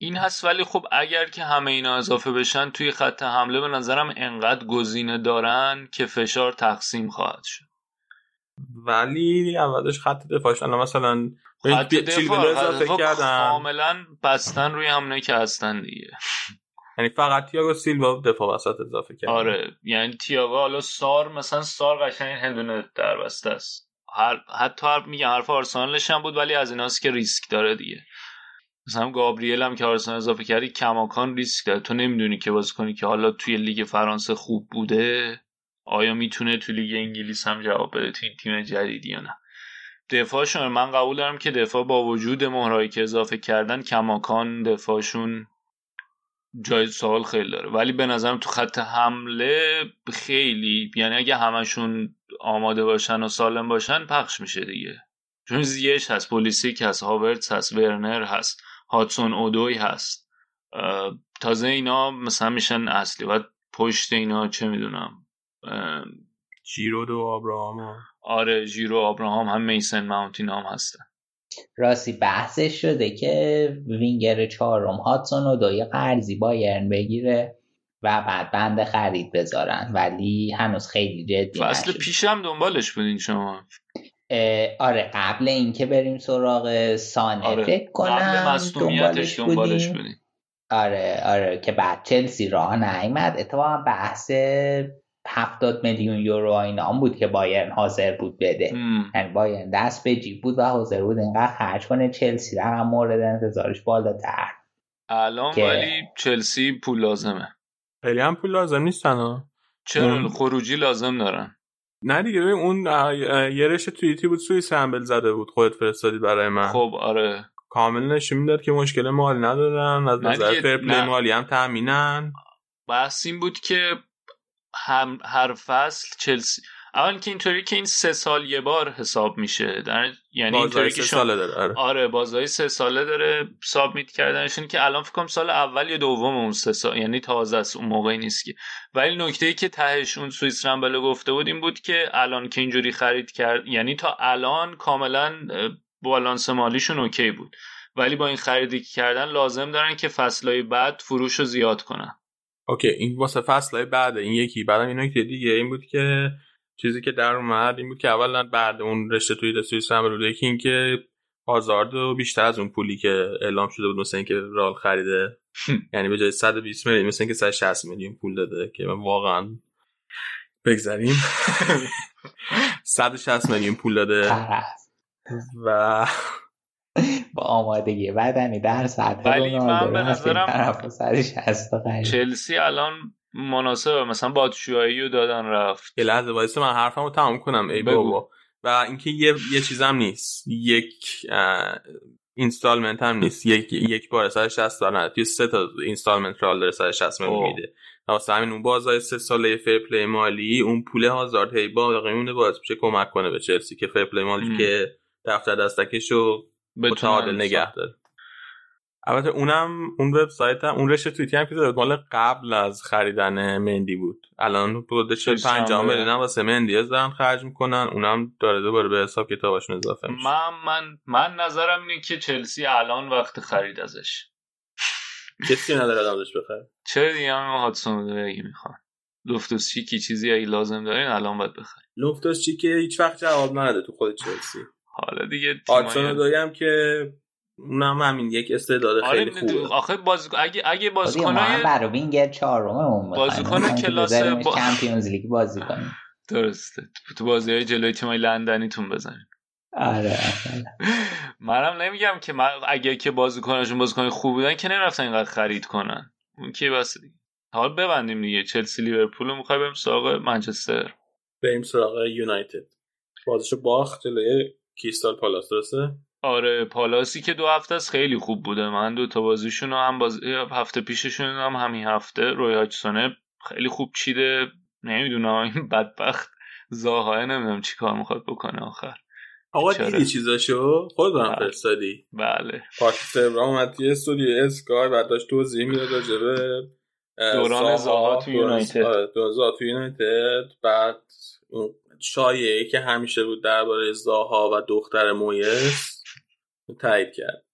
این هست ولی خب اگر که همه اینا اضافه بشن توی خط حمله به نظرم انقدر گزینه دارن که فشار تقسیم خواهد شد. ولی اولش خط دفاعش مثلا خط دفاع, اضافه کردن کاملا بستن روی همونه که هستن دیگه. یعنی فقط تییاگو سیلوا دفاع وسط اضافه کرد. آره یعنی تییاگو حالا سار مثلا سار قشنگ هندونه در بسته است. هر حتی هر میگه حرف آرسنالش هم بود ولی از ایناست که ریسک داره دیگه. مثلا گابریل هم که آرسنال اضافه کردی کماکان ریسک داره. تو نمی‌دونی که بازی کنی که حالا توی لیگ فرانسه خوب بوده. آیا می‌تونه توی لیگ انگلیس هم جواب بده توی تیم جدیدی یا نه؟ دفاعشون من قبول دارم که دفاع با وجود مهرایی که اضافه کردن کماکان دفاعشون جای سوال خیلی داره. ولی به نظرم تو خط حمله خیلی یعنی اگه همشون آماده باشن و سالم باشن پخش میشه دیگه. چون زیش هست پلیسیک هست هاورتس هست ورنر هست هاتسون اودوی هست. تازه اینا مثلا میشن اصلی. و پشت اینا چه می‌دونم؟ جیرو و آبراهام آره جیرو آبراهام هم میسن ماونتین هم هستن. راستی بحثش شده که وینگر چهارم هاتسون و دوی قرضی بایرن بگیره و بعد بند خرید بذارن. ولی هنوز خیلی جدی فصل پیشم دنبالش بودین شما. آره قبل اینکه بریم سراغ سانه آره. فکر کنم دنبالش, دنبالش بودیم. آره آره که بعد چلسی راه نیامد اتفاقا بحث هفتاد میلیون یورو اینا هم بود که بایرن حاضر بود بده. یعنی بایرن دست به جیب بود و حاضر بود اینقدر خرج کنه چلسی رقم مورد انتظارش بالاتر. الان که... ولی چلسی پول لازمه. خیلی هم پول لازم نیستن چرا خروجی لازم دارن؟ نه دیگه ببین اون یه رشته توییتی بود سوی سمبل زده بود خودت فرستادی برای من. خب آره. کامل نشون می‌داد که مشکل مالی ندارن از نظر فرپلی مالی هم تامینن بحث این بود که هم هر فصل چلسی. اول که اینطوری که این سه سال یه بار حساب میشه. در یعنی اینطوری که ساله داره آره, آره بازای سه ساله داره سابمیت کردنشون که الان فکر کنم سال اول یا دوم اون سه سال یعنی تازه است اون موقعی نیست که. ولی نکته ای که تهش اون سوئیس رمبل گفته بود این بود که الان که اینجوری خرید کرد یعنی تا الان کاملا بالانس مالیشون اوکی بود. ولی با این خریدی که کردن لازم دارن که فصلهای بعد فروش رو زیاد کنن. اوکی این واسه فصلهای بعد این یکی. بعدم این نکته دیگه این بود که چیزی که در اومد این بود که اولا بعد اون رشته توی سوئیس هم رو یکی این که هازارد و بیشتر از اون پولی که اعلام شده بود مثل اینکه رال خریده. یعنی به جای 120 میلیون مثل اینکه 160 میلیون پول داده که من واقعا بگذریم. 160 میلیون پول داده. و با آمادگی. بدنی در سطح ولی من به نظرم چلسی الان مناسبه. مثلا باتشوایی رو دادن رفت. یه لحظه وایسه من حرفم رو تمام کنم ای بابا. و اینکه یه یه چیزم نیست. یک اینستالمنت هم نیست. یک یک بار 160 دلار توی سه تا اینستالمنت رال داره 160 میلیون میده. واسه همین اون بازای سه ساله فیر پلی مالی اون پول هازارد هی با قیمونه باز میشه کمک کنه به چلسی که فیر پلی مالی که دفتر دستکشو متعادل نگه داره البته اونم اون وبسایت هم اون رشته توییتی هم که داد مال قبل از خریدن مندی بود. الان بوده 45 میلیون واسه مندی دارن خرج می‌کنن. اونم داره دوباره به حساب کتابشون اضافه میشه. من من من نظرم اینه که چلسی الان وقت خرید ازش. کسی نداره ازش بخره. چرا دیگه هم هاتسون اگه می‌خوان؟ لوفتوس چیکی چیزی اگه لازم دارین الان باید بخرید لوفتوس چیکی هیچ وقت جواب نده تو خود چلسی. حالا دیگه آتسون داریم که اونم همین یک استعداد آره خیلی خوبه. آخه بازی اگه اگه ما بازیکنای برای وینگر چهارم بازیکن کلاس با... چمپیونز لیگ بازی کنیم. درسته. تو بازی های جلوی تیمای لندنیتون بزنیم. آره منم نمیگم که من اگه که بازیکناشون بازیکن خوب بودن که نرفتن اینقدر خرید کنن. اون کی بس دیگه. حالا ببندیم دیگه. چلسی لیورپول می‌خوای بریم سراغ منچستر؟ بریم سراغ یونایتد. بازیشو باخت جلوی کریستال پالاس درسته؟ آره پالاسی که دو هفته است خیلی خوب بوده. من دو تا بازیشون هم باز... هفته پیششون هم همین هفته روی هاچسونه خیلی خوب چیده. نمی‌دونم این بدبخت زاهای نمی‌دونم چی کار می‌خواد بکنه آخر. آقا دیدی چیزاشو؟ خود برم فرستادی. بله. پاکت ابراهام اومد توی استودیو اسکای بعد داشت توضیح می‌داد راجع به دوران زاها تو یونایتد. دوران زاها تو یونایتد. بعد شایعه که همیشه بود درباره زاها و دختر مویس تایید کرد.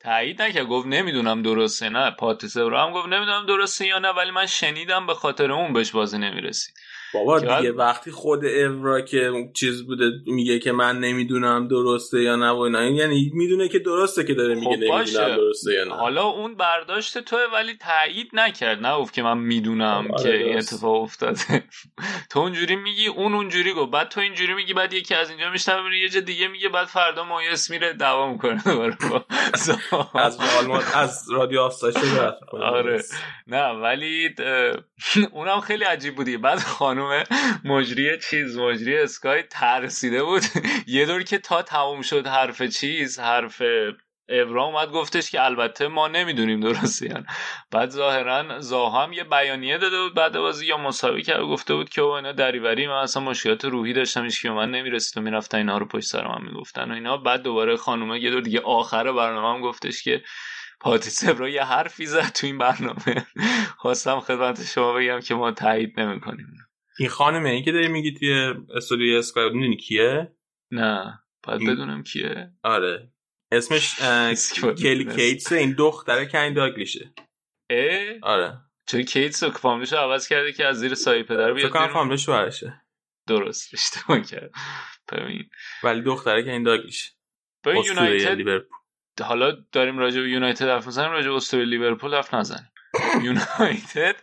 تایید نکرد. گفت نمی‌دونم درسته نه. پاتیس ابراهام گفت نمی‌دونم درسته یا نه ولی من شنیدم به خاطر اون بهش بازی نمی‌رسید. بابا دیگه وقتی خود اورا که چیز بوده میگه که من نمی‌دونم درسته یا نه و اینا. یعنی می‌دونه که درسته که داره میگه خب نمی‌دونم درسته یا نه. حالا اون برداشت توه ولی تایید نکرد. نه گفت که من می‌دونم که این اتفاق افتاده. تو اونجوری میگی اون اونجوری گفت. بعد تو اینجوری میگی بعد یکی از اینجا میشنوه یه جا دیگه میگه بعد فردا مایس میره دعوا می‌کنه از از رادیو آفساید آره. نه ولی اونم خیلی عجیب بودی بعد خانم مجری چیز مجری اسکای ترسیده بود. یه دور که تا تموم شد حرف چیز حرف ابرا اومد گفتش که البته ما نمی‌دونیم درسته یعنی بعد ظاهرا زاها هم یه بیانیه داده بود بعد بازی یا مسابقه کرد گفته بود که اینا دریوری من اصلا مشکلات روحی داشتم که من نمی‌رسید و می‌رفتن اینا رو پشت سر من می‌گفتن و اینا. بعد دوباره خانومه یه دور دیگه آخر برنامه هم گفتش که پاتی سبرا یه حرفی زد تو این برنامه. خواستم خدمت شما بگم که ما تایید نمی‌کنیم. این خانمه این که داری میگی توی استودیو اسکای می‌دونی کیه؟ نه باید این... بدونم کیه. آره. اسمش کلی کیتس این دختره کین داگلیشه اه؟ آره. چون کیتس رو فامیلش عوض کرده که از زیر سایه پدر بیاد فکر فامیلش برشه. درست اشتباه کرد. ببین. ولی دختره کین داگلیشه ببین یونایتد حالا داریم راجع به یونایتد حرف می‌زنیم راجع به اسطوره لیورپول حرف نزنیم یونایتد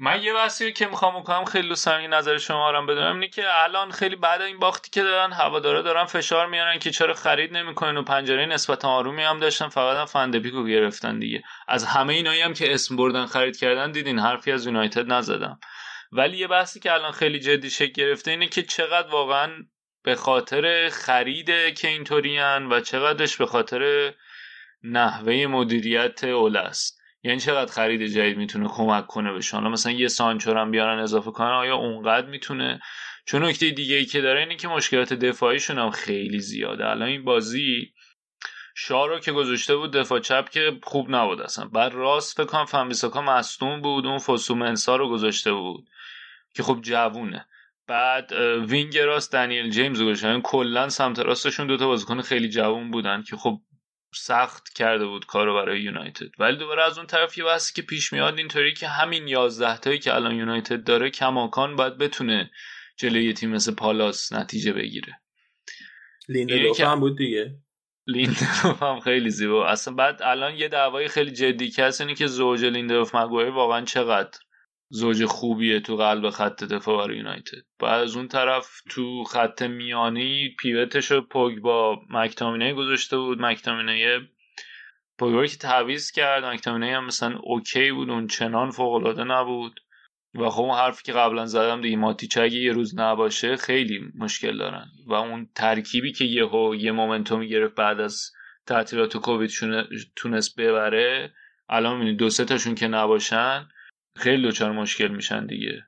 من یه بحثی که می‌خوام بکنم خیلی دوست نظر شما رو بدونم اینه که الان خیلی بعد این باختی که دارن هوادارا دارن فشار میارن که چرا خرید نمی‌کنن و پنجره نسبتا آرومی هم داشتن فقط هم فندپیکو گرفتن دیگه. از همه اینایی هم که اسم بردن خرید کردن دیدین حرفی از یونایتد نزدم. ولی یه بحثی که الان خیلی جدی شکل گرفته اینه که چقدر واقعا به خاطر خرید که اینطورین و چقدرش به خاطر نحوه مدیریت اول است یعنی چقدر خرید جدید می‌تونه کمک کنه به حالا مثلا یه سانچو هم بیارن اضافه کنن آیا اونقدر می‌تونه؟ چون نکته دیگه ای که داره اینه که مشکلات دفاعیشون هم خیلی زیاده. الان این بازی شاه رو که گذاشته بود دفاع چپ که خوب نبود اصلا. بعد راست فکر کنم فنبیساکا مصدوم بود اون فوسومنسا رو گذاشته بود که خب جوونه. بعد وینگ راست دنیل جیمز گذاشتن یعنی کلا سمت راستشون دوتا بازیکن خیلی جوون بودن که خب سخت کرده بود کارو برای یونایتد. ولی دوباره از اون طرف یه بحثی که پیش میاد اینطوری که همین 11 تایی که الان یونایتد داره کماکان باید بتونه جلوی یه تیم مثل پالاس نتیجه بگیره. لیندلوف هم بود دیگه. لیندلوف هم خیلی زیبا. اصلا بعد الان یه دعوای خیلی جدی که هست اینه که زوج لیندلوف مگوایر واقعا چقدر زوج خوبیه تو قلب خط دفاع برای یونایتد. بعد از اون طرف تو خط میانی pivot ش پوگبا مکتامینه گذاشته بود. مکتامینه پوگبا که تعویز کرد. مکتامینه هم مثلا اوکی بود اون چنان فوق نبود. و خب اون حرفی که قبلا زدم دیگه ماتیچ یه روز نباشه خیلی مشکل دارن. و اون ترکیبی که یهو یه مومنتومی گرفت بعد از تعطیلات کووید تونست ببره الان می‌بینید دو سه تاشون که نباشن خیلی دچار مشکل میشن دیگه.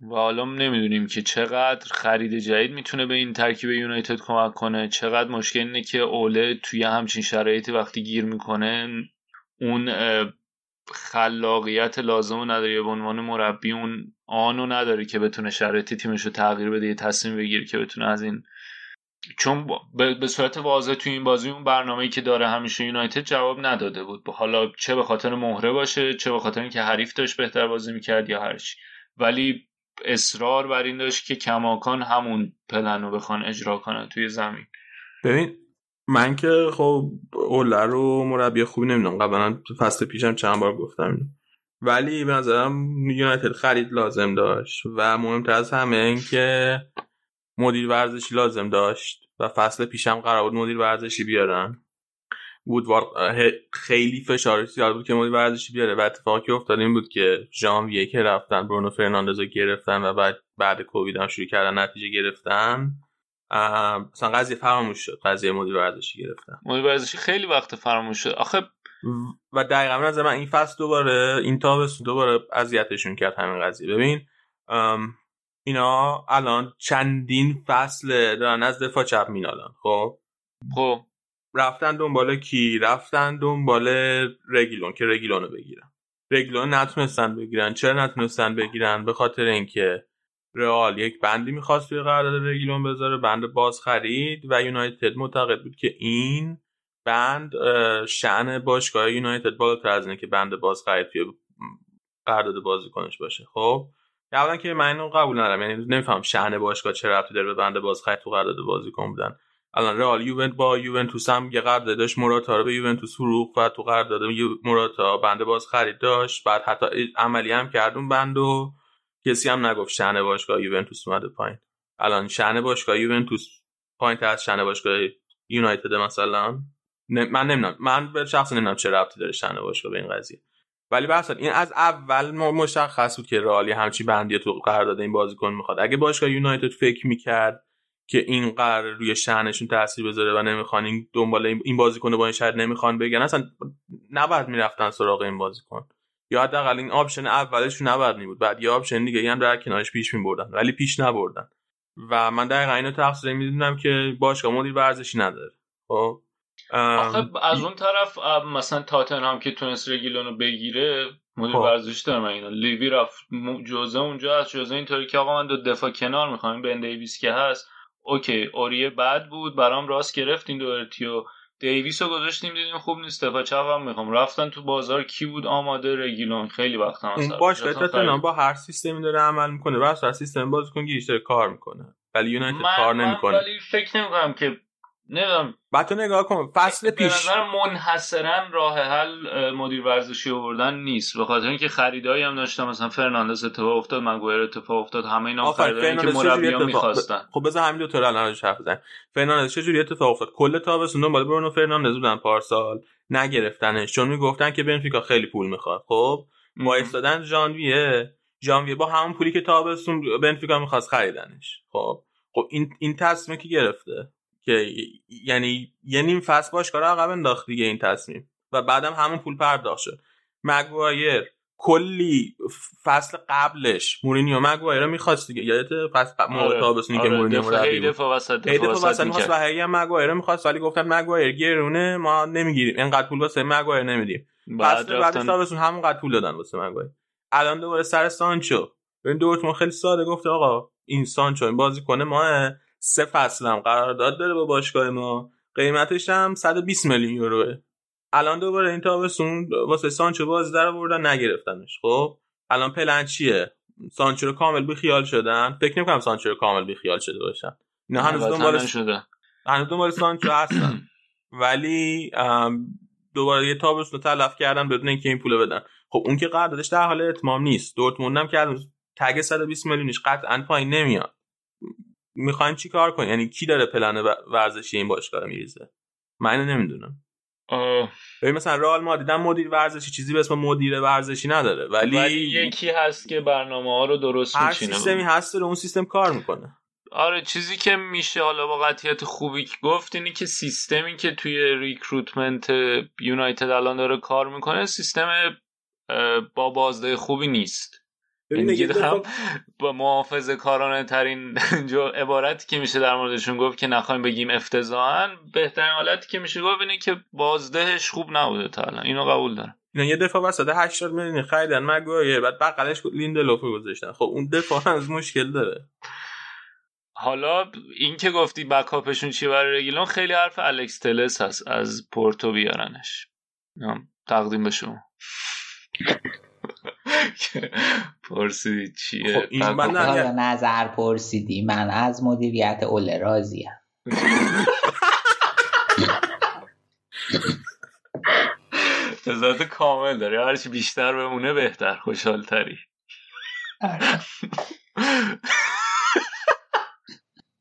و حالا نمی‌دونیم که چقدر خرید جدید می‌تونه به این ترکیب یونایتد کمک کنه چقدر مشکل اینه که اوله توی همچین شرایطی وقتی گیر می‌کنه اون خلاقیت لازم نداره به عنوان مربی اون آنو نداره که بتونه شرایط تیمش رو تغییر بده یه تصمیم بگیره که بتونه از این چون به صورت واضح تو این بازی اون برنامه‌ای که داره همیشه یونایتد جواب نداده بود. حالا چه به خاطر مهره باشه چه به خاطر اینکه حریف داشت بهتر بازی می‌کرد یا هرچی ولی اصرار بر این داشت که کماکان همون پلن رو بخوان اجرا کنن توی زمین. ببین من که خب اوله رو مربی خوبی نمی‌دونم. قبلا فصل پیشم چند بار گفتم ولی به نظرم یونایتد خرید لازم داشت. و مهمتر از همه این که مدیر ورزشی لازم داشت و فصل پیشم قرار بود مدیر ورزشی بیارن. وودوارد خیلی فشار زیاد بود که مدیر ورزشی بیاره و اتفاقی که افتاد این بود که ژانویه که رفتن برونو فرناندزو گرفتن و بعد بعد کووید هم شروع کردن نتیجه گرفتن. مثلا قضیه فراموش شد قضیه مدیر ورزشی گرفتن. مدیر ورزشی خیلی وقت فراموش شد. آخه و دقیقا از من این فصل دوباره این تابستون دوباره اذیتشون کرد همین قضیه. ببین اینا الان چندین فصل دارن از دفاع چپ مینالن خب؟ خب. رفتن دنبال کی؟ رفتن دنبال رگیلون که رگیلون رو بگیرن. رگیلون نتونستن بگیرن. چرا نتونستن بگیرن؟ به خاطر اینکه رئال یک بندی می‌خواست توی قرارداد رگیلون بذاره بند باز خرید و یونایتد معتقد بود که این بند شعن باشگاه یونایتد بالاتر از اینه که بند باز خرید توی قرارداد بازیکنش باشه خب؟ اولا که من اینو قبول ندارم. یعنی نمیفهم شأن باشگاه چه ربطی داره به بنده باز خرید تو قرارداد بازیکن بودن. الان رئال یوونت با یوونتوس هم یه قرارداد داشت. موراتا رو به یوونتوس فروخت و تو قرارداد موراتا بنده باز خرید داشت. بعد حتی عملی هم کردون بندو کسی هم نگفت شأن باشگاه یوونتوس اومده پایین. الان شأن باشگاه یوونتوس پایین از شأن باشگاه یونایتد مثلا. من نمی‌دونم. من به شخص نمی‌دونم چه ربطی داره شأن باشگاه به این قضیه. ولی بحث این از اول مشخص بود که رالی همچی بندی تو قرارداد این بازیکن می‌خواد. اگه باشگاه یونایتد فکر می‌کرد که این قرار روی شأنشون تاثیر بذاره و نمی‌خوان این دنبال این بازیکن با این شاید نمی‌خوان بگن اصلا نباید می‌رفتن سراغ این بازیکن. یا حداقل این option اولشون نباید می بود بعد یه option دیگه هم در کنارش پیش میبردن ولی پیش نبردن. و من دقیقا اینو تقصیر می‌دونم که باشگاه مدیر ورزشی نداره. خب؟ آخه از اون طرف مثلا تاتنهام که تونست رگیلونو بگیره مدیر خب. ورزشی دارم اینا؟ لیوی رفت جوزه اونجا از جوزه اینطوری که آقا من دو دفاع کنار می‌خوام بن دیویس که هست. OK اوریه بد بود برام راست گرفت این دوهرتیو دیویس رو گذاشتیم دیدیم خوب نیست دفاع چپ هم می‌خوام. رفتن تو بازار کی بود؟ آماده رگیلون. خیلی وقت هم اون باش تاتنهام با هر سیستمی داره عمل می‌کنه. هر سیستم بازیکن گیش کار می‌کنه. ولی یونایتد کار نمی‌کنه. ولی فکر نمی‌کنم که نمی‌دونم. بعد تو نگاه کن فصل پیش. به منحصرا راه حل مدیر ورزشی آوردن نیست. به خاطر اینکه خریدایی هم داشتم مثلا فرناندز اتفاق افتاد مگوایر اتفاق افتاد همه اینا خریدایی که مربیان می‌خواستن. خب بذار همین دو تا الان راجع حرف بزنیم. فرناندز چه جوری اتفاق افتاد؟ کل تابستون دنبال برونو فرناندز بودن پارسال. نگرفتنش. چون می‌گفتن که بنفیکا خیلی پول می‌خواد. خب؟ وایستادن ژانویه. ژانویه با همون پولی که تابستون بنفیکا می‌خواست خریدنش. خب؟ خب این این تصمیمی که گرفته؟ که یعنی یه نیم فصل باشگاه رو عقب انداخت دیگه این تصمیم و بعدم همون پول پرداخت شد. مگوایر کلی فصل قبلش مورینیو مگوایر رو می‌خواست دیگه. یادت فصل موقع آره. تابستونی آره. که مورینیو بود. دفاع وسط دفاع وسط می‌خواست و هم مگوایر می‌خواست ولی گفتن مگوایر گرونه ما نمی‌گیریم. اینقدر پول واسه مگوایر نمیدیم. فصل بعد تابستون همونقدر پول دادن واسه مگوایر. الان دوباره سر سانچو. این دورتموند خیلی ساده. گفته آقا این سانچو این بازیکن ما سه فصل هم قرارداد داره با باشگاه ما. قیمتش هم 120 میلیون یوروه. الان دوباره این تابستون واسه سانچو باز در بردن نگرفتنش. خب الان پلن چیه؟ سانچو رو کامل بی خیال شدن. فکر نمی‌کنم سانچو رو کامل بی خیال شده باشن. نه هنوز دنبال شده. هنوز دنبال سانچو هستن. ولی دوباره یه تابستون تلف کردن بدون اینکه این پول بدن. خب اون که قراردادش در حال اتمام نیست. دورتموند هم که تگ 120 میلیونش قطعا پایین نمیاد. می‌خوایم چی کار کنیم؟ یعنی کی داره پلن ورزشی این باشگاه میریزه؟ من نمی‌دونم. ببین مثلا رئال مادرید مدیر ورزشی چیزی به اسم مدیر ورزشی نداره ولی, ولی یکی هست که برنامه ها رو درست هر میچینه. سیستمی هست داره اون سیستم کار می‌کنه. آره چیزی که میشه حالا با قطعیت خوبی که گفت اینی که سیستمی که توی recruitment یونایتد الان داره کار می‌کنه سیستم با بازده خوبی نیست. این با محافظه کارانه ترین جو عبارتی که میشه در موردشون گفت که نخوایم بگیم افتضاحا بهترین حالتی که میشه گفت اینه که بازدهش خوب نبوده تا الان. اینو قبول دارم. اینا یه دفعه وسط 80 میلیون خریدن مگوایر بعد بغلش لیندلوف گذاشتن. خب اون دفاع از مشکل داره. حالا این که گفتی بکاپشون چی برای رگیلون خیلی حرف الکس تلس هست از پورتو بیارنش. تقدیم به شما. پرسیدی چیه؟ خب این من نظر پرسیدی. من از مدیریت اوله راضیم تضاد کامل داره هرچی بیشتر بمونه بهتر. خوشحال تری آره.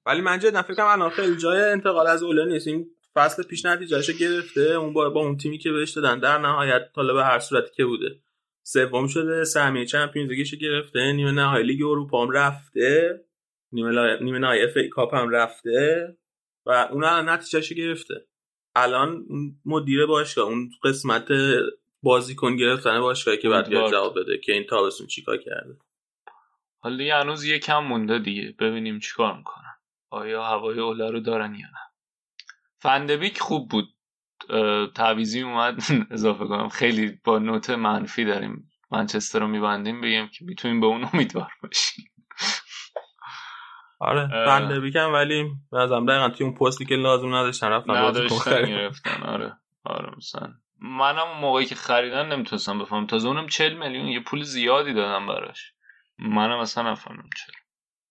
ولی من جدا فکر کنم الان خیلی جای انتقاد از اوله نیست. این فصل پیش نتیجهشو گرفته. اون با, با اون تیمی که بهش دادن در نهایت حالا به هر صورتی که بوده. سوم شده سهمیه Champions League ش گرفته نیمه نهایی لیگ اروپا هم رفته. نیمه, لا... نیمه نهایی FA Cup هم رفته و اون الان نتیجهشو گرفته. الان مدیر باشگاه اون قسمت بازیکن گرفتن باشگاهی که بعد جواب بده که این تابستون چیکار کرده. حالا هنوز یکم مونده دیگه. ببینیم چیکار می‌کنن. آیا هوای اوله رو دارن یا نه. فندبیک خوب بود. تعویزی اومد. اضافه کنم خیلی با نوت منفی داریم. منچستر رو میبندیم بگیم که می‌تونیم به اون امیدوار باشیم. آره فندبیک هم ولی بازم دقیقا توی اون پستی که لازم نداشتن رفتن نداشتن آره. آره مثلا. منم موقعی که خریدن نمی‌تونستم بفهم تازه اونم 40 میلیون یه پول زیادی دادم براش. منم اصلا نفهمم چرا.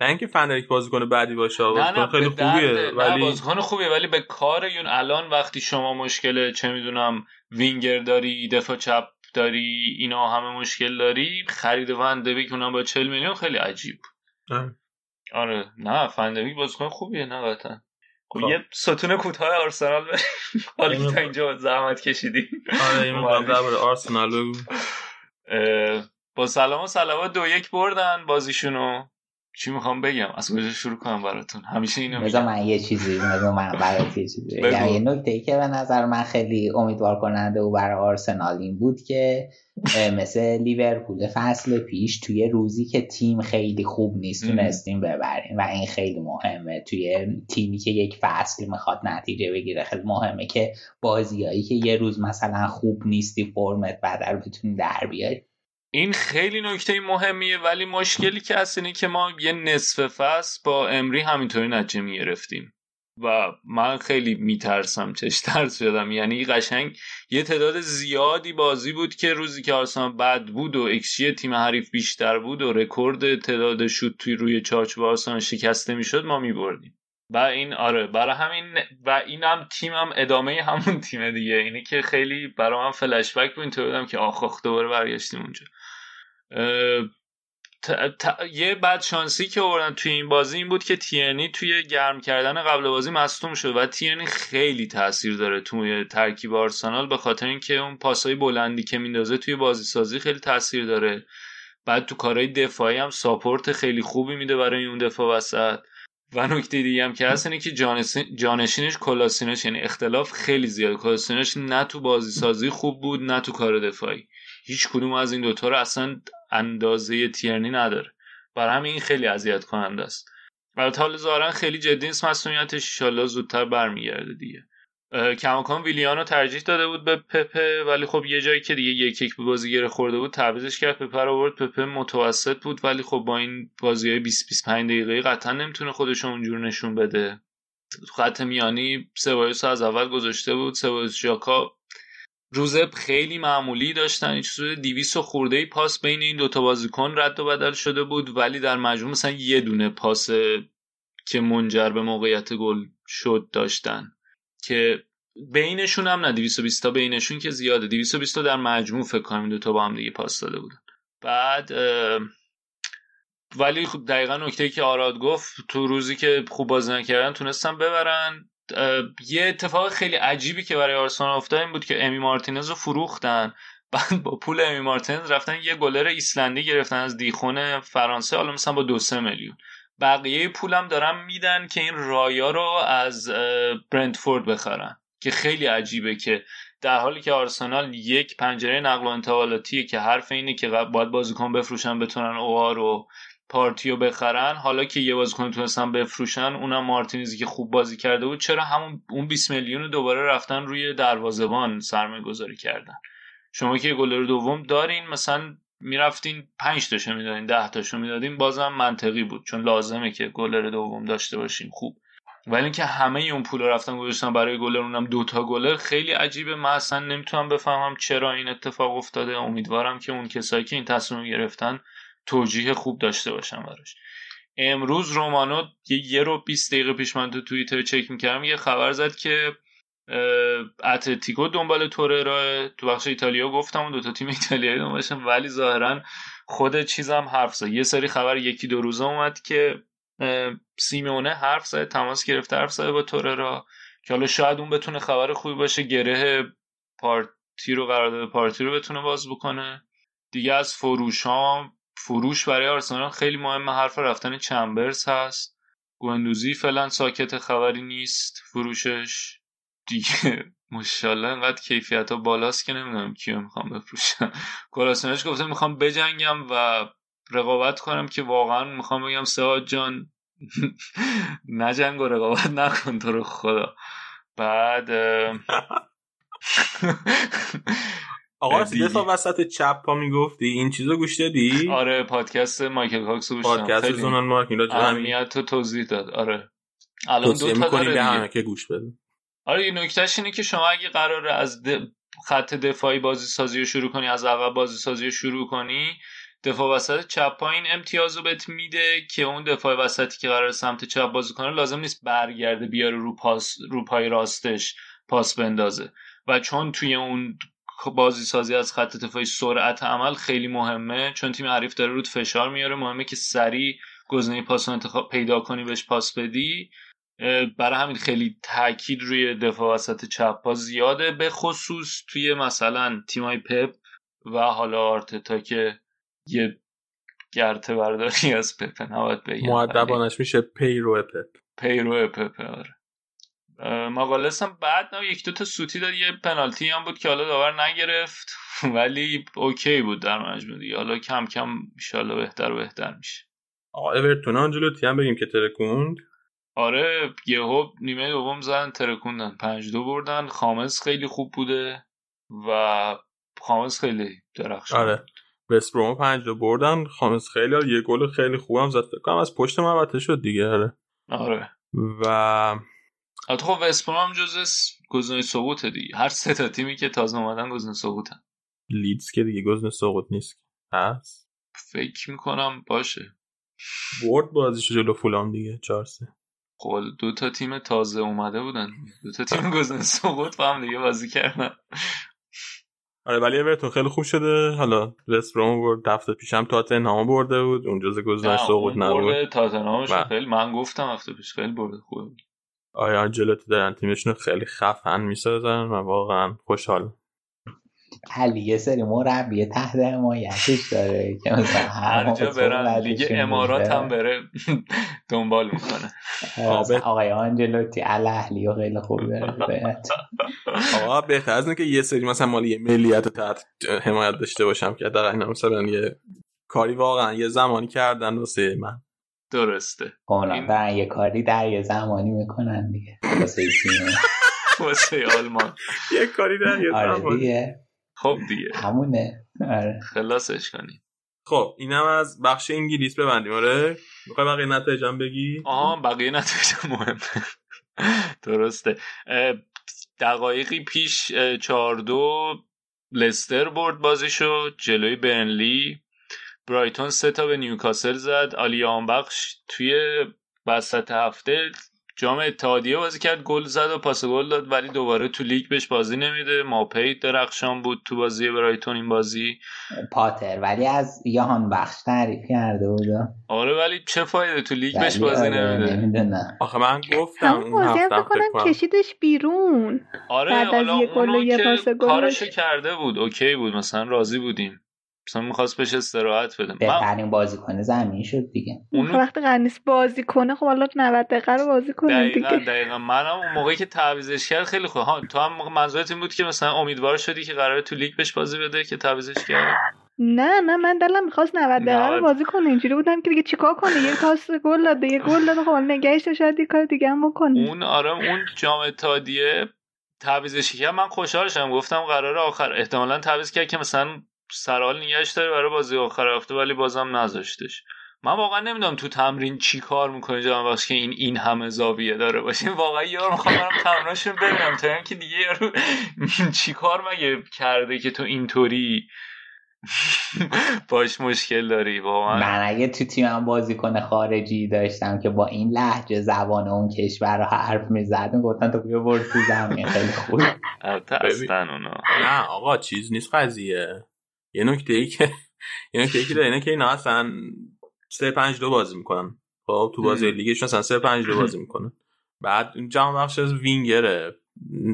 نه اینکه فنریک بازیکن بعدی باشه نه خیلی خوبیه ولی بازیکن خوبیه ولی به کار یون الان وقتی شما مشکل چه می‌دونم وینگر داری دفاع چپ داری اینا همه مشکل داری خرید وندبیک اونم با 40 میلیون خیلی عجیب. آره نه فندبیک بازیکن خوبیه نه قطعا. خب, خب. یه ستون کوتاه آرسنال که تا اینجا زحمت کشیدی آره این درباره آرسنال بگو. با سلام و سلامات دو یک بردن بازیشونو. چی می‌خوام بگم؟ از کجا شروع کنم براتون؟ همیشه اینو میگم. من یه چیزی بگم من برات یه چیزی بگم. یه نکته ای که به نظر من خیلی امیدوار کننده و برای آرسنال این بود که مثل لیورپول فصل پیش توی روزی که تیم خیلی خوب نیست تونستیم ببریم و این خیلی مهمه. توی تیمی که یک فصل می‌خواد نتیجه بگیره خیلی مهمه که بازیایی که یه روز مثلا خوب نیستی فرمت بدر بتونی در بیاری. این خیلی نکته مهمیه ولی مشکلی که هست اینه که ما یه نصف فصل با امری همینطوری نتیجه می‌گرفتیم. و من خیلی میترسم چش ترس شدم. یعنی قشنگ یه تعداد زیادی بازی بود که روزی که آرسنال بد بود و اکشی تیم حریف بیشتر بود و رکورد تعداد شوت توی روی چارچوب آرسنال شکسته می‌شد ما میبردیم. و این آره برای همین و اینم تیمم ادامه همون تیم دیگه. اینه که خیلی برای من فلش بک بود اینطور که آخ آخ دوباره برگشتیم اونجا. یه بد شانسی که آوردن توی این بازی این بود که تیرنی توی گرم کردن قبل بازی مصدوم شد و تیرنی خیلی تاثیر داره توی ترکیب آرسنال به خاطر اینکه اون پاسای بلندی که میندازه توی بازی سازی خیلی تاثیر داره. بعد تو کارهای دفاعی هم ساپورت خیلی خوبی میده برای اون دفاع وسط. و نکته دیگه هم که هست اینه که جانشینش کلاسینش یعنی اختلاف خیلی زیاد. کلاسینش نه تو بازی سازی خوب بود نه تو کار دفاعی. هیچ کدوم از این دوتا رو اصلا اندازه تیرنی نداره. برای همین این خیلی اذیت کننده است. البته حال ظاهرا خیلی جدی نیست مسئولیتش ان زودتر برمیگرده دیگه. کماکان ویلیانو ترجیح داده بود به پپه ولی خب یه جایی که دیگه یک یک به بازی گره خورده بود تعویزش کرد پپه رو آورد. پپه متوسط بود ولی خب با این بازی های 20 25 دقیقه قطعا نمی‌تونه خودش اونجور نشون بده. خط میانی سوایوس از اول گذاشته بود. سوایوس ژاکا روز خیلی معمولی داشتن. این چیز 200 خورده ای پاس بین این دوتا بازیکن رد و بدل شده بود. ولی در مجموع مثلا یه دونه پاس که منجر به موقعیت گل شد داشتن. که بینشون هم نه 220 تا بینشون که زیاده. 220 تا در مجموع فکر کنم این دوتا با هم دیگه پاس داده بودن. بعد ولی خب دقیقا نکته که آراد گفت تو روزی که خوب بازی نکردن تونستن ببرن. یه اتفاق خیلی عجیبی که برای آرسنال افتاد این بود که امی مارتینز رو فروختن. بعد با پول امی مارتینز رفتن یه گلر ایسلندی گرفتن از دیخون فرانسه حالا مثلا با دو سه میلیون. بقیه پولم دارن میدن که این رایا رو از برنتفورد بخرن که خیلی عجیبه که در حالی که آرسنال یک پنجره نقل و انتقالاتیه که حرف اینه که باید بازیکن بفروشن بتونن اوها رو پارتیو بخرن. حالا که یه بازیکن تونستن بفروشن اونم مارتینزی که خوب بازی کرده بود چرا همون اون 20 میلیون دوباره رفتن روی دروازه‌بان سرمایه گذاری کردن؟ شما که گلر دوم دارین مثلا می‌رفتین پنج تاشو می‌دادین ده تاشو می‌دادین بازم منطقی بود چون لازمه که گلر دوم داشته باشیم خوب. ولی اینکه همه اون پول رفتن گذاشتن برای گلر اونم دوتا گلر خیلی عجیبه. من اصلا نمی‌تونم بفهمم چرا این اتفاق افتاده. امیدوارم که اون کسایی که این تصمیم گرفتن توجیه خوب داشته باشن براش. امروز رومانو یه, رو 20 دقیقه پیش من تو توییتر چک می‌کردم یه خبر زد که اتلتیکو دنبال را تو بخش ایتالیا گفتم اون دوتا تیم ایتالیایی دنبالشن ولی ظاهرا خود چیزم حرف زد. یه سری خبر یکی دو روزه اومد که سیمونه حرف زد تماس گرفته حرف زده با را که حالا شاید اون بتونه خبر خوبی باشه گره پارتی رو قرارداد پارتی رو بتونه باز بکنه. دیگه از فروش ها فروش برای آرسنال خیلی مهمه. حرف رفتن چمبرز هست. گوندوزی فعلا ساکت خبری نیست. فروشش دیگه مشالله انقدر کیفیت ها بالاست که نمی‌دونم کیو می‌خوام بفروشم. کلاسنش گفته می‌خوام بجنگم و رقابت کنم که واقعا می‌خوام بگم سواد جان نجنگ و رقابت نکن تو رو خدا. بعد آقا تا وسط چپ پا می‌گفتی؟ این چیزو گوش دادی؟ آره پادکست مایکل کاکس گوش پادکست زونان مارک این اهمیت تو توضیح داد. آره. الان دو تا داره به همه که گوش بده آره این نکتهش اینه که شما اگه قراره از خط دفاعی بازی سازی رو شروع کنی از عقب بازی سازی رو شروع کنی دفاع وسط چپ پایین امتیاز رو بهت میده که اون دفاع وسطی که قرار سمت چپ بازی کنه لازم نیست برگرده بیاره رو پاس رو پای راستش پاس بندازه. و چون توی اون بازی سازی از خط دفاعی سرعت عمل خیلی مهمه چون تیم حریف داره رود فشار میاره. مهمه که سریع گزینه پاس انتخاب پیدا کنی بهش پاس بدی. برای همین خیلی تاکید روی دفاع وسط چپ پا زیاده. به خصوص توی مثلا تیمای پپ و حالا آرتتا که یه گرته برداری از پپ نباید بگم. معدبانش میشه پیرو پپ. پیرو پپ آره. ماگالس هم بعد نه یک دو تا سوتی داد یه پنالتی هم بود که حالا داور نگرفت. ولی اوکی بود در مجموع دیگه. حالا کم کم ان بهتر و بهتر میشه. آقا اورتون آنجلوتی هم بگیم که ترکوند. آره یهو نیمه دوم زدن ترکوندن. پنج دو بردن. خامس خیلی خوب بوده و خامس خیلی درخشان آره. وست برومو پنج دو بردن. خامس خیلی یه گل خیلی خوبم زد. فکر کنم از پشت محوطه شد دیگه. آره. آره. و البته خب بروم هم جز گزینه سقوط دیگه. هر سه تا تیمی که تازه اومدن گزینه سقوطن. لیدز که دیگه گزینه سقوط نیست. هست؟ فکر می‌کنم باشه. برد بازیشو جلو فولام دیگه 4 خب دو تا تیم تازه اومده بودن. دو تا تیم گزینه سقوط با هم دیگه بازی کردن. آره ولی اورتون خیلی خوب شده. حالا وست روم برد هفته پیشم تاتنهام برده بود. اون جزء گزینه سقوط نبود. تاتنهامش خیلی من گفتم هفته پیش خیلی برده. خوبه بود آیا آنجلوتی دارن تیمشون خیلی خفن می‌سازن و واقعا خوشحال. علی یه سری مربی تحت حمایتش داره که مثلا هر جا برن لیگ امارات هم بره دنبال می‌کنه. آقای آنجلوتی الاهلی و خیلی خوب داره. آقا بهتر از که یه سری مثلا مالی یه ملیت تحت حمایت داشته باشم که در این مثلا یه کاری واقعا یه زمانی کردن واسه من. درسته. این... دارن یه کاری در یه زمانی می‌کنن دیگه. واسه واسه آلمان. یه کاری در یه آره زمانی. دیگه. خب دیگه. همونه. آره. خلاصش کنیم. خب اینم از بخش انگلیس ببندیم. آره؟ می‌خوای بقیه نتایجم بگی؟ آها بقیه نتایج مهمه. درسته. دقایقی پیش چهار دو لستر برد بازیشو جلوی برنلی. برایتون سه تا به نیوکاسل زد. آلی بخش توی وسط هفته جام اتحادیه بازی کرد گل زد و پاس گل داد ولی دوباره تو لیگ بهش بازی نمیده. ماپی درخشان بود تو بازی برایتون این بازی. پاتر ولی از جهانبخش تعریف کرده بود. آره ولی چه فایده تو لیگ بهش بازی آره نمیده؟ آخه من گفتم اون هفته کنم کشیدش بیرون. آره بعد از یه گل و یه پاس گل کارشو کرده بود okay بود مثلا راضی بودیم. مثلا می‌خواست بهش استراحت بده. بهترین بازیکن زمین شد دیگه. اون وقتی قرار نیست بازی کنه خب حالا 90 دقیقه رو بازی کنه دیگه. دقیقا. منم اون موقعی که تعویزش کرد خیلی خوب ها تو هم منظورت این بود که مثلا امیدوار شدی که قراره تو لیگ بهش بازی بده که تعویزش کرد نه نه من دلم می‌خواست 90 دقیقه رو بازی کنه. اینجوری بودم که دیگه چیکار کنه؟ یه پاس گل داده یه گل داده خب نگهش شاید یه کار دیگه هم بکنه. اون آره اون جام تادیه تعویزش کرد من خوشحال شدم گفتم قراره آخر احتمالاً تعویض کرد که مثلا سرحال نگهش داره برای بازی آخر هفته ولی بازم نذاشتش. من واقعا نمی‌دونم تو تمرین چی کار می‌کنه جان وقتی که این این همه زاویه داره. باشه واقعا یارو می‌خوام برم تمریناشون ببینم. تا اینکه دیگه یارو چی کار مگه کرده که تو اینطوری؟ باش مشکل داری واقعا. من اگه تو تیمم بازیکن خارجی داشتم که با این لحجه زبان اون کشور رو حرف می‌زد می‌گفتن تو بیا برد تو زمین خیلی خوب. اونا. نه آقا چیز نیست قضیه. یه نکته ای که یه نکته ای که اینه که اینا اصلا 3 5 2 بازی می‌کنن. خب تو بازی لیگش مثلا 3 5 2 بازی می‌کنن. بعد جام بخش از وینگره.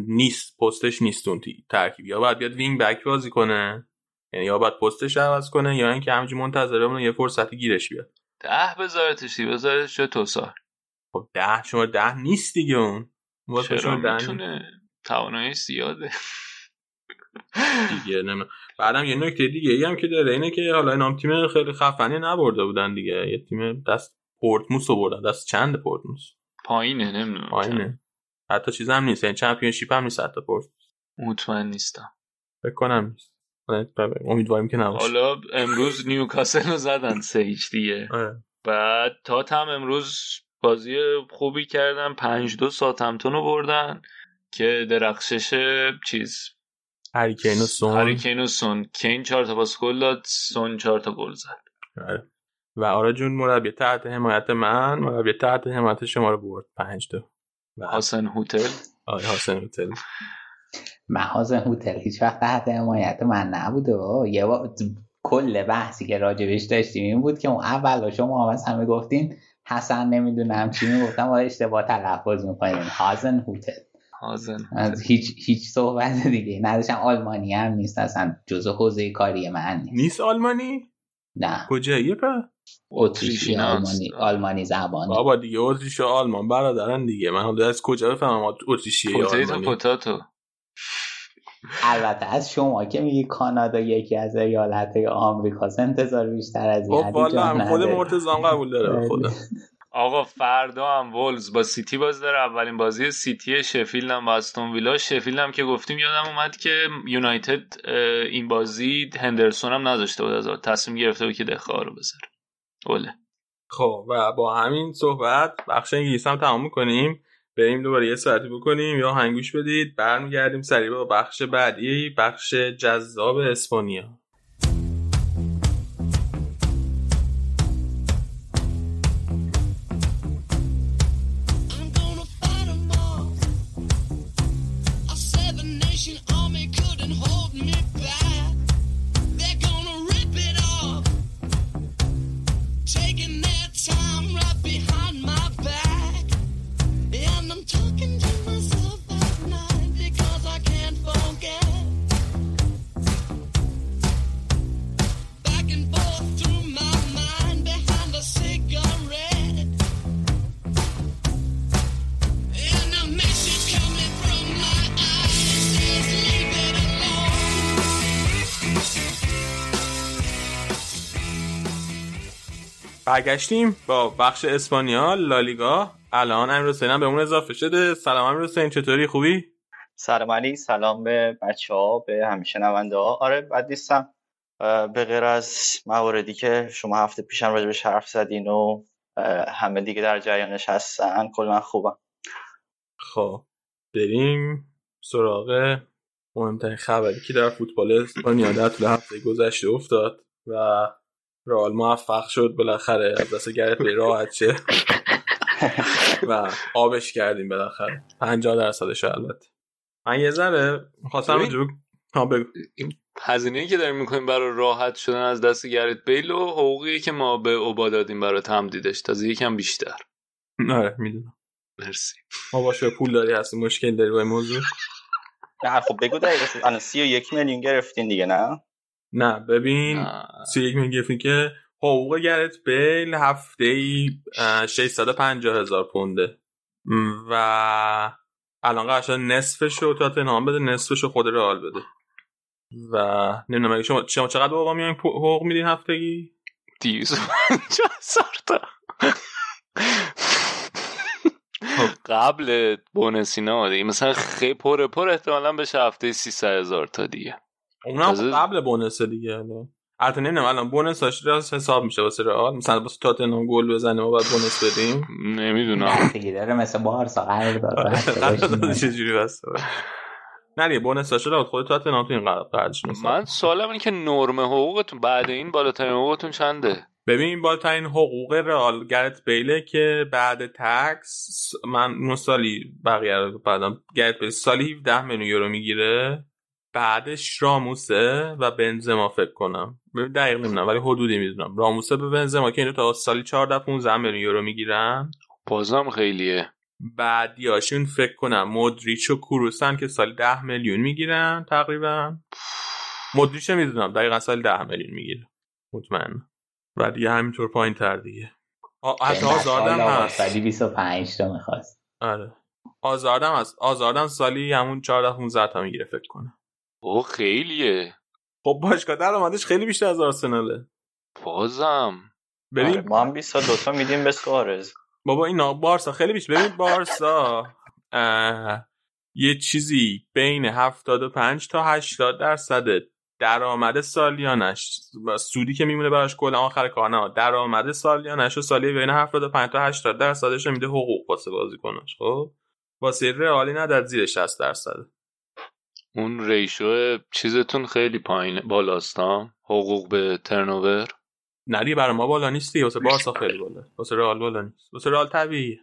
نیست پستش نیست اون ترکیب. یا باید بیاد وینگ بک بازی کنه یعنی یا باید پستش عوض کنه یا اینکه همینجوری منتظره بمونه یه فرصتی گیرش بیاد. ده بذارتش دی بذارتش توسار خب ده شما ده نیست دیگه اون. چرا می‌تونه توانایی زیاده؟ دیگه نمی‌دونم بعدم یه نکته دیگه ای هم که داره اینه که حالا اینام تیم خیلی خفنی نبرده بودن دیگه. یه تیم دست پورتموس رو بردن دست چند پورتموس؟ پایینه نمی‌دونم. پایینه. حتی چیز هم نیست این یعنی چمپیونشیپ هم نیست حتی پورتموس مطمئن نیستم. فکر کنم نیست. امیدواریم که نباشه. حالا امروز نیوکاسل رو زدن سه هیچ دیگه. آره. بعد تات هم امروز بازی خوبی کردن پنج دو ساتمتون رو بردن که درخشش چیز هریکین و سون هریکین و سون کین چهار تا پاس گل داد سون چهار تا گل زد. آره. و آرا جون مربی تحت حمایت من مربی تحت حمایت شما رو برد. پنج دو حسن هوتل. آره حسن هوتل. محاز هوتل هیچ وقت تحت حمایت من نبوده. یه با... کل بحثی که راجبش داشتیم این بود که اون اول شما هم همه گفتین حسن نمی‌دونم چی می‌گفتم و اشتباه تلفظ می‌کنین هازن هوتل. هازن از هیچ هیچ صحبت دیگه. نداشتم آلمانی هم نیست. اصلا جزء حوزه کاری من نیست. نیست آلمانی؟ نه. کجاییه په اتریشی آلمانی آلمانی زبان بابا دیگه اتریش و آلمان برادرن دیگه. من حالا از کجا بفهمم؟ اتریشی یا آلمانی. پوتاتو. البته از شما که میگی کانادا یکی از ایالت آمریکا انتظار بیشتر از این خب والا هم خود مرتضام قبول داره. خدا. آقا فردا هم ولز. با سیتی باز داره اولین بازی سیتی شفیلد هم با استون ویلا. شفیلد هم که گفتیم یادم اومد که یونایتد این بازی هندرسون هم نذاشته بود از تصمیم گرفته بود که دخواه رو بذاره. اوله. خب و با همین صحبت بخش انگلیس هم تمام می‌کنیم. بریم دوباره یه ساعتی بکنیم یا هنگوش بدید. برمیگردیم سریع با بخش بعدی بخش جذاب اسپانیا. برگشتیم با بخش اسپانیا لالیگا. الان امیر حسین به اون اضافه شده. سلام امیر حسین چطوری؟ خوبی؟ سلام علی سلام به بچه ها به همیشه نونده ها. آره بد نیستم. به غیر از مواردی که شما هفته پیشم راجبش حرف زدین و همه دیگه در جریانش هستن کلا خوبم. خب بریم سراغ مهمترین خبری که در فوتبال اسپانیا در طول هفته گذشته افتاد و رئال موفق شد بالاخره از دست گرت به راحت شه. و آبش کردیم بالاخره. 50 درصدش البته. من یه ذره خواستم جو ها بگو. هزینه که داریم می‌کنیم برای راحت شدن از دست گرت بیل و حقوقی که ما به اوبا دادیم برای تمدیدش. تازه یکم بیشتر. آره می‌دونم. مرسی. ما باشه پول داری هستی. مشکل داری با موضوع؟ نه خب بگو دقیقه الان 31 میلیون گرفتین دیگه نه؟ نه ببین سی یک میلیون که حقوق گرت بیل هفته ای 650 هزار پونده. و الان قرار نصفش رو تاتنهام بده نصفش رو خود رئال بده. و نمی‌دونم اگه شما شما چقدر بابا میان حقوق میدین هفتگی؟ 250 هزار تا. قبل بونسینا دیگه مثلا خیلی پر پر احتمالا بشه هفته 300 هزار تا دیگه. اونم قبل بونس دیگه یعنی. البته نمی‌دونم الان بونساش راست حساب میشه واسه رئال؟ مثلا واسه تاتنهام گل بزنه ما باید بونس بدیم؟ نمی‌دونم. دیگه داره مثل بارسا قرار داره چجوری بسته نه دیگه بونساش رو خود تاتنهام تو این قراردادش من سوالم اینه که نرم حقوقتون بعد این بالاترین حقوقتون چنده؟ ببین بالاترین حقوق رئال گرت بیله که بعد تکس من اون سالی بقیه رو بعدم گرت بیل سالی 17 میلیون یورو می‌گیره. بعدش راموسه و بنزما فکر کنم. دقیق نمی‌دونم ولی حدودی می‌دونم. راموسه به بنزما که اینو تا سالی 14 15 میلیون یورو می‌گیرن. بازم خیلیه. بعدیاشون فکر کنم مودریچ و کروسن که سالی 10 میلیون می‌گیرن تقریبا. مودریچ می‌دونم دقیقا سال 10 میلیون می‌گیره. مطمئن و دیگه همینطور پایین تر دیگه حتی آزاردم هست. سالی 25 تا می‌خواست. آره. آزاردم هست. آزاردم سالی همون 14 15 تا می‌گیره فکر کنم. او خیلیه. خب باشگاه درآمدش خیلی بیشتر از آرسناله. بازم. ببین آره، ما هم 22 تا میدیم به سوارز. بابا اینا بارسا خیلی بیشتر ببین بارسا یه چیزی بین 75 تا 80 درصد درآمد سالیانش. سودی که میمونه براش کل آخر کار نه درآمد سالیانش و سالی بین 75 تا 80 درصدش میده حقوق واسه بازیکناش خب؟ واسه رئالی نه در زیر 60 درصد. اون ریشو چیزتون خیلی پایین بالاست ها حقوق به ترنوور؟ نه دیگه برای ما بالا نیست دیگه واسه بارسا خیلی بالا واسه رئال بالا نیست. واسه رئال طبیعیه.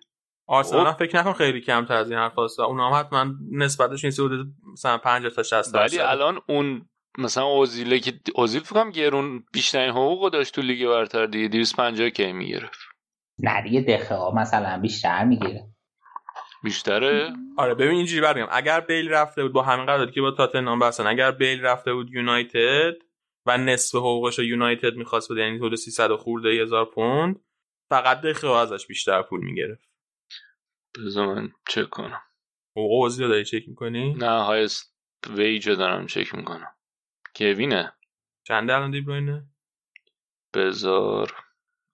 آرسنال هم فکر نکن خیلی کمتر از این حرف هست اون هم حتما نسبتش این حدود مثلا 50 تا 60 ولی الان اون مثلا اوزیله که اوزیل فکرم گرون بیشترین حقوق داشت تو لیگ برتر دیگه 250 کی می‌گرفت؟ نه دیگه دخه ها مثلا بیشتر می‌گیره. بیشتره؟ آره ببین اینجوری برگم اگر بیل رفته بود با همین قراردادی که با تاتنهام بستن اگر بیل رفته بود یونایتد و نصف حقوقش رو یونایتد می‌خواست بده یعنی حدود 300 خورده هزار پوند فقط دخه ازش بیشتر پول می‌گرفت. بذار من چک کنم. حقوق اوزیل داری چک می‌کنی؟ نه هایست ویج دارم چک می‌کنم. کوینه. چنده الان دیبروینه بذار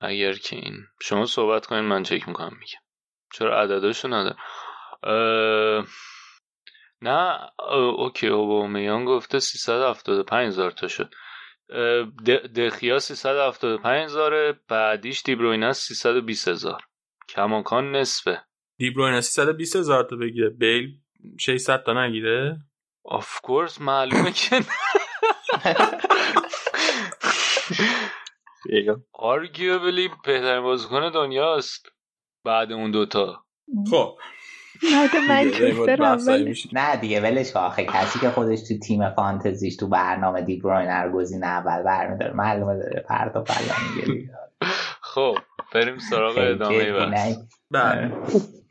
اگر که این شما صحبت کنین من چک می‌کنم میگم. چرا عدداشو نداره اه... نه اوکی اوبامیان گفته 375 هزار تا شد. دخیا 375 هزاره بعدیش دیبروینه 320 هزار. کماکان نصفه. دیبروینه 320 هزار تا بگیره. بیل 600 تا نگیره؟ آف کورس معلومه که آرگیوبلی بهترین بازیکن دنیاست. بعد اون دوتا خب. نه دیگه ولش آخه. کسی که خودش تو تیم فانتزیش تو برنامه دی بروینر گزینه اول برمیداره. معلومه داره. پرت و پلا میگه خب بریم سراغ ادامه بس بله.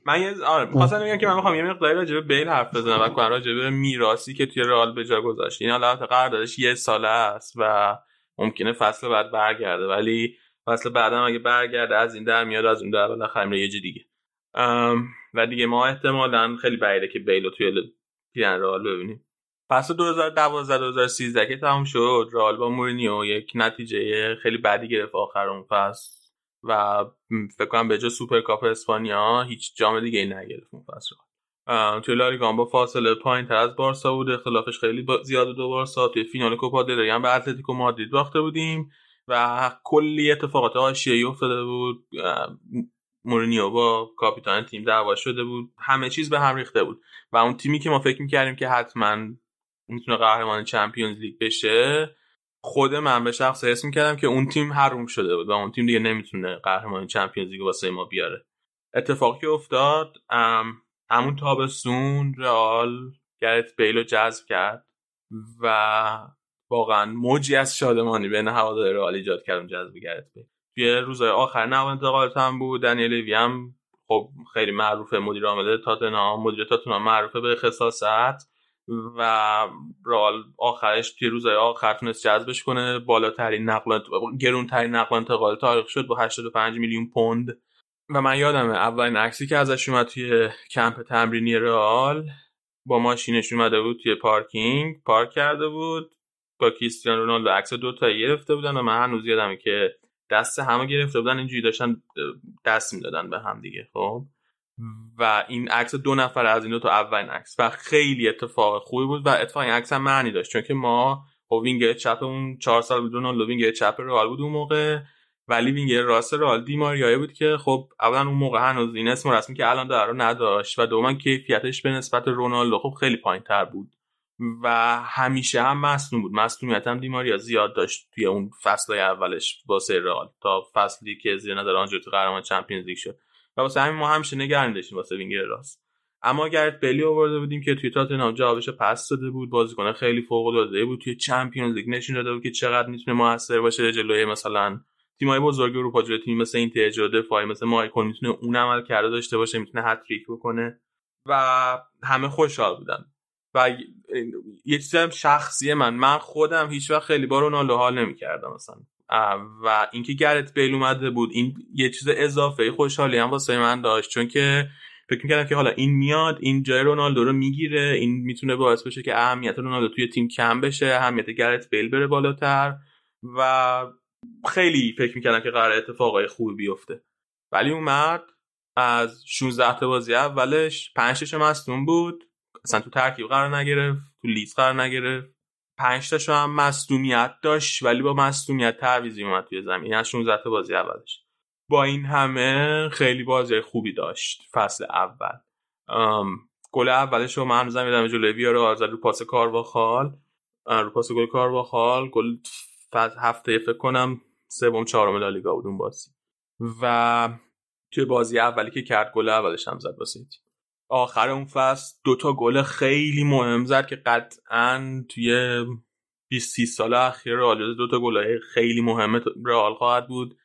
من یه آره خواستم بگم که من می‌خوام یه مقداری راجع به بیل حرف بزنم و کنم راجع به میراثی که توی رئال به جا گذاشت. این حالت قراردادش یه ساله است و ممکنه فصل بعد برگرده ولی فصل بعدم اگه برگرده از این در میاد از اون در بالاخره یه جای دیگه. و دیگه ما احتمالا خیلی بعیده که بیلو توی پیرن رئال ببینیم. فصل 2012 2013 که تموم شد. رئال با مورینیو یک نتیجه خیلی بدی گرفت آخر اون فصل. و فکر کنم به جا سوپرکاپ اسپانیا هیچ جام دیگه ای نگرفت اون فصل. توی لالیگا با فاصله پایین تر از بارسا بود. اختلافش خیلی زیاد با بارسا. توی فینال کوپا دل ری هم به اتلتیکو مادرید باخته بودیم. و کلی اتفاقات حاشیه‌ای افتاده بود. مورینیو با کاپیتان تیم دعوا شده بود. همه چیز به هم ریخته بود. و اون تیمی که ما فکر می‌کردیم که حتما می‌تونه قهرمان Champions League بشه خود من به شخص حس می‌کردم که اون تیم حروم شده بود و اون تیم دیگه نمی‌تونه قهرمان چمپیونز لیگ واسه ما بیاره. اتفاقی افتاد همون تابستون رئال گرت بیلو جذب کرد و واقعا موجی از شادمانی بین هوادار رئال ایجاد کردم جذب گرت توی روزهای آخر نو انتقالات هم بود. دنیل هم خب خیلی معروفه مدیر عامل تاتنهام مدیر تاتنهام معروفه به خصاصت و رال آخرش توی روزهای آخر تونست جذبش کنه. بالاترین نقل گرونترین نقل انتقال تاریخ شد با 85 میلیون پوند. و من یادمه اولین عکسی که ازش اومد توی کمپ تمرینی رئال با ماشینش اومده بود توی پارکینگ. پارک کرده بود. با کریستیانو رونالدو عکس دو تا گرفته بودن و من هنوز یادمه که دست همه گرفته بودن اینجوری داشتن دست می‌دادن به هم دیگه خب؟ و این عکس دو نفر از این دو تا اولین عکس و خیلی اتفاق خوبی بود و اتفاق این عکس هم معنی داشت چون که ما خب وینگر چپ اون چهار سال بود رونالدو وینگر چپ رئال بود اون موقع ولی وینگر راست رئال دی ماریایی بود که خب اولا اون موقع هنوز این اسم رسمی که الان داره رو نداشت و دوما کیفیتش به نسبت رونالدو خب خیلی پایین تر بود. و همیشه هم مصدوم بود. مصدومیت هم دی ماریا زیاد داشت توی اون فصل اولش با رئال تا فصلی که زیر نظر آنچلوتی قهرمان Champions League شد. و واسه همین ما همیشه نگران داشتیم واسه وینگر راست. اما گرت بلی آورده بودیم که توی تاتنهام جوابش پس داده بود بازیکن خیلی فوق العاده بود توی چمپیونز لیگ نشون داده بود که چقدر می‌تونه موثر باشه جلوی مثلا تیمای بزرگ اروپا جلوی تیم مثل این تیجو دفاعی مثل مایکون می‌تونه اون عمل کرده داشته باشه می‌تونه هتریک بکنه. و همه خوشحال بودن. و یه چیز شخصی من. من خودم هیچ وقت خیلی با رونالدو حال نمی‌کردم مثلا. و اینکه گرت بیل اومده بود این یه چیز اضافه خوشحالی هم واسه من داشت. چون که فکر می‌کردم که حالا این میاد این جای رونالدو رو می‌گیره. این می‌تونه باعث بشه که اهمیت رونالدو توی تیم کم بشه اهمیت گرت بیل بره بالاتر. و خیلی فکر می‌کردم که قرار اتفاقای خوبی بیفته. ولی اومد از 16 تا بازی اولش 5 تاشو مصدوم بود. اصلا تو ترکیب قرار نگرفت تو لیست قرار نگرفت. 5 تاشو هم مصدومیت داشت ولی با مصدومیت تعویضی اومد توی زمین. از 16 تا بازی اولش. با این همه خیلی بازی خوبی داشت فصل اول. گل اولش رو من هنوزم یادم جلوی بیاره آرزد رو پاس کارواخال. رو پاس گل کارواخال. گل هفته فکر کنم سوم چهارم لالیگا بود اون بازی. و توی بازی اولی که کرد گل اولش هم زد واسه آخر اون فصل دوتا گل خیلی مهم زد که قطعا توی 20 سال اخیر رئال دوتا گل خیلی مهم رئال خواهد بود.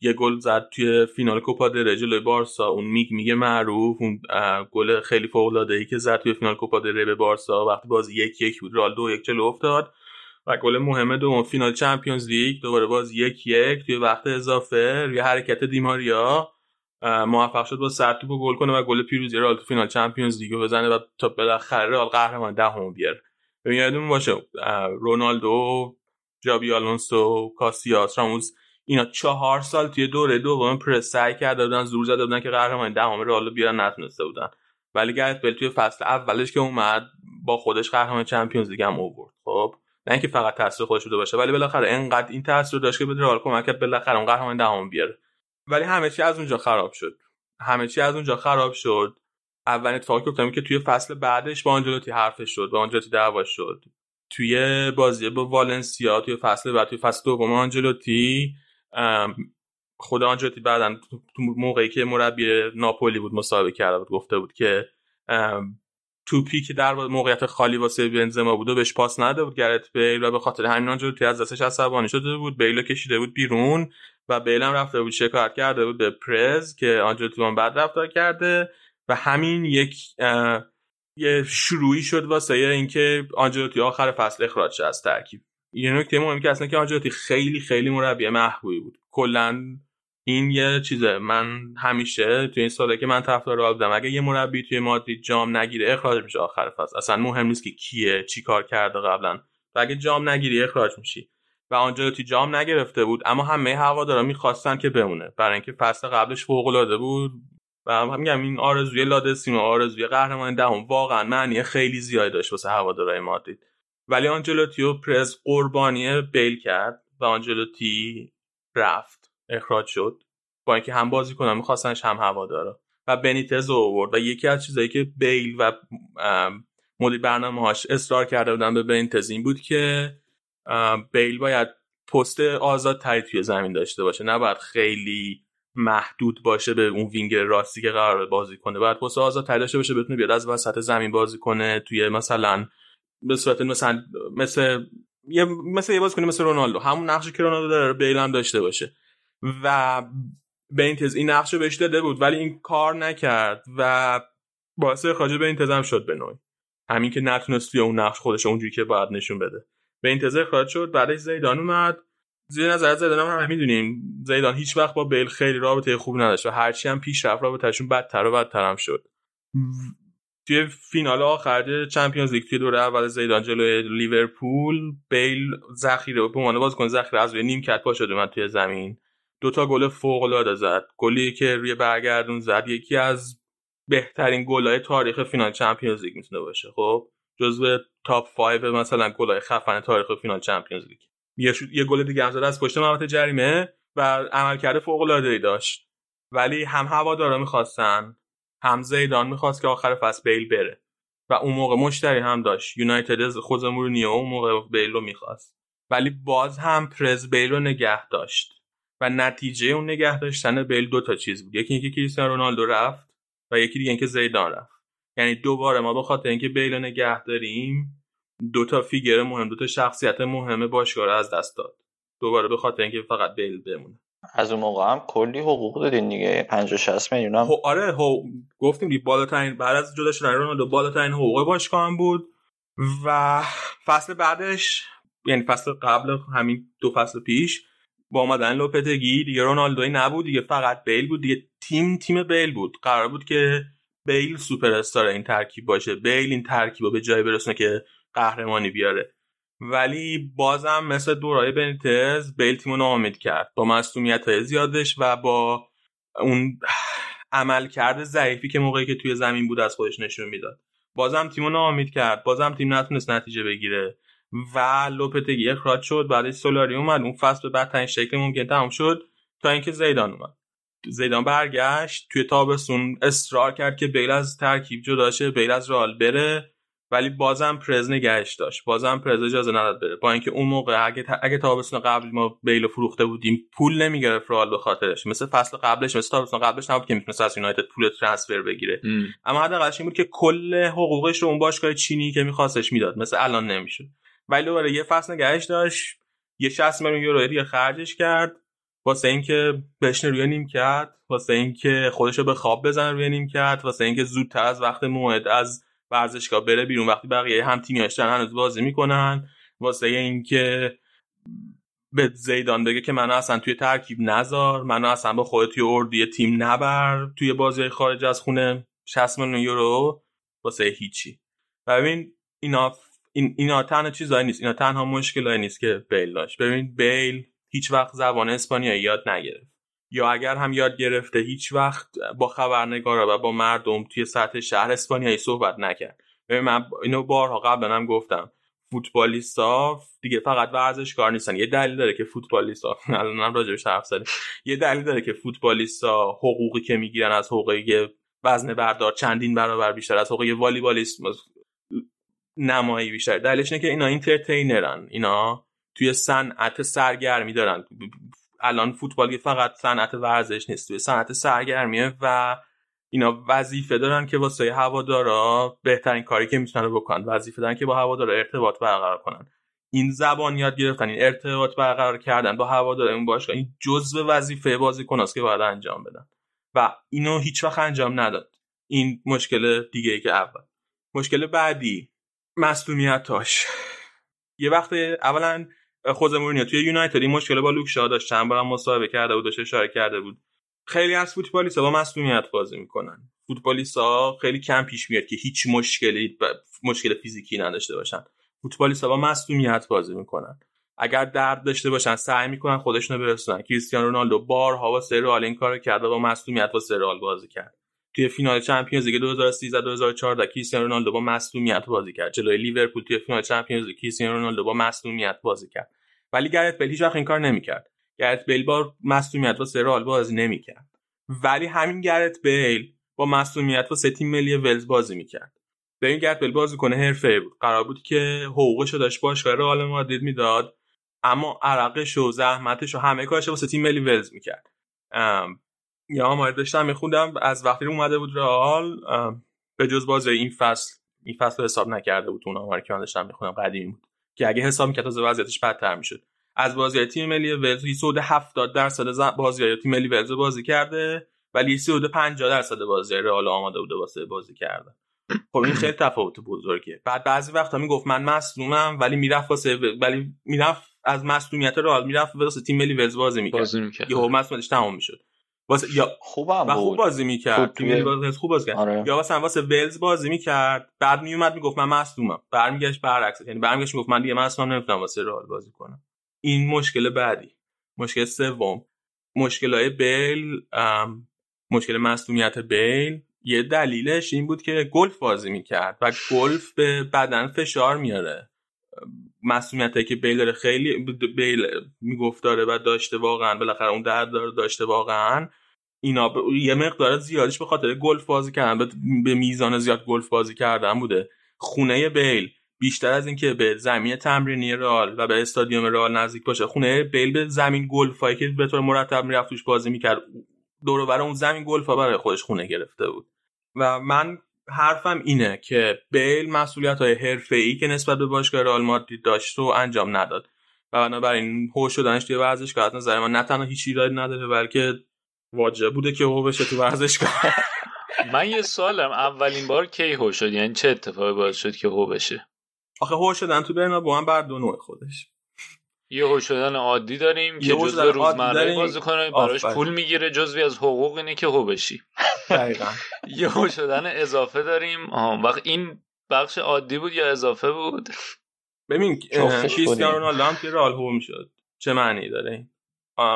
یه گل زد توی فینال کوپا دل جلوی بارسا. اون میگ میگه معروف. اون گل خیلی فوق العاده ای که زد توی فینال کوپا دل به بارسا. وقتی بازی یک یک بود رال دو یک جلو افتاد و گل مهمه دوم فینال چمپیونز لیگ دوباره باز یک یک توی وقت اضافه روی حرکت دیماریا. موفق شد با سرتوپ گل کنه و گل پیروزی رئال تو فینال Champions League بزنه و تا بالاخره قهرمان دهم بیاره. ببین یادمون باشه رونالدو ژابی آلونسو کاسیاس راموس اینا چهار سال توی دوره دوم پرز سعی کرده بودن زور زده بودن که قهرمان دهم رئال بیارن نتونسته بودن. ولی گرت بل توی فصل اولش که اومد با خودش قهرمان Champions League هم آورد. خب نه اینکه فقط تاثیر خودش بوده باشه ولی بالاخره انقدر این تاثیر داشت که به رئال کمک کرد بالاخره اون قهرمان دهم بیاره. ولی همه چی از اونجا خراب شد. همه چی از اونجا خراب شد. اولین اتفاقی که افتاد که توی فصل بعدش با آنجلوتی حرفش شد با آنجلوتی دعوا شد. توی بازی با والنسیا توی فصل بعد توی فصل دوم آنجلوتی خود آنجلوتی بعدا تو موقعی که مربی ناپولی بود مصاحبه کرده بود گفته بود که توپی که در موقعیت خالی واسه بنزما بود و بهش پاس نداده بود گرت بیل و به خاطر همین آنجلوتی از دستش عصبانی شده بود بیل کشیده بود بیرون. و بیل هم رفته بود شکایت کرده بود به پرز که آنجلوتی من بد رفتار کرده و همین یک یه شروعی شد واسه اینکه آنجلوتی آخر فصل اخراج شد از ترکیب. یه نکته مهمی که اصلا که آنجلوتی خیلی خیلی مربی محبوبی بود. کلا این یه چیزه. من همیشه توی این ساله که من طرفدار رئال بودم اگه یه مربی توی مادرید جام نگیره اخراج میشه آخر فصل. اصلا مهم نیست که کیه چی کار کرده قبلا. و اگه جام نگیری اخراج میشی. و آنجلوتی جام نگرفته بود اما همه هوادارا می‌خواستن که بمونه. برای اینکه فصل قبلش فوق العاده بود و میگم این آرزوی لادسیم و آرزوی قهرمان دهم واقعا معنی خیلی زیادی داشت واسه هوادارهای مادرید. ولی آنجلوتی و پرز قربانی بیل کرد و آنجلوتی رفت. اخراج شد. با اینکه هم بازی کنم میخواستنش هم هوادارا. و بنیتز آورد. و یکی از چیزایی که بیل و مدیر برنامه هاش اصرار کرده بودن به بنیتز این بود که بیل باید پست آزاد تری توی زمین داشته باشه. نباید خیلی محدود باشه به اون وینگر راستی که قرار بازی کنه. باید پست آزاد تری داشته باشه بتونه بیاد از وسط زمین بازی کنه توی مثلا به صورت مثلا مثل یه مثل یه بازیکن مثل رونالدو. همون نقشی که رونالدو داره بیل هم داشته باشه. و بنتز این نقش بهش داده بود ولی این کار نکرد و باعث اخراج بنتز هم شد به نوعی. همین که نتونست توی اون نقش خودش اونجوری که باید نشون بده. به انتظار اخراج شد. بعدش زیدان اومد. زیر نظر زیدان هم, می‌دونیم. زیدان هیچ وقت با بیل خیلی رابطه خوب نداشت و هرچی هم پیش رفت رابطهشون بدتر و بدتر هم شد. توی فینال آخر چمپیونز لیگ توی دوره اول زیدان جلوی لیورپول بیل ذخیره به عنوان بازیکن ذخیره از نیمکت پا شده اومد توی زمین. دوتا گل فوق العاده زد. گلی که روی برگردون زد یکی از بهترین گلای تاریخ فینال Champions League می‌تونه باشه. خب؟ جزو top 5 مثلا گلای خفن تاریخ فینال Champions League. یه, یه گل دیگه هم زد از پشت محوطه جریمه و عملکرد فوق العاده داشت. ولی هم هوادارا می‌خواستن هم زیدان می‌خواست که آخر فصل بیل بره. و اون موقع مشتری هم داشت. یونایتد خود مورینیو اون موقع بیل رو می‌خواست. ولی باز هم پرز بیل رو نگه داشت. و نتیجه اون نگه داشتن بیل دو تا چیز بود. یکی اینکه کریستیانو رونالدو رفت و یکی دیگه اینکه زیدان رفت. یعنی دوباره ما به خاطر اینکه بیل نگه داریم دو تا فیگر مهم دو تا شخصیت مهم باشگاه از دست داد. دوباره به خاطر اینکه فقط بیل بمونه. از اون موقع هم کلی حقوق دادین دیگه. 50 60 میلیون هم. آره هو... گفتیم دی بالاترین بعد از جدا شدن رونالدو بالاترین حقوق باشگاه هم بود. و فصل بعدش یعنی فصل قبل همین دو فصل پیش با اومدن لوپتگی دیگه رونالدوی نبود دیگه فقط بیل بود دیگه تیم تیم بیل بود. قرار بود که بیل سوپر استار این ترکیب باشه. بیل این ترکیب رو به جای برسونه که قهرمانی بیاره. ولی بازم مثل دورای بنتز بیل تیمو ناامید کرد. با مصومیت های زیادش و با اون عمل کرده ضعیفی که موقعی که توی زمین بود از خودش نشون می‌داد. بازم تیمو ناامید کرد. بازم تیم نتونست نتیجه بگیره. و لوپتگی اخراج شد. بعدش سولاری اومد. اون فصل به بدترین شکل ممکن تمام شد. تا اینکه زیدان اومد. زیدان برگشت توی تابستون اصرار کرد که بیل از ترکیب جدا شه بیل از رال بره. ولی بازم پرز نگهش داشت. بازم پرز اجازه نداد بره. با اینکه اون موقع اگه اگه تابستون قبل ما بیل فروخته بودیم پول نمی‌گرفت رال به خاطرش. مثل فصل قبلش مثل تابستون قبلش نبود که می‌تونست از یونایتد پول ترانسفر بگیره. ام. اما حداقلش این بود که کل حقوقش رو اون باشگاه چینی که میخواستش می‌داد. مثل الان نمیشه ولی دوباره یه فصل نگهش داشت. یه 60 میلیون یورو خرجش کرد. واسه اینکه بشنه روی نیم کرد واسه اینکه خودش رو به خواب بزنه روی نیم کرد واسه اینکه زودتر از وقت موعد از ورزشگاه بره بیرون. وقتی بقیه هم تیمیاش دارن هنوز بازی می‌کنن واسه اینکه به زیدان بگه که منو اصلا توی ترکیب نذار منو اصلا با خودت توی اردوی تیم نبر توی بازی خارج از خونه 60 میلیون یورو واسه هیچی. ببین اینا این اینا تنها چیزایی نیست. اینا تنها مشکلایی نیست که بیل داشت. ببین بیل هیچ وقت زبان اسپانیایی یاد نگرفت. یا اگر هم یاد گرفته هیچ وقت با خبرنگارا و با مردم توی سطح شهر اسپانیایی صحبت نکرد. ببین من اینو بارها قبلا هم گفتم. فوتبالیستا دیگه فقط ورزشکار نیستن. یه دلیل داره که فوتبالیستا الانم راجعش حرف زدیم. یه دلیل داره که فوتبالیستا حقوقی که می‌گیرن از حقوقی وزن بردار چندین برابر بیشتر از حقوق والیبالیست نمایی بیشتر. دلیلش اینه که اینا اینترتینرن. اینا توی صنعت سرگرمی دارن. الان فوتبال فقط صنعت ورزش نیست توی صنعت سرگرمیه و اینا وظیفه دارن که واسه هوادارا بهترین کاری که می‌تونن بکنن. وظیفه دارن که با هوادارا ارتباط برقرار کنن. این زبان یاد گرفتن این ارتباط برقرار کردن با هوادارا اون باشگاه این جزء وظیفه بازیکناست که باید انجام بدن. و اینو هیچ وقت انجام نداد. این مشکل دیگه ای که اول. مشکل بعدی مسئولیتاش یه وقت اولا خود مورینیو توی یونایتد این مشکل با لوک شاه داشت. چند بارم مصاحبه کرده بود داشت اشاره کرده بود. خیلی از فوتبالیست‌ها با مسئولیت بازی می‌کنن. فوتبالیست‌ها خیلی کم پیش میاد که هیچ مشکلی مشکل فیزیکی نداشته باشن. فوتبالیست‌ها با مسئولیت بازی می‌کنن. اگر درد داشته باشن سعی می‌کنن خودشونو برسونن. کریستیانو رونالدو بارها با سرال این کارو کرد و با مسئولیت با سرال بازی کرد. توی فینال Champions League 2013 2014 کریستیانو رونالدو با مصدومیت بازی کرد. جلوی لیورپول توی فینال Champions League کریستیانو رونالدو با مصدومیت بازی کرد. ولی گرت بیل هیچ این کار نمی‌کرد. گرت بیل با مصدومیت واسه رئال بازی نمی‌کرد. ولی همین گرت بیل با مصدومیت با تیم ملی ولز بازی می‌کرد. این گرت بیل بازیکن حرفه‌ای بود قرار بود که حقوقش رو داشت باشگاه رئال مادرید می‌داد. اما عرقش و زحمتش و همه کارش واسه تیم ملی ولز می‌کرد. یا آمار داشتم میخوندم. از وقتی اومده بود رئال به جز بازی این فصل این فصل حساب نکرده بود اون آماری که من داشتم می‌خونم قدیمی بود. که اگه حساب می‌کرد از وضعیتش بدتر می‌شد. از بازی تیم ملی ولز حدود 70 درصد بازی تیم ملی ولز بازی کرده ولی حدود 50 درصد بازی رئال آماده بوده واسه بازی کردن. خب این خیلی تفاوت بزرگه بعد بعضی وقتا می‌گفت من مصدومم ولی می‌رفت واسه ولی می‌رفت از مصدومیت رئال می‌رفت واسه تیم ملی ولز بازی می‌کرد. بازی می‌کرد. یهو مصدومیتش تمام می‌شد. واسه یا خوبم و خوب بازی می‌کرد. تیم بازی خوب بازی کرد. آره. یا واسه واسه ولز بازی می‌کرد. بعد میومد می‌گفت من مصدومم. برمیگشت برعکس. یعنی برمیگشت می‌گفت من دیگه مصدوم نمی‌تونم واسه رئال بازی کنم. این مشکل بعدی. مشکل سوم. مشکل های بیل مشکل مصدومیت بیل. یه دلیلش این بود که گلف بازی می‌کرد و گلف به بدن فشار میاره. مسئولیتی که بیل داره خیلی بیل می‌گفت داره و داشته واقعا بالاخره اون درد داره داشته واقعا. اینا ب... یه مقدار زیادش به خاطر گلف بازی کردن به میزان زیاد گلف بازی کردن بوده. خونه بیل بیشتر از اینکه به زمین تمرینی رال و به استادیوم رال نزدیک باشه خونه بیل به زمین گلفایی که به طور مرتب می‌رفت توش بازی می‌کرد دور اون زمین گلفا برای خودش خونه گرفته بود. و من حرفم اینه که بیل مسئولیت های حرفه ای که نسبت به باشگاه رئال مادرید داشت رو انجام نداد. و بنابراین هو شدنش توی ورزشگاه از نظر من نه تنها هیچ ایرادی نداره بلکه واجب بوده که هو بشه تو ورزشگاه. من یه سوالم. اولین بار کی هو شد؟ یعنی چه اتفاقی باعث شد که هو بشه؟ آخه هو شدن تو برنابو هم بر دو نوع خودش. یه هو شدن عادی داریم که جزء روزمره بازی کنه براش پول می‌گیره جزوی از حقوق اینه که هو بشی دقیقا. یه هو شدن اضافه داریم. آها وقت این بخش عادی بود یا اضافه بود؟ ببین کریستیانو رونالدو هم توی رئال هو می‌شد. چه معنی داره این؟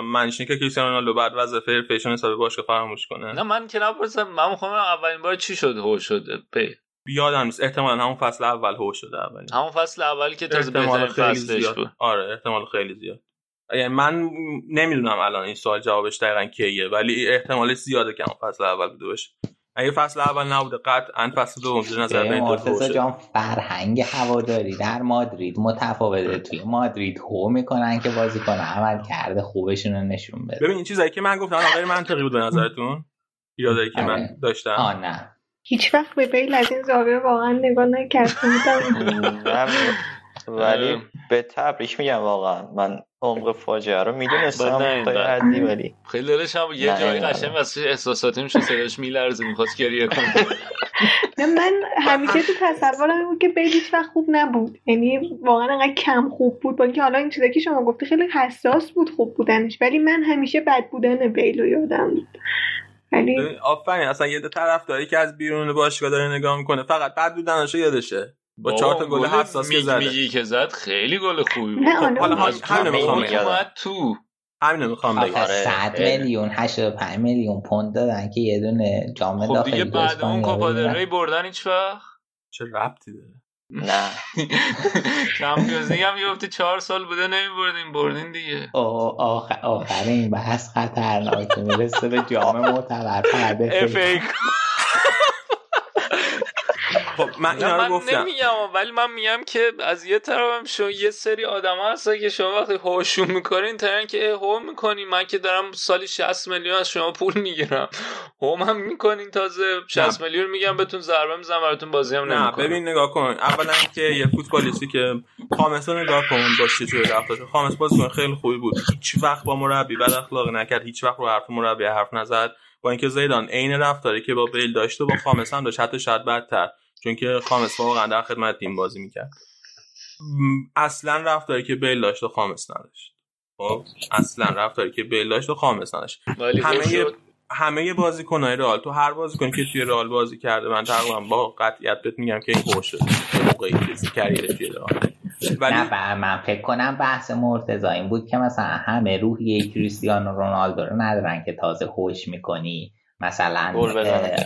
معنیش که کریستیانو رونالدو بعد وظیفه فیشن حساب باشه فراموش کنه. نه من که نپرسم. من می‌خوام اولین بار چی شد هو شده پی؟ بیادم نیست. احتمالا همون فصل اول هو شده اول همون فصل اولی که تازه بهترین فصلش بود. آره احتمال خیلی زیاد. یعنی من نمی‌دونم الان این سوال جوابش دقیقا کیه ولی احتمالش زیاده که همون فصل اول بوده باشه. اگه فصل اول نبوده قطعا فصل دوم زیر نظر بین مرتضی جان فرهنگ هواداری در مادرید متفاوته. توی مادرید هو می‌کنن که بازیکن عمل کرده خوبشون رو نشون بده. ببین این چیزایی که من گفتم غیر منطقی بود به نظرتون؟ ایرادایی که من داشتم؟ آه نه. هیچ وقت به بیل از این زاویه واقعا نگاه نکردم ولی به تبریک میگم واقعا. من عمق فاجعه رو می‌دونستم تا حدی ولی خیلی دلش هم یه جایی قشنگ واسه احساساتی میشه صداش میلرزه می‌خواست گریه کنه. من همیشه تو تصورم بود که بیل هیچ وقت خوب نبود. یعنی واقعا انقدر کم خوب بود با اینکه حالا این چیزایی که شما گفتی خیلی حساس بود خوب بودنش ولی من همیشه بد بودن بیل رو یادم بود. ولی آفرین اصلا یه طرفداری که از بیرون باشگاه داره نگاه می‌کنه فقط بعد بودنش یادشه. با چهار تا گل حساس که زد میگی که زد خیلی گل خوبی بود. نه حالا همین می‌خوام بگم. تو. همین می‌خوام بگم. آخه 100 میلیون 85 میلیون پوند دادن که یه دونه جام خب داخلی دیگه بعد اون کوپا دل ری بردن هیچ وقت؟ چه ربطی داره؟ نه. چمپیونز لیگ هم یه چهار سال بوده نمیبردین بردین دیگه. آخر آخر این بحث خطرناک می‌رسه به جام معتبر پرده اف ای خب من اینا من رو گفتم. نمیگم ولی من میگم که از یه طرف هم شما یه سری آدم هستن که شما وقتی هوشون می‌کنین تا که هو می‌کنین. من که دارم سالی 60 میلیون از شما پول می‌گیرم. هوم هم می‌کنین تازه 60 میلیون میگم بهتون ضربه می‌زنم براتون بازی هم نه نمی‌کنم. ببین نگاه کن. اولا که یه فوتبالیستی که خامس رو نگاه کن باش چجوری رفتار خامس بازیکن خیلی خوبی بود. هیچ وقت با مربی بد اخلاقی نکرد. هیچ وقت رو حرف مربی حرف نزد. با اینکه زیدان عین رفتاری که با بیل داشت و با خامس هم داشت حتی شاید بدتر. چون که خامس واقعا در خدمت تیم بازی می‌کرد. اصلا رفتاری که بیل داشت و خامس نداشت. خب اصلا رفتاری که بیل داشت و خامس نداشت. ولی همه شد. همه بازیکن‌های رئال تو هر بازیکنی که توی رئال بازی کرده من تقریبا با قطعیت بهت میگم که این هوش شده. موقعی که کریر توی رئال. ولی نه بر من فکر کنم بحث مرتضی این بود که مثلا همه روحیه کریستیانو رونالدو رو ندارن که تازه هوش می‌کنی. مثلا.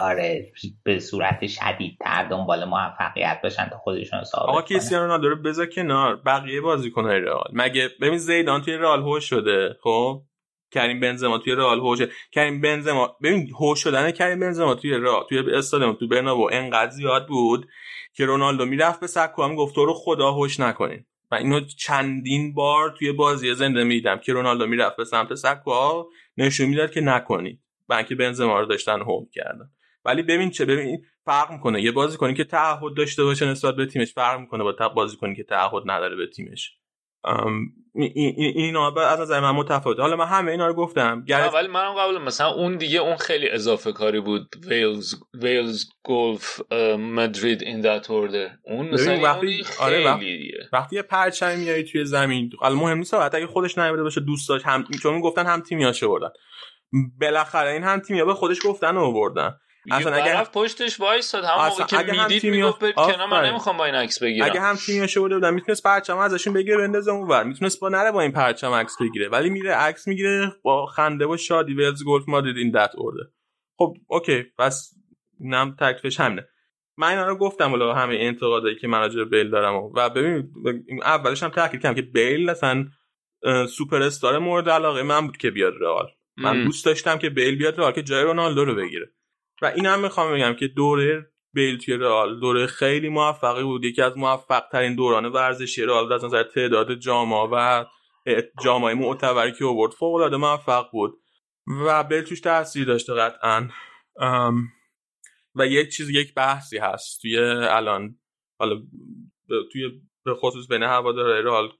آره به صورت شدیدتر دنبال موفقیت باشن تا خودشون ثابت آقا. کریستیانو رونالدو رو بذار کنار. بقیه بازیکن‌های رئال. مگه ببین زیدان توی رئال هوش شده خب؟ کریم بنزما توی رئال هوش کریم بنزما ببین هوش شدن کریم بنزما توی رئال توی استادیوم تو برنابو انقدر زیاد بود که رونالدو می‌رفت به سکو هم گفت تو رو خدا هوش نکنین. و اینو چندین بار توی بازی زنده میدم که رونالدو می‌رفت به سمت سکو نشون می‌داد که نکنید اینکه بنزما رو داشتن هوم کردن. ولی ببین چه ببین فرق می‌کنه. یه بازیکنی که تعهد داشته باشه نسبت به تیمش فرق می‌کنه با بازیکنی که تعهد نداره به تیمش. اینا از نظر من متفاوته. حالا من همه اینا رو گفتم. گرت ولی منم قبول مثلا اون دیگه اون خیلی اضافه کاری بود. Wales Wales Golf Madrid in that order. اون مثلا وقتی- اون آره، خیلی وقتی- دیگه. وقتی یه پرچم میاری توی زمین حالا مهم نیست حتی اگه خودش نیامده باشه دوست داشت هم چون گفتن هم تیمیاشو بردن. بالاخره این هم تیمیا به خودش گفتن و آوردن. اصلا طرف پشتش وایساد همون موقع که می‌دید تیمی- می‌گفت برید کنار من. نمی‌خوام با این عکس بگیرم. اگه هم تیمیاشو برده بودن می‌تونست پرچم ازشون بگیره بندازه اونور می‌تونست با نره با این پرچم عکس بگیره. ولی میره عکس می‌گیره با خنده و شادی Wales Golf Madrid in that order خب okay. پس اینم تکلیفش همینه. من اینا رو گفتم ولی همه انتقادایی که من راجع به بیل دارم و ببین اولش هم تاکید کردم که بیل اصلا سوپر استار مورد علاقه من بود که بیاد رئال. من دوست داشتم که بیل بیاد رئال که جای رونالدو رو بگیره. و این هم می‌خوام بگم که دوره بیل توی رئال دوره خیلی موفقی بود. یکی از موفق ترین دوران ورزشی رئال از نظر تعداد جاما و جامعه معتبری که آورد فوق العاده موفق بود. و بیل توش تاثیر داشته قطعا. و یک چیز یک بحثی هست توی الان. حالا توی به خصوص بین هوادارهای رئال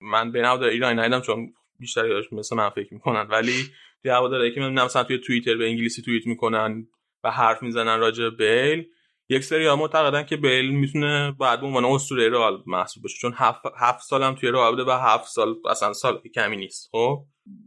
من بین هوادار ایران ندیدم چون بیشتر مثل من فکر می‌کنن ولی توی هوادارهایی که من مثلا توی توییتر به انگلیسی توییت می‌کنن و حرف می‌زنن راجع بیل یک سری ها معتقدن که بیل می‌تونه بعد به عنوان اسطوره رئال محسوب بشه. چون هفت, هفت سالم توی رئال بوده و هفت سال اصلا سال کمی نیست خب؟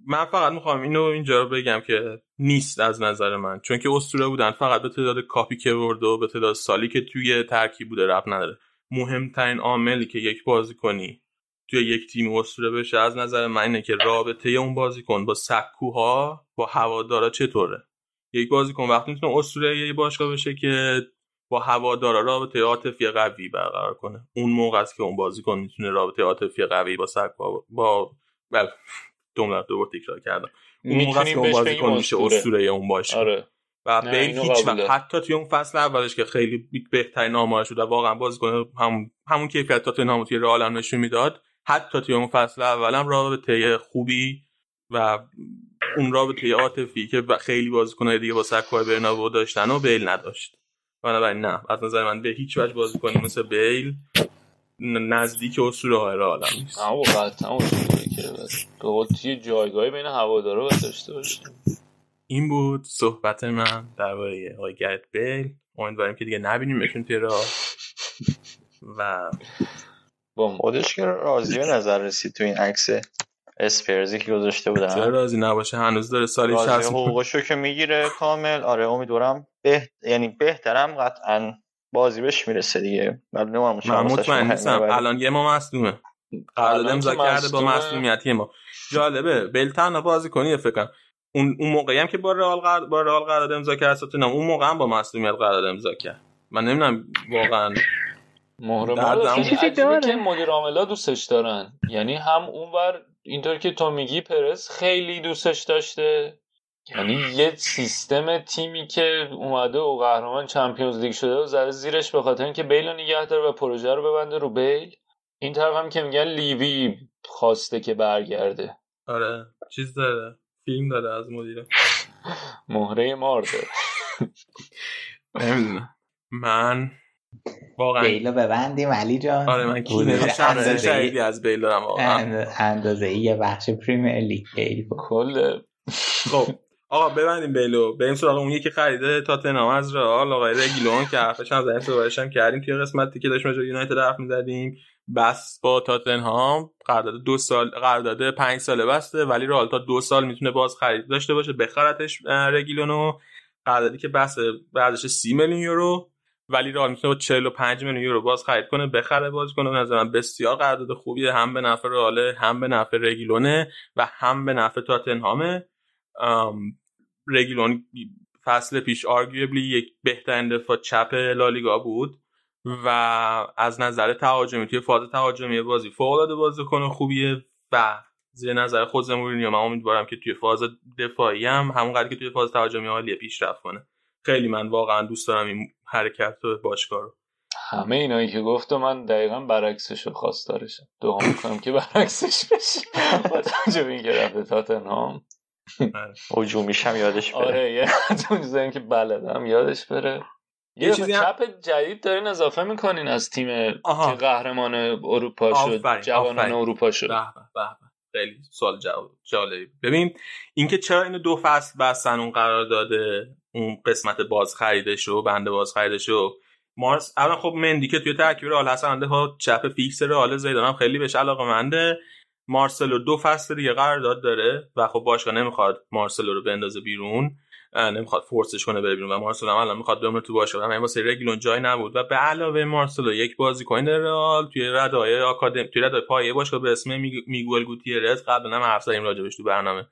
من فقط می‌خوام اینو اینجا بگم که نیست از نظر من. چون که اسطوره بودن فقط به تعداد کاپی که برده و به تعداد سالی که توی ترکیب بوده رب نداره. مهمترین عاملی که یک بازیکنی توی یک تیم اسطوره بشه از نظر من اینه که رابطه اون بازیکن با سکوها با هوادارا چطوره؟ یک بازیکن وقتی می‌تونه اسطوره یه باشگاه بشه که با هوادارا رابطه عاطفی قوی برقرار کنه. اون موقع است که اون بازیکن می‌تونه رابطه عاطفی قوی با سکوها با بله دو دو تکرار کردم. اون موقع است که اون بازیکن میشه اسطوره. اون باشه آره. و بیل هیچ وقت حتی توی اون فصل اولش که خیلی بهترین آمار شد و واقعا بازیکن همون همون کیفیت تاتنهام توی رئال هم نشون می‌داد حتی توی اون فصل اولم رابطه خوبی و اون رابطه عاطفی که خیلی بازیکن‌های دیگه با سکوهای برنابو داشتن و بیل نداشت. بنابراین نه از نظر من به هیچ وجه بازیکنی مثل بیل نزدیک اسطوره های رئال نیست. اما قطعا که جایگاهی بین هوادارا داشته باشیم. این بود صحبت من درباره آقای گرت بیل. امیدواریم که دیگه نبینیم بشون توی راه. و با خودش که راضی به نظر رسید تو این عکس اسپرزی که گذاشته بودن. چرا راضی نباشه؟ هنوز داره سالی 60 حقوقشو که می‌گیره کامل. آره امیدوارم به... یعنی بهترم قطعا بازی بهش می‌رسه دیگه. من مطمئن نیستم. الان یه ما مصدومه. قرارداد امضا کرده با مصدومیت ما. جالبه. بلتن بازی کنی فکر اون اون موقعی هم که با رئال قرار با رئال قرارداد امضا کرد اون موقع هم با مصدومیت قرارداد امضا کرد. من نمی‌دونم واقعا مهره چیزی که مدیر عاملا دوستش دارن. یعنی هم اونور اینطور که تو میگی پرس خیلی دوستش داشته. یعنی یه سیستم تیمی که اومده و قهرمان چمپیونز لیگ شده و زده زیرش به خاطر اینکه بیل رو نگه داره و پروژه رو ببنده رو بیل. این طرف هم که میگن لیوی خواسته که برگرده. آره چیز داره فیلم داره از مدیر. مهره مار داره. نمی‌دونم. من واقعا. بیلو ببندیم علی جان. آره من کینه شدیدی از بیل دارم واقعا. اندازه یه بخش پریمیر لیگ بیل کل خب آقا ببندیم بیلو. بریم سراغ اون یکی خریده تاتنهام از رئال. آقای رگیلون که حرفش هم زدیم صحبتش هم کردیم توی قسمتی که داشتیم یونایتد حرف می‌زدیم. بس با تاتنهام. قرارداد دو سال قرارداد پنج ساله بسته ولی رئال تا دو سال می‌تونه باز خرید داشته باشه. بخرتش رگیلونو. قراردادی که بس ارزش 30 میلیون یورو. ولی رئال می‌تونه با 45 میلیون یورو باز خرید کنه بخره باز کنه. به نظرم بسیار قرارداد خوبیه. هم به نفع رئال هم به نفع رگیلونه و هم به نفع تاتنهامه. رگیلون فصل پیش آرگویبلی یک بهترین دفاع چپ لالیگا بود و از نظر تهاجمی توی فاز تهاجمی بازی فوق العاده بازیکن خوبیه و زیر نظر خود مورینیو من امیدوارم که توی فاز دفاعی هم همون که توی فاز تهاجمی عالیه پیشرفت کنه. خیلی من واقعا دوست دارم این حرکت رو باشگاه رو. همه اینایی که گفت من دقیقا برعکسش رو خواستارشم. دعا می‌کنم که برعکسش بشه با توجه این که رفته تاتنهام. هجومیش هم یادش بره. آره یه چیزایی که بلدم یادش بره. یه چیزی چپ جدید دارین اضافه می‌کنین از تیم که قهرمان اروپا شد جوانان اروپا شد. خیلی سوال جالبی. ببین اینکه چرا اینو دو فصل بستن اون قرار داده اون قسمت باز خریدش و بنده باز خریدش و مارس الان خب مندی که توی ترکیب رئال هست ها چپ فیکس رئال زیدان هم خیلی بهش علاقه منده. مارسلو دو فصل دیگه قرارداد داره و خب باشگاه نمی‌خواد مارسلو رو بندازه بیرون. نمی‌خواد فورسش کنه بره بیرون و مارسلو هم الان می‌خواد بمونه تو باشگاه. همین واسه رگیلون جای نبود. و به علاوه مارسلو یک بازیکن رئال توی ردای آکادمی توی ردای پایه باشگاه به اسم میگوئل گوتیرز قبلا هم حرف زدیم راجبش تو برنامه.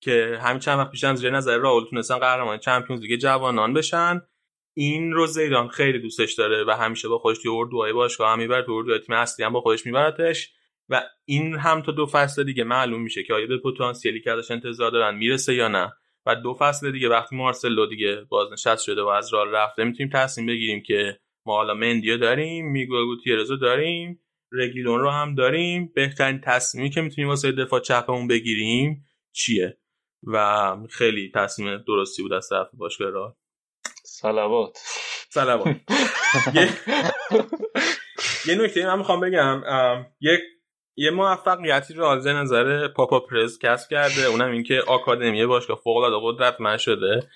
که همین چند وقت پیش هم زیر نظر راول تونستن قهرمان چمپیونز لیگ جوانان بشن. این رو زیدان خیلی دوستش داره و همیشه با خودش توی اردوهای باشگاه هم می‌بره تو اردوهای تیم اصلی هم با خودش میبرتش. و این هم تا دو فصل دیگه معلوم میشه که آیا به پتانسیلی که ازش انتظار دارن می‌رسه یا نه. و دو فصل دیگه وقتی مارسلو دیگه بازنشست شده و از راه رفته می‌تونیم تصمیم بگیریم که ما حالا مندیو داریم میگو گوتیرزو داریم رگیلون رو هم داریم. بهترین تصمیمی که می‌تونیم واسه دفاع چپمون بگیریم چیه؟ و خیلی تصمیم درستی بود از طرف باشگاه را سلامات سلامات یه نکته من می‌خوام بگم. یک یه موفقیتی رو از نظر پاپا پرز کسب کرده. اونم اینکه آکادمی باشگاه فوق العاده قدرتمند شده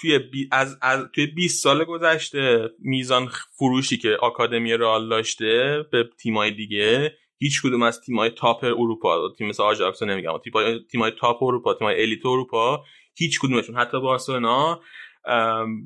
توی بی از, از توی 20 سال گذشته میزان فروشی که آکادمی رئال داشته به تیمای دیگه هیچ کدوم از تیمای top اروپا تیم مثل آژاکس نمیگم تیمای top اروپا تیمای elite اروپا هیچ کدومشون حتی بارسلونا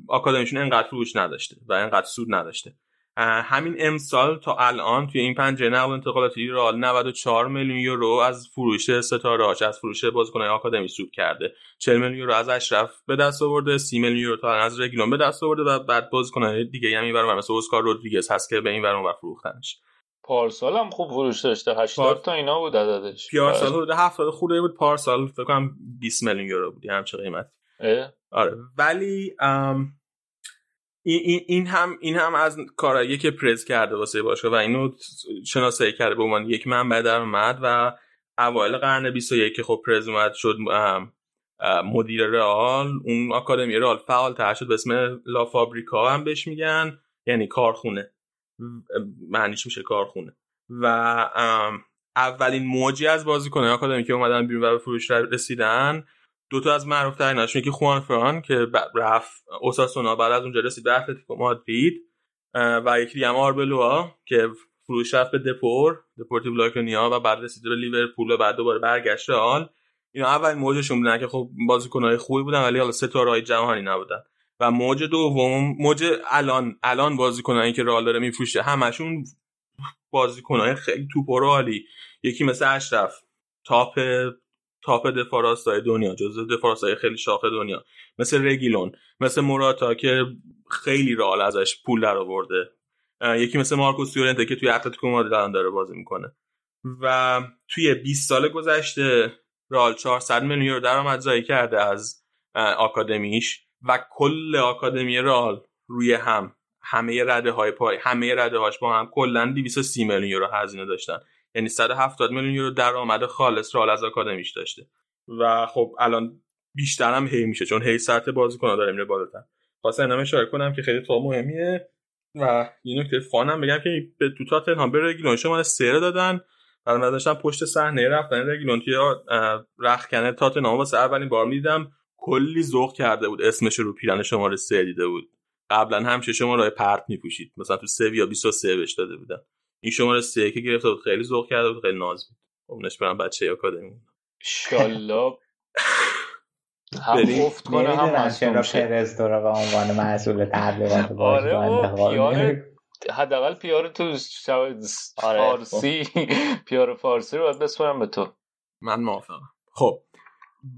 آکادمیشون انقدر فروش نداشته و انقدر سود نداشته. همین امسال تا الان توی این پنجره نقل انتقالاتی رئال 94 میلیون یورو از فروش ستاره هاش از فروش بازیکن‌های آکادمی سود کرده. 40 میلیون یورو از اشرف به دست آورده 30 میلیون یورو تا از رگیلون به دست آورده و بعد بازیکن‌های دیگه هم اینور مثل اسکار رودریگز هست که به این ور فروختنش. پارسال هم خوب فروش داشته. 80 تا اینا بود عددش. پارسال حدود 70 خورده بود. پارسال فکر کنم 20 میلیون یورو بود. همچه قیمت آره. ولی این, این هم این هم از کارهایی که پرز کرده واسه باشگاه و اینو شناسایی کرده به عنوان یک منبع درآمد و اوایل قرن 21 که خب پرز اومد شد مدیر رئال. اون آکادمی رئال فعال تر شد به اسم لا فابریکا هم بهش میگن. یعنی کارخونه. معنیش میشه کارخونه و اولین موجی از بازیکنان آکادمی که اومدن بیرون و به فروش رسیدن دو تا از معروف تریناش یکی خوان فران که رفت اوساسونا بعد از اونجا رسید به اتلتیکو مادرید و یکی دیگه آربلوا که فروش رفت به دپور دپورتیو لاکونیا و بعد رسید به لیورپول و بعد دوباره برگشت آل اینا اول موجشون بودن که خب بازیکنهای خوبی بودن ولی حالا ستاره جهانی نبودن. و موج دوم موج الان الان بازیکنایی که رئال داره میفروشه همشون بازیکنهای خیلی توپ عالی یکی مثل اشرف تاپ تاپ دفاع راستای دنیا جزو دفاع راستای خیلی شاخ دنیا. مثل رگیلون مثل موراتا که خیلی رئال ازش پول در آورده. یکی مثل مارکوس یورنته که توی اتلتیکو مادرید الان داره بازی می‌کنه. و توی 20 سال گذشته رئال 400 میلیون یورو درآمدزایی کرده از آکادمیش. و کل آکادمی رئال روی هم. همه رده های پای همه رده هاش با هم. کلا 230 میلیون یورو هزینه داشتن. یعنی 170 میلیون یورو درآمد خالص رال از آکادمیش داشته. و خب الان بیشتر هم هی میشه چون هی سطح بازیکن‌ها داره میره بالاتر. واسه اینم اشاره کنم که خیلی تو مهمیه. و یه نکته فانم بگم که به تو تاتنهام به رگیلون شما سر دادن. بعد من داشتم پشت صحنه رفتن رگیلون توی رخکنه تاتنهام واسه اولین بار می‌دیدم. کلی ذوق کرده بود. اسمش رو پیرن شماره سه دیده بود. قبلا همیشه شما راه پرت میپوشید. مثلا تو سه یا 23 بهش داده بودن. این شماره سه که گرفته بود خیلی ذوق کرده بود خیلی ناز بود. اونش برم بچه آکادمی انشالله هم افت کنه هم مسئول پرز داره به عنوان مسئول تبلیغات آره حداقل پیار تو آره، فارسی. خب. پیار فارسی رو باید بسپرم به تو. من موافقم. خب.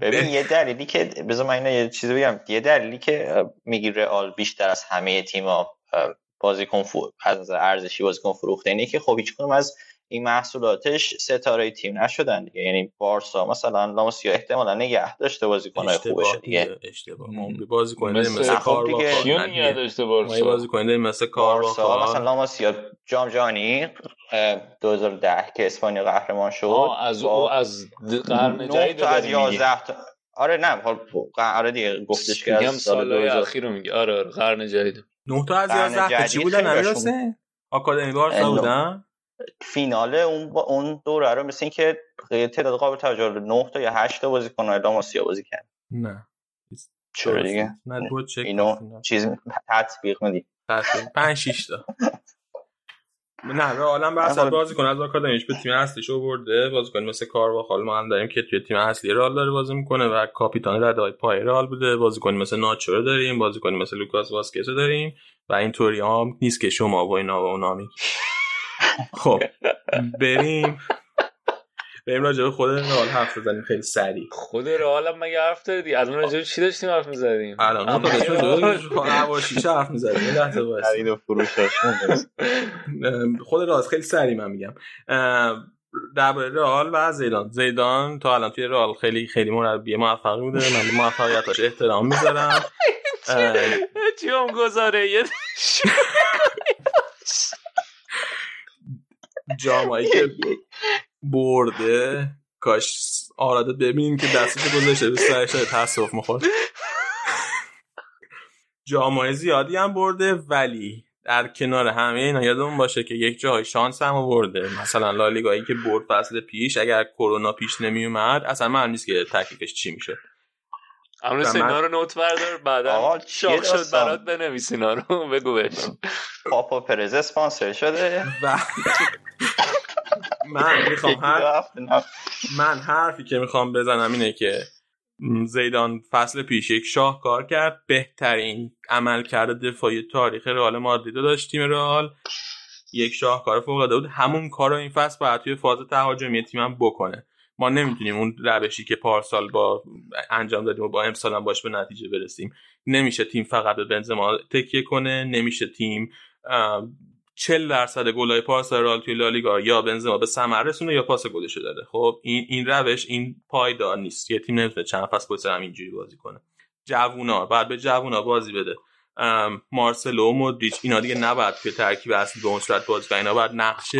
ببین یه دلیلی که بذار من یه چیزی بگم. یه دلیلی که میگی رئال بیشتر از همه تیم‌ها بازیکن فو... از ارزشی بازیکن فروخته اینه که خب هیچ از این محصولاتش ستاره تیم نشدن دیگه. یعنی بارسا مثلا لاماسیا احتمالا نگه داشته بازیکن خوبش دیگه اشتباه. بازیکن مثل کار دیگه نگه داشته بارسا؟ بازیکن مثل کار مثلا لاماسیا جام جهانی 2010 که اسپانیا قهرمان شد. از او از قرن جدید از 11 تا آره نه حال آره دیگه گفتش که از سال اخیر رو میگه. آره آره قرن جدید 9 تا از 11 چی بودن؟ نمی‌رسه آکادمی بارسا بودن؟ فینال اون با اون دوره رو مثل اینکه تعداد قابل توجه 9 تا یا 8 تا بازیکن لاماسیا بازی کرد. نه. چرا دیگه؟ نه دو چک اینو چیز تطبیق میدی. 5 6 تا. نه را عالم بحث بازیکن از آکادمیش به تیم اصلیش آورده. بازیکن مثل کارواخال ما هم داریم که توی تیم اصلی رئال داره بازی می‌کنه و کاپیتان ردای پای رئال بوده. بازیکن مثل ناچو داریم بازیکن مثل لوکاس واسکز داریم و اینطوری هم نیست که شما و اینا و اونا خب بریم. بریم راجع به خود رئال حرف بزنیم خیلی سریع. خود رئال هم مگه حرف دادی الان راجع چی داشتیم حرف می‌زدیم؟ الان ما تا حواشیش حرف می‌زدیم لحظه وایس خرید و فروشش خود رئال خیلی سریع من میگم. درباره رئال و زیدان. زیدان تا الان توی رئال خیلی خیلی مربی موفقی بوده. من به موفقیتاش احترام می‌ذارم. چی هم گذاره یه جامایی که برده. کاش آراده ببینیم که دستش گذاشته به سرش تصف مخور جامعه زیادی هم برده ولی در کنار همه اینا یادمون باشه که یک جای شانس هم برده. مثلا لالیگایی که برد فصل پیش اگر کرونا پیش نمی اومد اصلا من نیست که تکلیفش چی میشه امروز سینا رو نوت بردار بعدا شاق شد برات بنویس اینا رو. بگو بهش پاپا پرز اسپانسر شده. و من می‌خوام هر... من حرفی که می‌خوام بزنم اینه که زیدان فصل پیش یک شاهکار کرد. بهترین عمل کرده دفاعی تاریخ رئال مادرید داشت تیم رئال. یک شاهکار فوق العاده بود. همون کار رو این فصل باید توی فاز تهاجمی تیمم بکنه. ما نمی‌تونیم اون روشی که پارسال با انجام دادیم و با امسال هم باش به نتیجه برسیم. نمیشه تیم فقط به بنزما تکیه کنه نمیشه تیم 40 درصد گلای پاس رئال توی لالیگا یا بنزما به ثمر رسونه یا پاس گلش داده. خب این این روش این پایدار نیست. یه تیم نمی‌تونه چند فصل پشت هم اینجوری بازی کنه. جوونا بعد به جوونا بازی بده. مارسلو مودریچ اینا دیگه نباید توی ترکیب اصلی به اون صورت بازی کنن. اینا باید نقش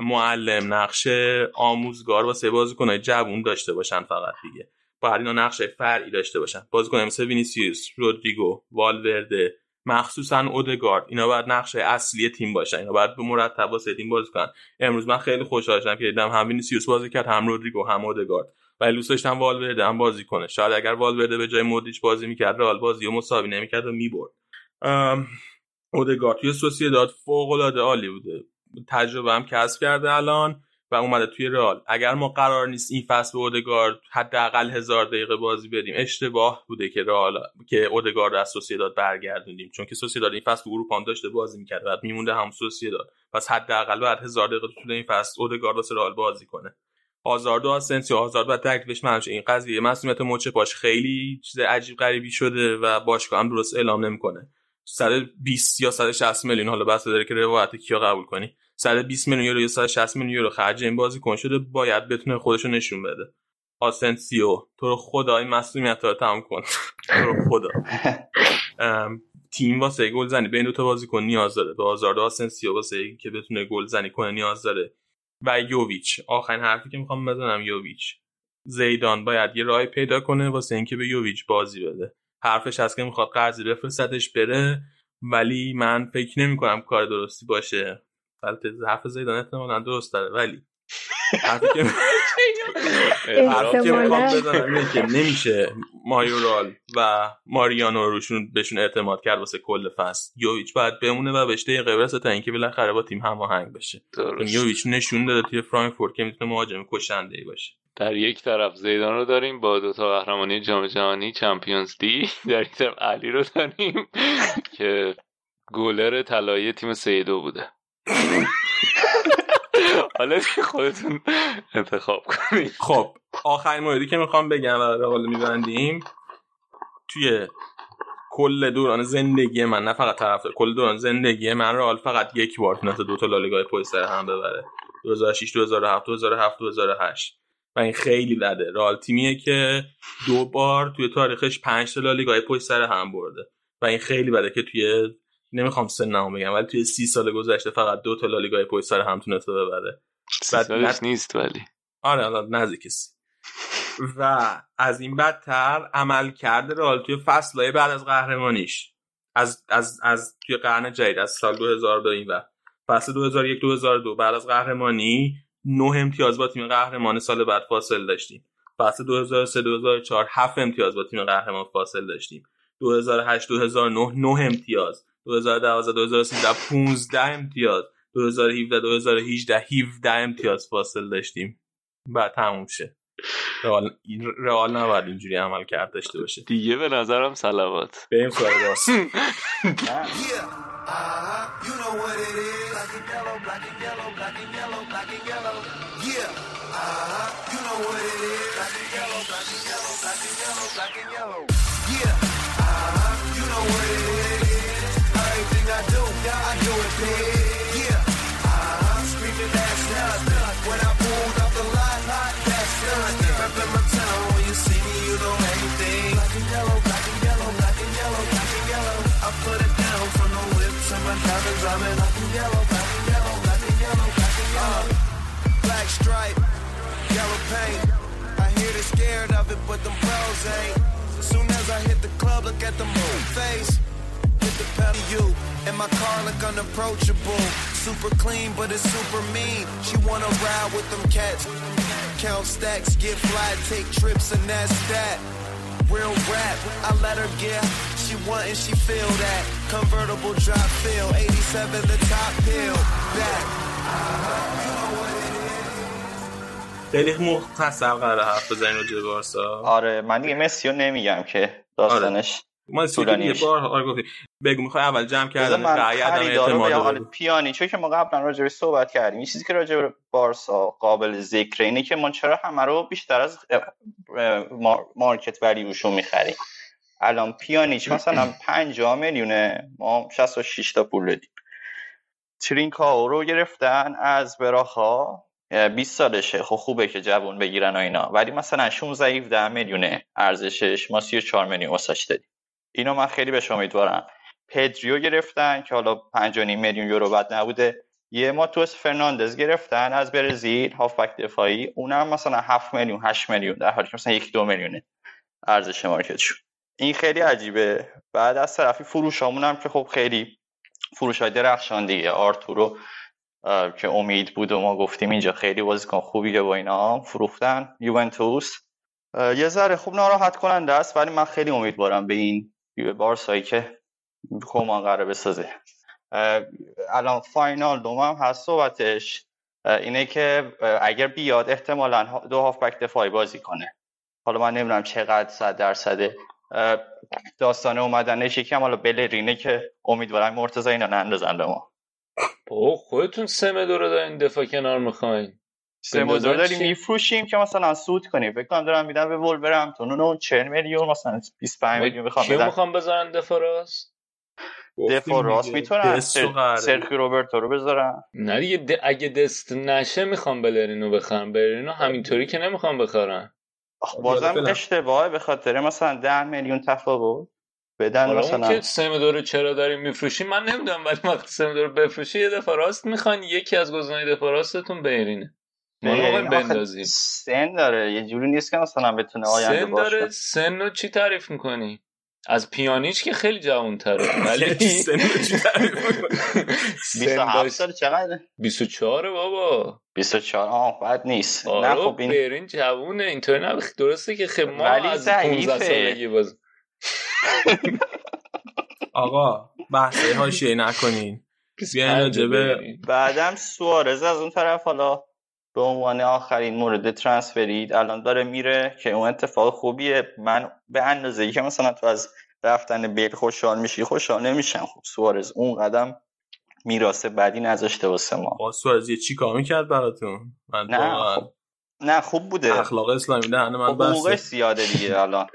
معلم نقش آموزگار واسه بازیکنای جوون داشته باشن فقط دیگه. باید اینا نقش فرعی داشته باشن. بازیکن مثل وینیسیوس رودریگو والورده مخصوصا اودگارد. اینا باید نقش اصلی تیم باشن. اینا باید به مرتب واسه تیم بازی کنن. امروز من خیلی خوشحال شدم که دیدم هم وینیسیوس بازی کرد هم رودریگو هم اودگارد. ولی دوست داشتم والورده هم بازی کنه. شاید اگر والورده به جای مودریچ بازی می‌کرد رئال بازی و مساوی نمی‌کرد و می‌برد. اودگارد. توی سوسییداد فوق العاده عالی بوده. تجربه هم کسب کرده الان و اومده توی رئال. اگر ما قرار نیست این فصل به اودگارد حداقل هزار دقیقه بازی بدیم اشتباه بوده که رئال که اودگارد از سوسییداد برگردوندیم. چون که سوسییداد این فصل اروپا داشته بازی می‌کرد بعد میمونده هم سوسییداد پس حداقل بعد هزار دقیقه طول این فصل اودگارد واسه رئال بازی کنه. آزاردو آسنسیو آزارد و تکلیفش منشه این قضیه مسئولیت مچ پاش خیلی چیز عجیب غریبی شده و باشگاه هم درست اعلام نمی‌کنه. 120 یا 160 میلیون حالا بس داره که روایت کیا قبول کنی. 120 میلیون یورو یا 160 میلیون یورو خرج این بازیکن شده باید بتونه خودشو نشون بده. آسنسیو تو رو خدا این مصدومیت رو تمام کن. تو رو خدا. تیم واسه گل زنی بین دو تا بازیکن نیاز داره. به هازارد آسنسیو واسه که بتونه گل زنی کنه نیاز داره. و یوویچ. آخرین حرفی که می‌خوام بزنم یوویچ. زیدان باید یه راه پیدا کنه واسه اینکه به یوویچ بازی بده. حرفش هست که می‌خواد قرضی بفرستدش بره ولی من فکر نمی کنم کار درستی باشه. البته حرف زیدان احتمالا درست داره. ولی حرفی که که نمیشه مایورال و ماریانو روشون بهشون اعتماد کرد واسه کل فصل. یوویچ باید بمونه و بهش برسه تا اینکه بالاخره با تیم هماهنگ بشه. یوویچ نشون داده توی فرانکفورت که می‌تونه مهاجم کشنده ای باشه. در یک طرف زیدان رو داریم با دو تا قهرمانی جام جهانی چمپیونز دی در یک طرف علی رو داریم که گلر طلایی تیم سه بوده. حالا خودتون انتخاب کنید. خب آخرین موردی که می‌خوام بگم و حالا میبندیم توی کل دوران زندگی من نه فقط طرفدار کل دوران زندگی من رئال فقط یک بار تونست دو تا لالیگا پشت سر هم ببره 2006 2007 2007 2008 و این خیلی بده. رئال تیمیه که دو بار توی تاریخش 5 تا لالیگا پشت سر هم برده. و این خیلی بده که توی نمی‌خوام سنمو بگم ولی توی سی سال گذشته فقط دو تا لالیگا پشت سر هم تونسته ببره. بعد نیست ولی. آره الان نزدیک و از این بدتر عمل کرده رئال توی فصلهای بعد از قهرمانیش. از از از توی قرن جدید از سال 2000 به این و فصل 2001 2002 بعد از قهرمانی نه امتیاز با تیم قهرمان سال بعد فاصل داشتیم. فصل 2003 2004 هفت امتیاز با تیم قهرمان فاصل داشتیم. 2008 2009 نه امتیاز. 2012 2013 15 امتیاز. 2017 2018 17 امتیاز فاصل داشتیم. بعد تموم شه. رئال رئال نباید اینجوری عمل کرد داشته باشه. دیگه به نظرم صلوات. بریم سوال paint. I hear they scared of it, but them pros ain't. Soon as I hit the club, look at the moon face. Hit the pedal, you and my car look unapproachable. Super clean, but it's super mean. She wanna ride with them cats. Count stacks, get fly, take trips, and that's that. Real rap, I let her get. She want and she feel that. Convertible drop feel, 87 the top hill. Back. خیلی مختصر قرار حرف بزنیم راجع بارسا. آره من دیگه مسی رو نمیگم که داستانش ما سی طولانی یه. بار آره گفتی. بگو می‌خوای اول جمع کردن حالا رو پیانی چون که ما قبلا راجع به صحبت کردیم. این چیزی که راجع به بارسا قابل ذکره اینه که ما چرا همه رو بیشتر از مارکت ولیوشون می‌خریم. الان پیانیچ مثلا 50 میلیونه ما 66 تا پول دادیم. ترینکاو رو گرفتن از براخا 20 سالشه. خب خوبه که جوون بگیرن و اینا. ولی مثلا 16 17 میلیونه ارزشش ما 34 میلیون واسش دادیم. اینو من خیلی بهش امیدوارم. پدریو گرفتن که حالا 5.5 میلیون یورو بد نبوده. یه ماتوس فرناندز گرفتن از برزیل هافبک دفاعی. اونم مثلا 7 میلیون 8 میلیون در حالی که مثلا 1 2 میلیونه ارزش مارکتشون. این خیلی عجیبه. بعد از طرفی فروشامون هم که خب خیلی فروش های درخشان دیگه. آرتورو که امید بود و ما گفتیم اینجا خیلی بازیکن خوبیه با اینا. فروختن یوونتوس. یه ذره خوب ناراحت کننده است ولی من خیلی امیدوارم به این بارسایی که کمان قراره بسازه. الان فاینال دوم هم هست صحبتش. اینه که اگر بیاد احتمالا دو هافبک دفاعی بازی کنه. حالا من نمی‌دونم چقدر صد درصده اه، داستان اومدنش یکم حالا بلرینه که امیدوارم مرتضی اینا نندازن به ما. بابا خودتون سمدو رو دارین دفاع کنار می‌خواین. سه موزار داریم؟ میفروشیم که مثلا سود کنیم. فکر کنم دارم میدن به ولورهمپتون اونو 40 میلیون مثلا 25 میلیون می‌خوام بدن. می‌خوام بذارن دفاع راست؟ دفاع راست می‌تونن قراره. سرخی روبرتو رو بذارن. نه دیگه د- اگه دست نشه می‌خوام بلرینو بخرم. بلرینو همینطوری که نمی‌خوام بخرم آخ، بازم. اشتباهه به خاطر مثلا 10 میلیون تفاوت. بدن حالا اون مثلا که سمدو رو چرا داریم میفروشیم من نمی‌دونم ولی وقتی سمدو رو بفروشی یه دفاع راست می‌خوان یکی از گزینه‌های دفاع راستتون آخه بندازیم. سن داره یه جوری نیست که مثلا بتونه آینده سن باشه داره سن رو چی تعریف می‌کنی؟ از پیانیچ که خیلی جوان تره ولی سن رو چی تعریف می‌کنی؟ سن 27 داشت سال چقدر 24 بابا. 24 آه بد نیست. نه آره خب این برین جوونه اینطوری نه درسته که خب ما ولی از ضعیفه. 15 سالگی باز آقا بحثه حاشیه نکنین. بیاین راجع به بعدم سوارز از اون طرف حالا به عنوان آخرین مورد ترانسفرید الان داره میره که اون اتفاق خوبیه. من به اندازه ای که مثلا تو از رفتن بیل خوشحال میشی خوشحال نمیشم. خب سوارز اون قدم میراث بدی نذاشته واسه ما. با سوارزی چی کار می‌کرد براتون؟ من نه خب نه خوب بوده. اخلاق اسلامی دهن من خب بسته. زیاده دیگه الان.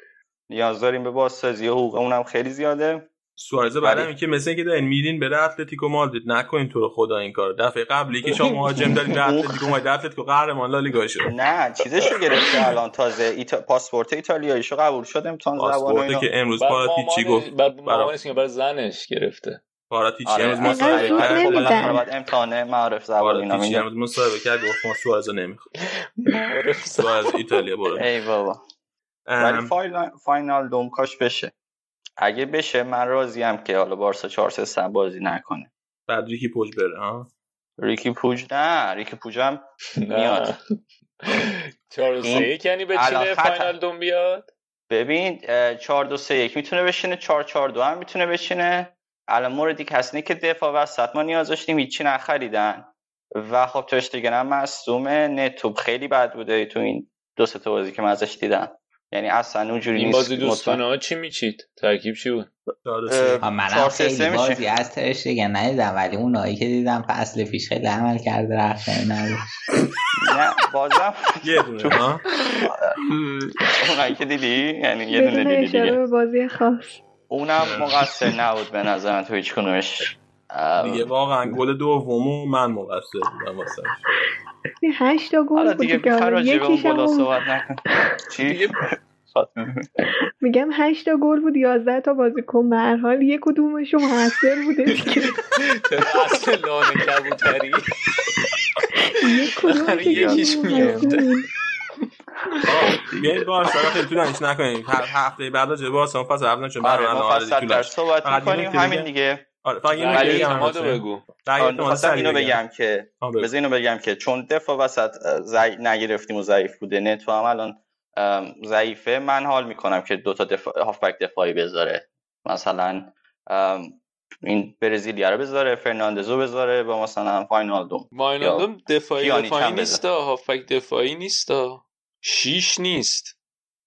نیاز داریم به بازسازی حقوق اونم خیلی زیاده. سوارز بعدم که مثل اینکه دارین میرین بره اتلتیکو مادرید نکنین تو رو خدا این کار. دفعه قبلی که شما مهاجم دارین به اتلتیکو مادرید اتلتیکو قهرمان لالیگا شد نه چیزشو گرفته الان. تازه ایتا... پاسپورت ایتالیاییشو قبول شد امتحان زبان اینا. که امروز بعد پاراتیچی مامان- گفت. برای زنش گرفته. پاراتیچی آره امروز. مصاحبه کرد. باید امتحان معرف زبان اینا میدن امروز مصاحبه کرد گفت ما سوارز نمی‌خواد سوارز ایتالیا برو. ای بابا. ولی واینال, واینالدوم کاش بشه. اگه بشه من راضیم که حالا بارسا 4 3 بازی نکنه. بعد ریکی پوج بره ها؟ ریکی پوج نه ریکی پوج هم میاد. نه چهار و سه این یک یعنی الان بچینه. واینالدوم بیاد؟ ببین 4 2 3 1 می‌تونه بشینه 4 4 2 هم می‌تونه بشینه. الان موردی که هست اینه که دفاع وسط ما نیاز داشتیم هیچی نخریدن. و خب ترشتگن هم مصدومه نتوب خیلی بد بوده تو این دو سه تا بازی که من ازش دیدم. یعنی اصلا اونجوری این نیست. بازی دوستانه ها چی میچید؟ ترکیب چی بود؟ منم خیلی بازی از ترشتگن ندیدم ولی اونایی که دیدم فصل پیش خیلی عمل کرده نداشت نه بازم یه دونه ها اونایی که دیدی؟ یعنی یه دونه دیدی دیگه. بازی خاص. اونم مقصر نبود به نظر من تو هیچ کنوش دیگه واقعا گل دومو من مقصر بودم واسه. یه هشت تا حالا گل دیگه دیگه حالا راجع به اون یکیش هم بالا اون- صحبت نکن. چی؟ میگم هشت تا گل بود یازده تا بازیکن به هر حال یک کدومشون موثر بوده دیگه. اصل لانه کبوتری. یک کدوم که یکیش میفته. بیایید بارسا رو خیلی طولانیش نکنیم. هر هفته بعد راجع به بارسا فصل اول چون آره برنامه ما آره در. صحبت می‌کنیم. همین. دیگه. آره فقط البته. بگو. خواستم اینو بگم. که. بذار اینو بگم که چون دفاع وسط ضعیف نگرفتیم و ضعیف بوده نتو هم الان ضعیفه. من حال می‌کنم که دوتا دفاع هافبک دفاعی بذاره. مثلا این برزیلیا رو بذاره فرناندزو بذاره با مثلا فاینالدوم. واینالدوم دفاعی دفاعی. نیست هافبک دفاعی نیست شیش نیست.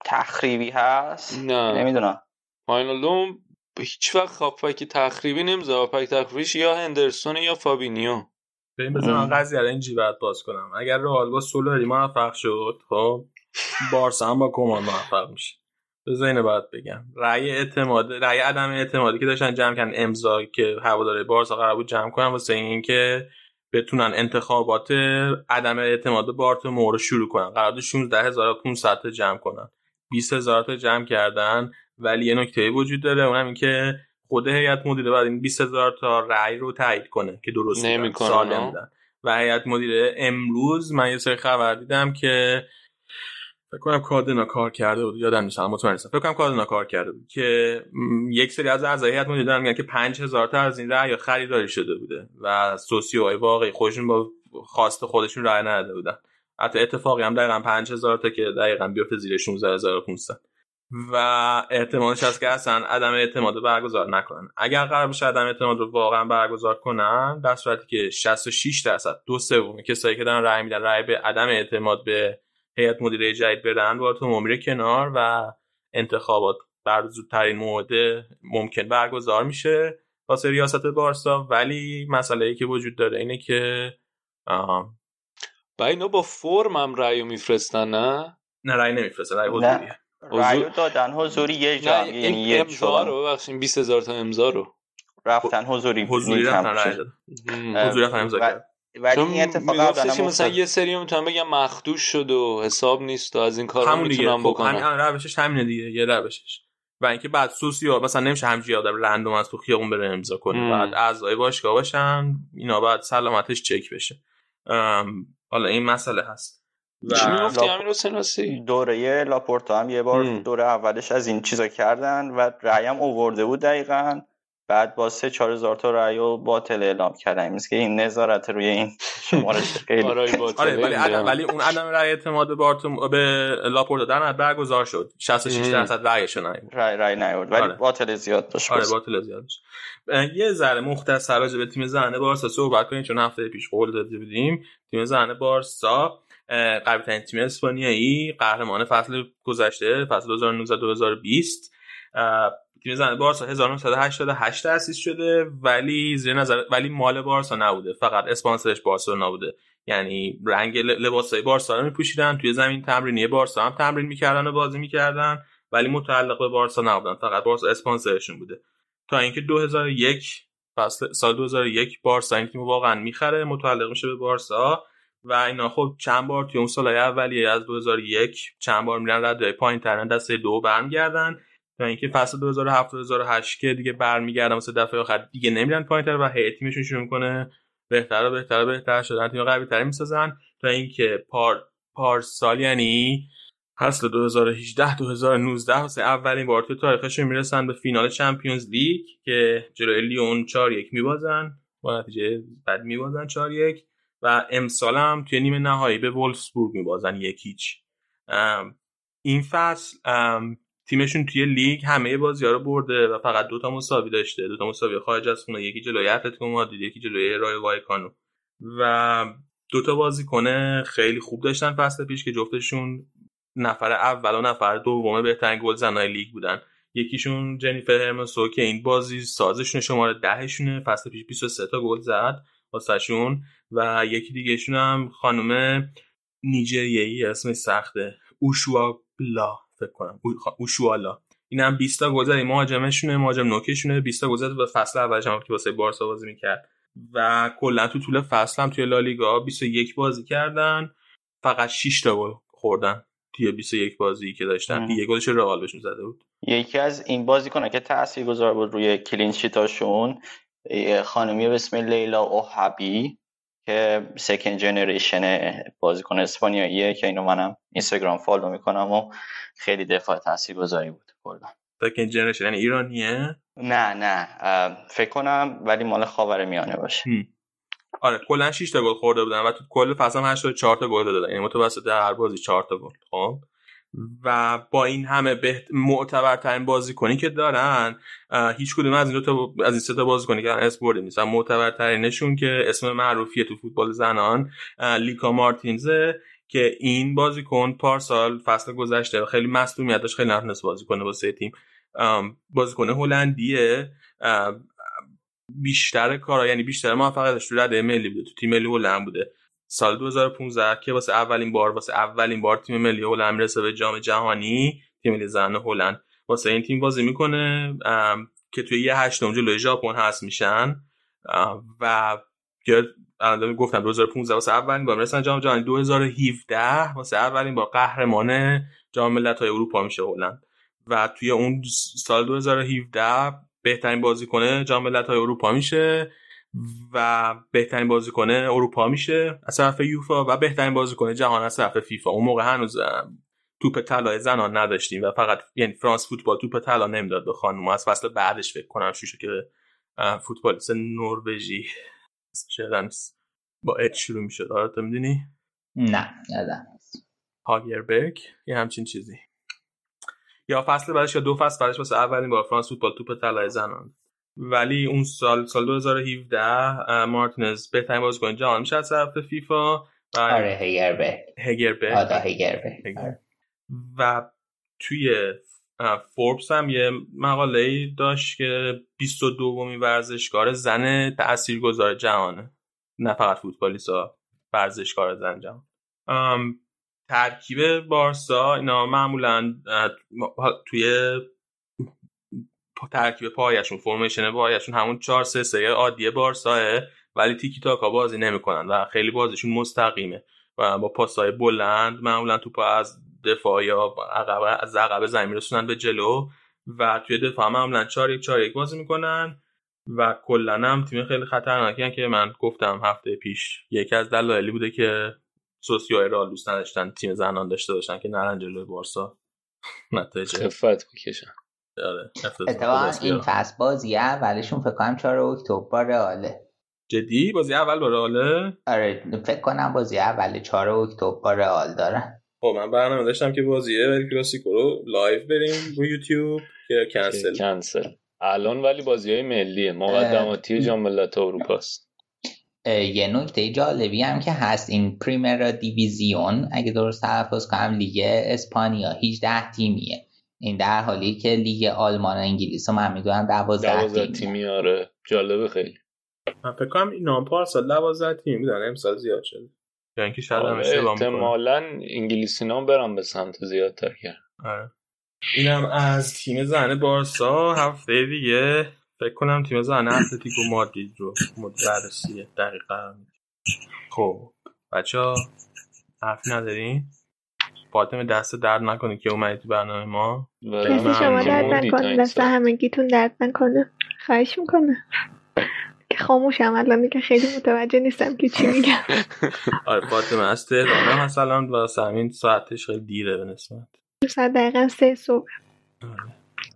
تخریبی هست؟ نه. نمی‌دونم. واینالدوم هیچ وقت هافبک تخریبی نمی‌ذاره هافبک تخریبیش یا هندرسون یا فابینیو. ببین بذار من قضیه رو اینجوری برات باز کنم. اگر رئال با سولاری موفق شد خب بارسا هم با کمان موفق میشه. بذار اینو برات بگم. رأی اعتماد رأی عدم اعتمادی که داشتن جمع کردن امضا که هواداره بارسا قرار بود جمع کنن واسه اینکه بتونن انتخابات عدم اعتماد بارتومو رو شروع کنن. قرار بود 16500 تا جمع کنن. 20000 تا جمع کردن. ولی یه نکته وجود داره اونم این که خود هیئت مدیره بعد این 20000 تا رأی رو تایید کنه که درست سالم و هیئت مدیره امروز من یه سری خبر دیدم که فکر کنم کادنا کار کرده بود یادم نیست مطمئن نیستم. فکر کنم کادنا کار کرده بود که یک سری از اعضای هیئت مدیره میگن که 5000 تا از این رأی خریداری شده بوده و سوسیوهای واقعی خودشون با خواست خودشون رأی نداده بودن. حتی اتفاقی هم دقیقا 5000 تا که دقیقا بیفته زیر 16500 و احتمالش هست که اصلا عدم اعتماد رو برگزار نکنن. اگر قرار باشه عدم اعتماد رو واقعا برگزار کنن در صورتی که 66 درصد دو سوم کسایی که دارن رأی میدن رأی به عدم اعتماد به هیئت مدیره جدید بدن با تو میره کنار و انتخابات بر زودترین موعد ممکن برگزار میشه واسه ریاست بارسا. ولی مسئله ای که وجود داره اینه که آم، و اینا با فرم هم رأی میفرستن نه؟ نه رأی نمیفرسته رأی. حضوریه. رأی رو دادن. حضوری یه جا یعنی یه امضا رو ببخشید 20000 تا امضا رو. رفتن حضوری حضوری رفتن حضوری رفتن امضا کردن. ولی این اتفاق مثلا. یه سری می‌تونن بگم مخدوش شد و حساب نیست و از این کارا همون دیگه. می‌تونن خب همین بکنن الان روشش همینه دیگه. یه روشش. و اینکه بعد سوسیو مثلا نمیشه همینجوری آدم رندوم از تو خیابون بره امضا کنه. بعد اعضای باشگاه باشن اینا بعد سلامتش چک بشه. ام، حالا این مسئله هست. و چی می‌گفتی امیر دوره لاپورتا هم یه بار. دوره اولش از این چیزا کردن و رأی هم اوورده بود دقیقا. بعد با سه چهار هزار تا رأی رو باطل اعلام کردن مثل که این نظارت روی این شمارش خیلی باطله. آره ولی ولی اون عدم رأی اعتماد بارتوم به لاپورتا در برگزار شد. 66 ام. درصد رأیش نیومد رأی رأی نیورد. ولی آره. باطل زیاد داشت. آره. باطل زیادش یه ذره مختصر راجع به تیم زنه بارسا صحبت کنیم چون هفته پیش قول داده بودیم. تیم زنه بارسا قوی ترین تیم اسپانیایی قهرمان فصل گذشته فصل 2019 2020 تیم زنه بارسا 1988 تأسیس شده ولی زیر نظر ولی مال بارسا نبوده. فقط اسپانسرش بارسلونا بوده یعنی رنگ لباسای بارسا رو میپوشیدن توی زمین تمرینی بارسا هم تمرین می‌کردن و بازی می‌کردن ولی متعلق به بارسا نبودن. فقط بارسا اسپانسرشون بوده. تا اینکه 2001 فصل سال 2001 بارسا این تیم واقعا می‌خره. متعلق میشه به بارسا. و اینا. خب چند بار توی اون سالهای اولیه از 2001 چند بار میرن رده پایین ترن دسته دو برمیگردن. تا اینکه فصل 2007 2008 که دیگه برمیگردن واسه دفعه آخر دیگه نمیرن پایین تر و هیئت تیمشون شروع می‌کنه بهتر و بهتر و بهتر شدن. تیم قوی تری می‌سازن. تا اینکه پار پارسال یعنی فصل 2018 2019 واسه اولین بار تو تاریخشون می‌رسن به فینال Champions League که جلوی لیون 4 1 میبازن. با نتیجه بد میبازن 4 1 و امسال هم توی نیمه نهایی به وولفسبورگ میبازن یک هیچ این فصل تیمشون توی لیگ همه بازی ها رو برده و فقط دوتا مساوی داشته. دوتا مساوی خارج از خونه یکی جلوی اتلتیکو مادرید یکی جلوی رایو وایکانو. و دوتا بازیکن خیلی خوب داشتن فصل پیش که جفتشون نفر اول و نفر دوم بهترین گل زنای لیگ بودن. یکیشون جنیفر هرمسو که این بازی سازشون شماره دهشونه فصل پیش 23 تا گل زد. واسهشون و یکی دیگهشون هم خانم نیجریه‌ای اسمش سخته. اوشوابلا فکر کنم. اوشوالا. این هم 20 تا گل زد مهاجمشونه مهاجم نوکشونه. 20 تا گل زد و فصل اولش هم که واسه بارسا بازی می‌کرد. و کلا تو طول فصل هم توی لالیگا 21 بازی کردن. فقط 6 تا گل خوردن توی 21 بازی که داشتن. یه گلش رئال بهشون زده بود. یکی از این بازیکنه که تاثیرگذار بود روی clean sheet اشون خانمی به اسم لیلا اوهابی که second generation بازیکن اسپانیاییه که اینو منم اینستاگرام follow می‌کنم و خیلی دفاع تاثیرگذاری بود کلا. second generation یعنی ایرانیه؟ نه نه فکر کنم ولی مال خاور میانه باشه. آره کلا 6 تا گل خورده بودن و تو کل فصل هم 84 تا گل دادن یعنی متوسط هر بازی 4 تا گل خب؟ و با این همه بهت... معتبرترین بازیکنی که دارن هیچ کدوم از این دو تا از این سه تا بازیکنی که اس برده نیستن معتبرترینشون که اسم معروفیه تو فوتبال زنان لیکا مارتینزه که این بازیکن پارسال فصل گذشته خیلی مصدومیت داشت خیلی نتونست بازی کنه واسه تیم. بازیکن هلندیه. بیشتر کارا یعنی بیشتر موفقیتش تو رده ملی بوده تو تیم ملی هلند بوده. سال 2015 که واسه اولین بار واسه اولین بار تیم ملی هلند می‌رسه به جام جهانی تیم ملی زن هلند. واسه این تیم بازی می‌کنه که توی یه هشتم جلوی ژاپن هست میشن. و که گفتم 2015 واسه اولین بار می‌رسن جام جهانی. 2017 واسه اولین بار قهرمان جام ملت‌های اروپا میشه هلند. و توی اون سال 2017 بهترین بازیکن جام ملت‌های اروپا میشه. و بهترین بازیکن اروپا میشه از طرف یوفا و بهترین بازیکن جهان از طرف فیفا. اون موقع هنوز توپ طلای زنان نداشتیم و فقط یعنی فرانس فوتبال توپ طلا نمی‌داد به خانم. از فصل بعدش فکر کنم شوشه که فوتبالیست نروژی شدن با اچ شروع می‌شد. آره تو می‌دونی؟ نه یادم هاگربرگ یه همچین چیزی. یا فصل بعدش یا دو فصل بعدش واسه اولین بار فرانس فوتبال توپ طلای زنان. ولی اون سال سال 2017 مارتینز بهترین بازیکن جهان. میشه از طرف فیفا و آره هگربه. هگربه. آره هگربه. آره. و توی فوربس هم یه مقاله داشت که 22 دومین ورزشکار زن تاثیرگذار جهانه. نه فقط فوتبالیستا ورزشکار زن جهان. ترکیب بارسا اینا معمولا توی ترکیب پایشون فرمیشن پایشون همون 4 3 3 عادی بارساه ولی تیکی تاکا بازی نمی‌کنن و خیلی بازیشون مستقیمه و با پاسای بلند معمولا توپ از دفاع یا عقب از عقب زمین میرسونن به جلو و توی دفاع معمولا 4 1 4 1 بازی می‌کنن و کلا هم تیم خیلی خطرناکی که من گفتم هفته پیش یکی از دلایلی بوده که سوسیو رئال دوست نداشتن تیم زنان داشته باشن که نرن جلوی بارسا. نتایج. خفت بکشن آره اتفاقا این فصل بازی اولشون فکر کنم 4 اکتبر با رئاله جدی؟ بازی اول با رئاله آره فکر کنم بازی اول 4 اکتبر با رئال دارن خب من برنامه داشتم که بازی ال کلاسیکو رو live بریم رو یوتیوب که کنسل کنسل الان ولی بازی های ملیه. مقدماتی جام ملت اروپا است یه نکته جالبی هم که هست. این پریمرا دیویزیون اگه درست تلفظ کنم لیگ اسپانیا. 18 تیمیه. این در حالی که لیگ آلمان و انگلیس رو من می‌دونم 12 تیمی آره. جالبه خیلی. من فکر کنم این نام پارسال 12 تیم بودن امسال زیاد شده. یا اینکه شاید هم آره احتمالاً انگلیسی نام برام به سمت زیادتر کرد آره. اینم از تیم زن بارسا. هفته دیگه. فکر کنم تیم زن اتلتیکو مادرید رو بررسی دقیقا. خب. بچه ها حرفی ندارین؟ فاطمه دست درد نکنه که اومدی تو برنامه ما. دست شما درد نکنه دست همگیتون درد نکنه. خواهش می‌کنه که خاموشم الان که خیلی متوجه نیستم که چی میگم. آره فاطمه از تهران هم هست الان و همین ساعتش خیلی دیره به نسبت. ساعت دقیقا سه صبح.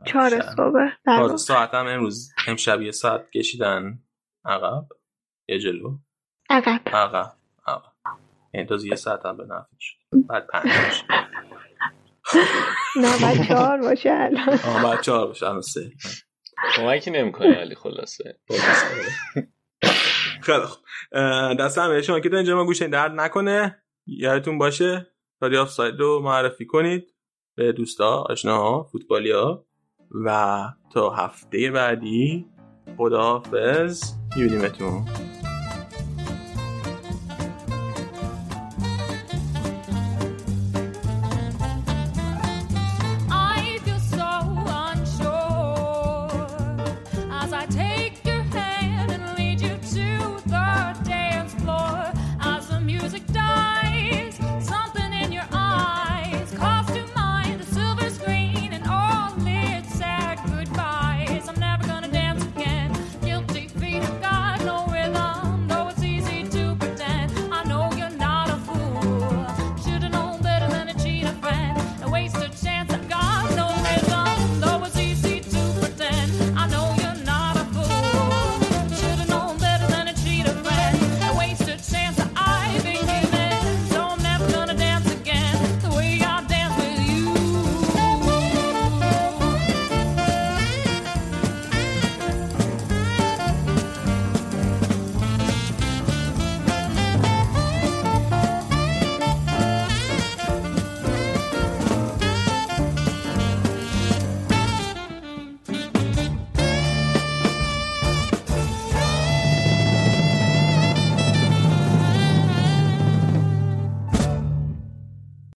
چهار صبح. ساعت هم امروز امشب یه ساعت کشیدن عقب. یه جلو. عقب. عقب. عقب. یعنی تازه یه ساعت هم به نفعش بعد پنج نه بعد چهار باشه الان. آه بعد چهار باشه الان سه. کمکی نمی‌کنه ولی خلاصه. خیلی خوب. دست همه شما که تا اینجا ما گوشه درد نکنه. یادتون باشه رادیو آف ساید رو معرفی کنید به دوستا آشناها فوتبالی ها و تا هفته بعدی خداحافظ. میبینیمتون.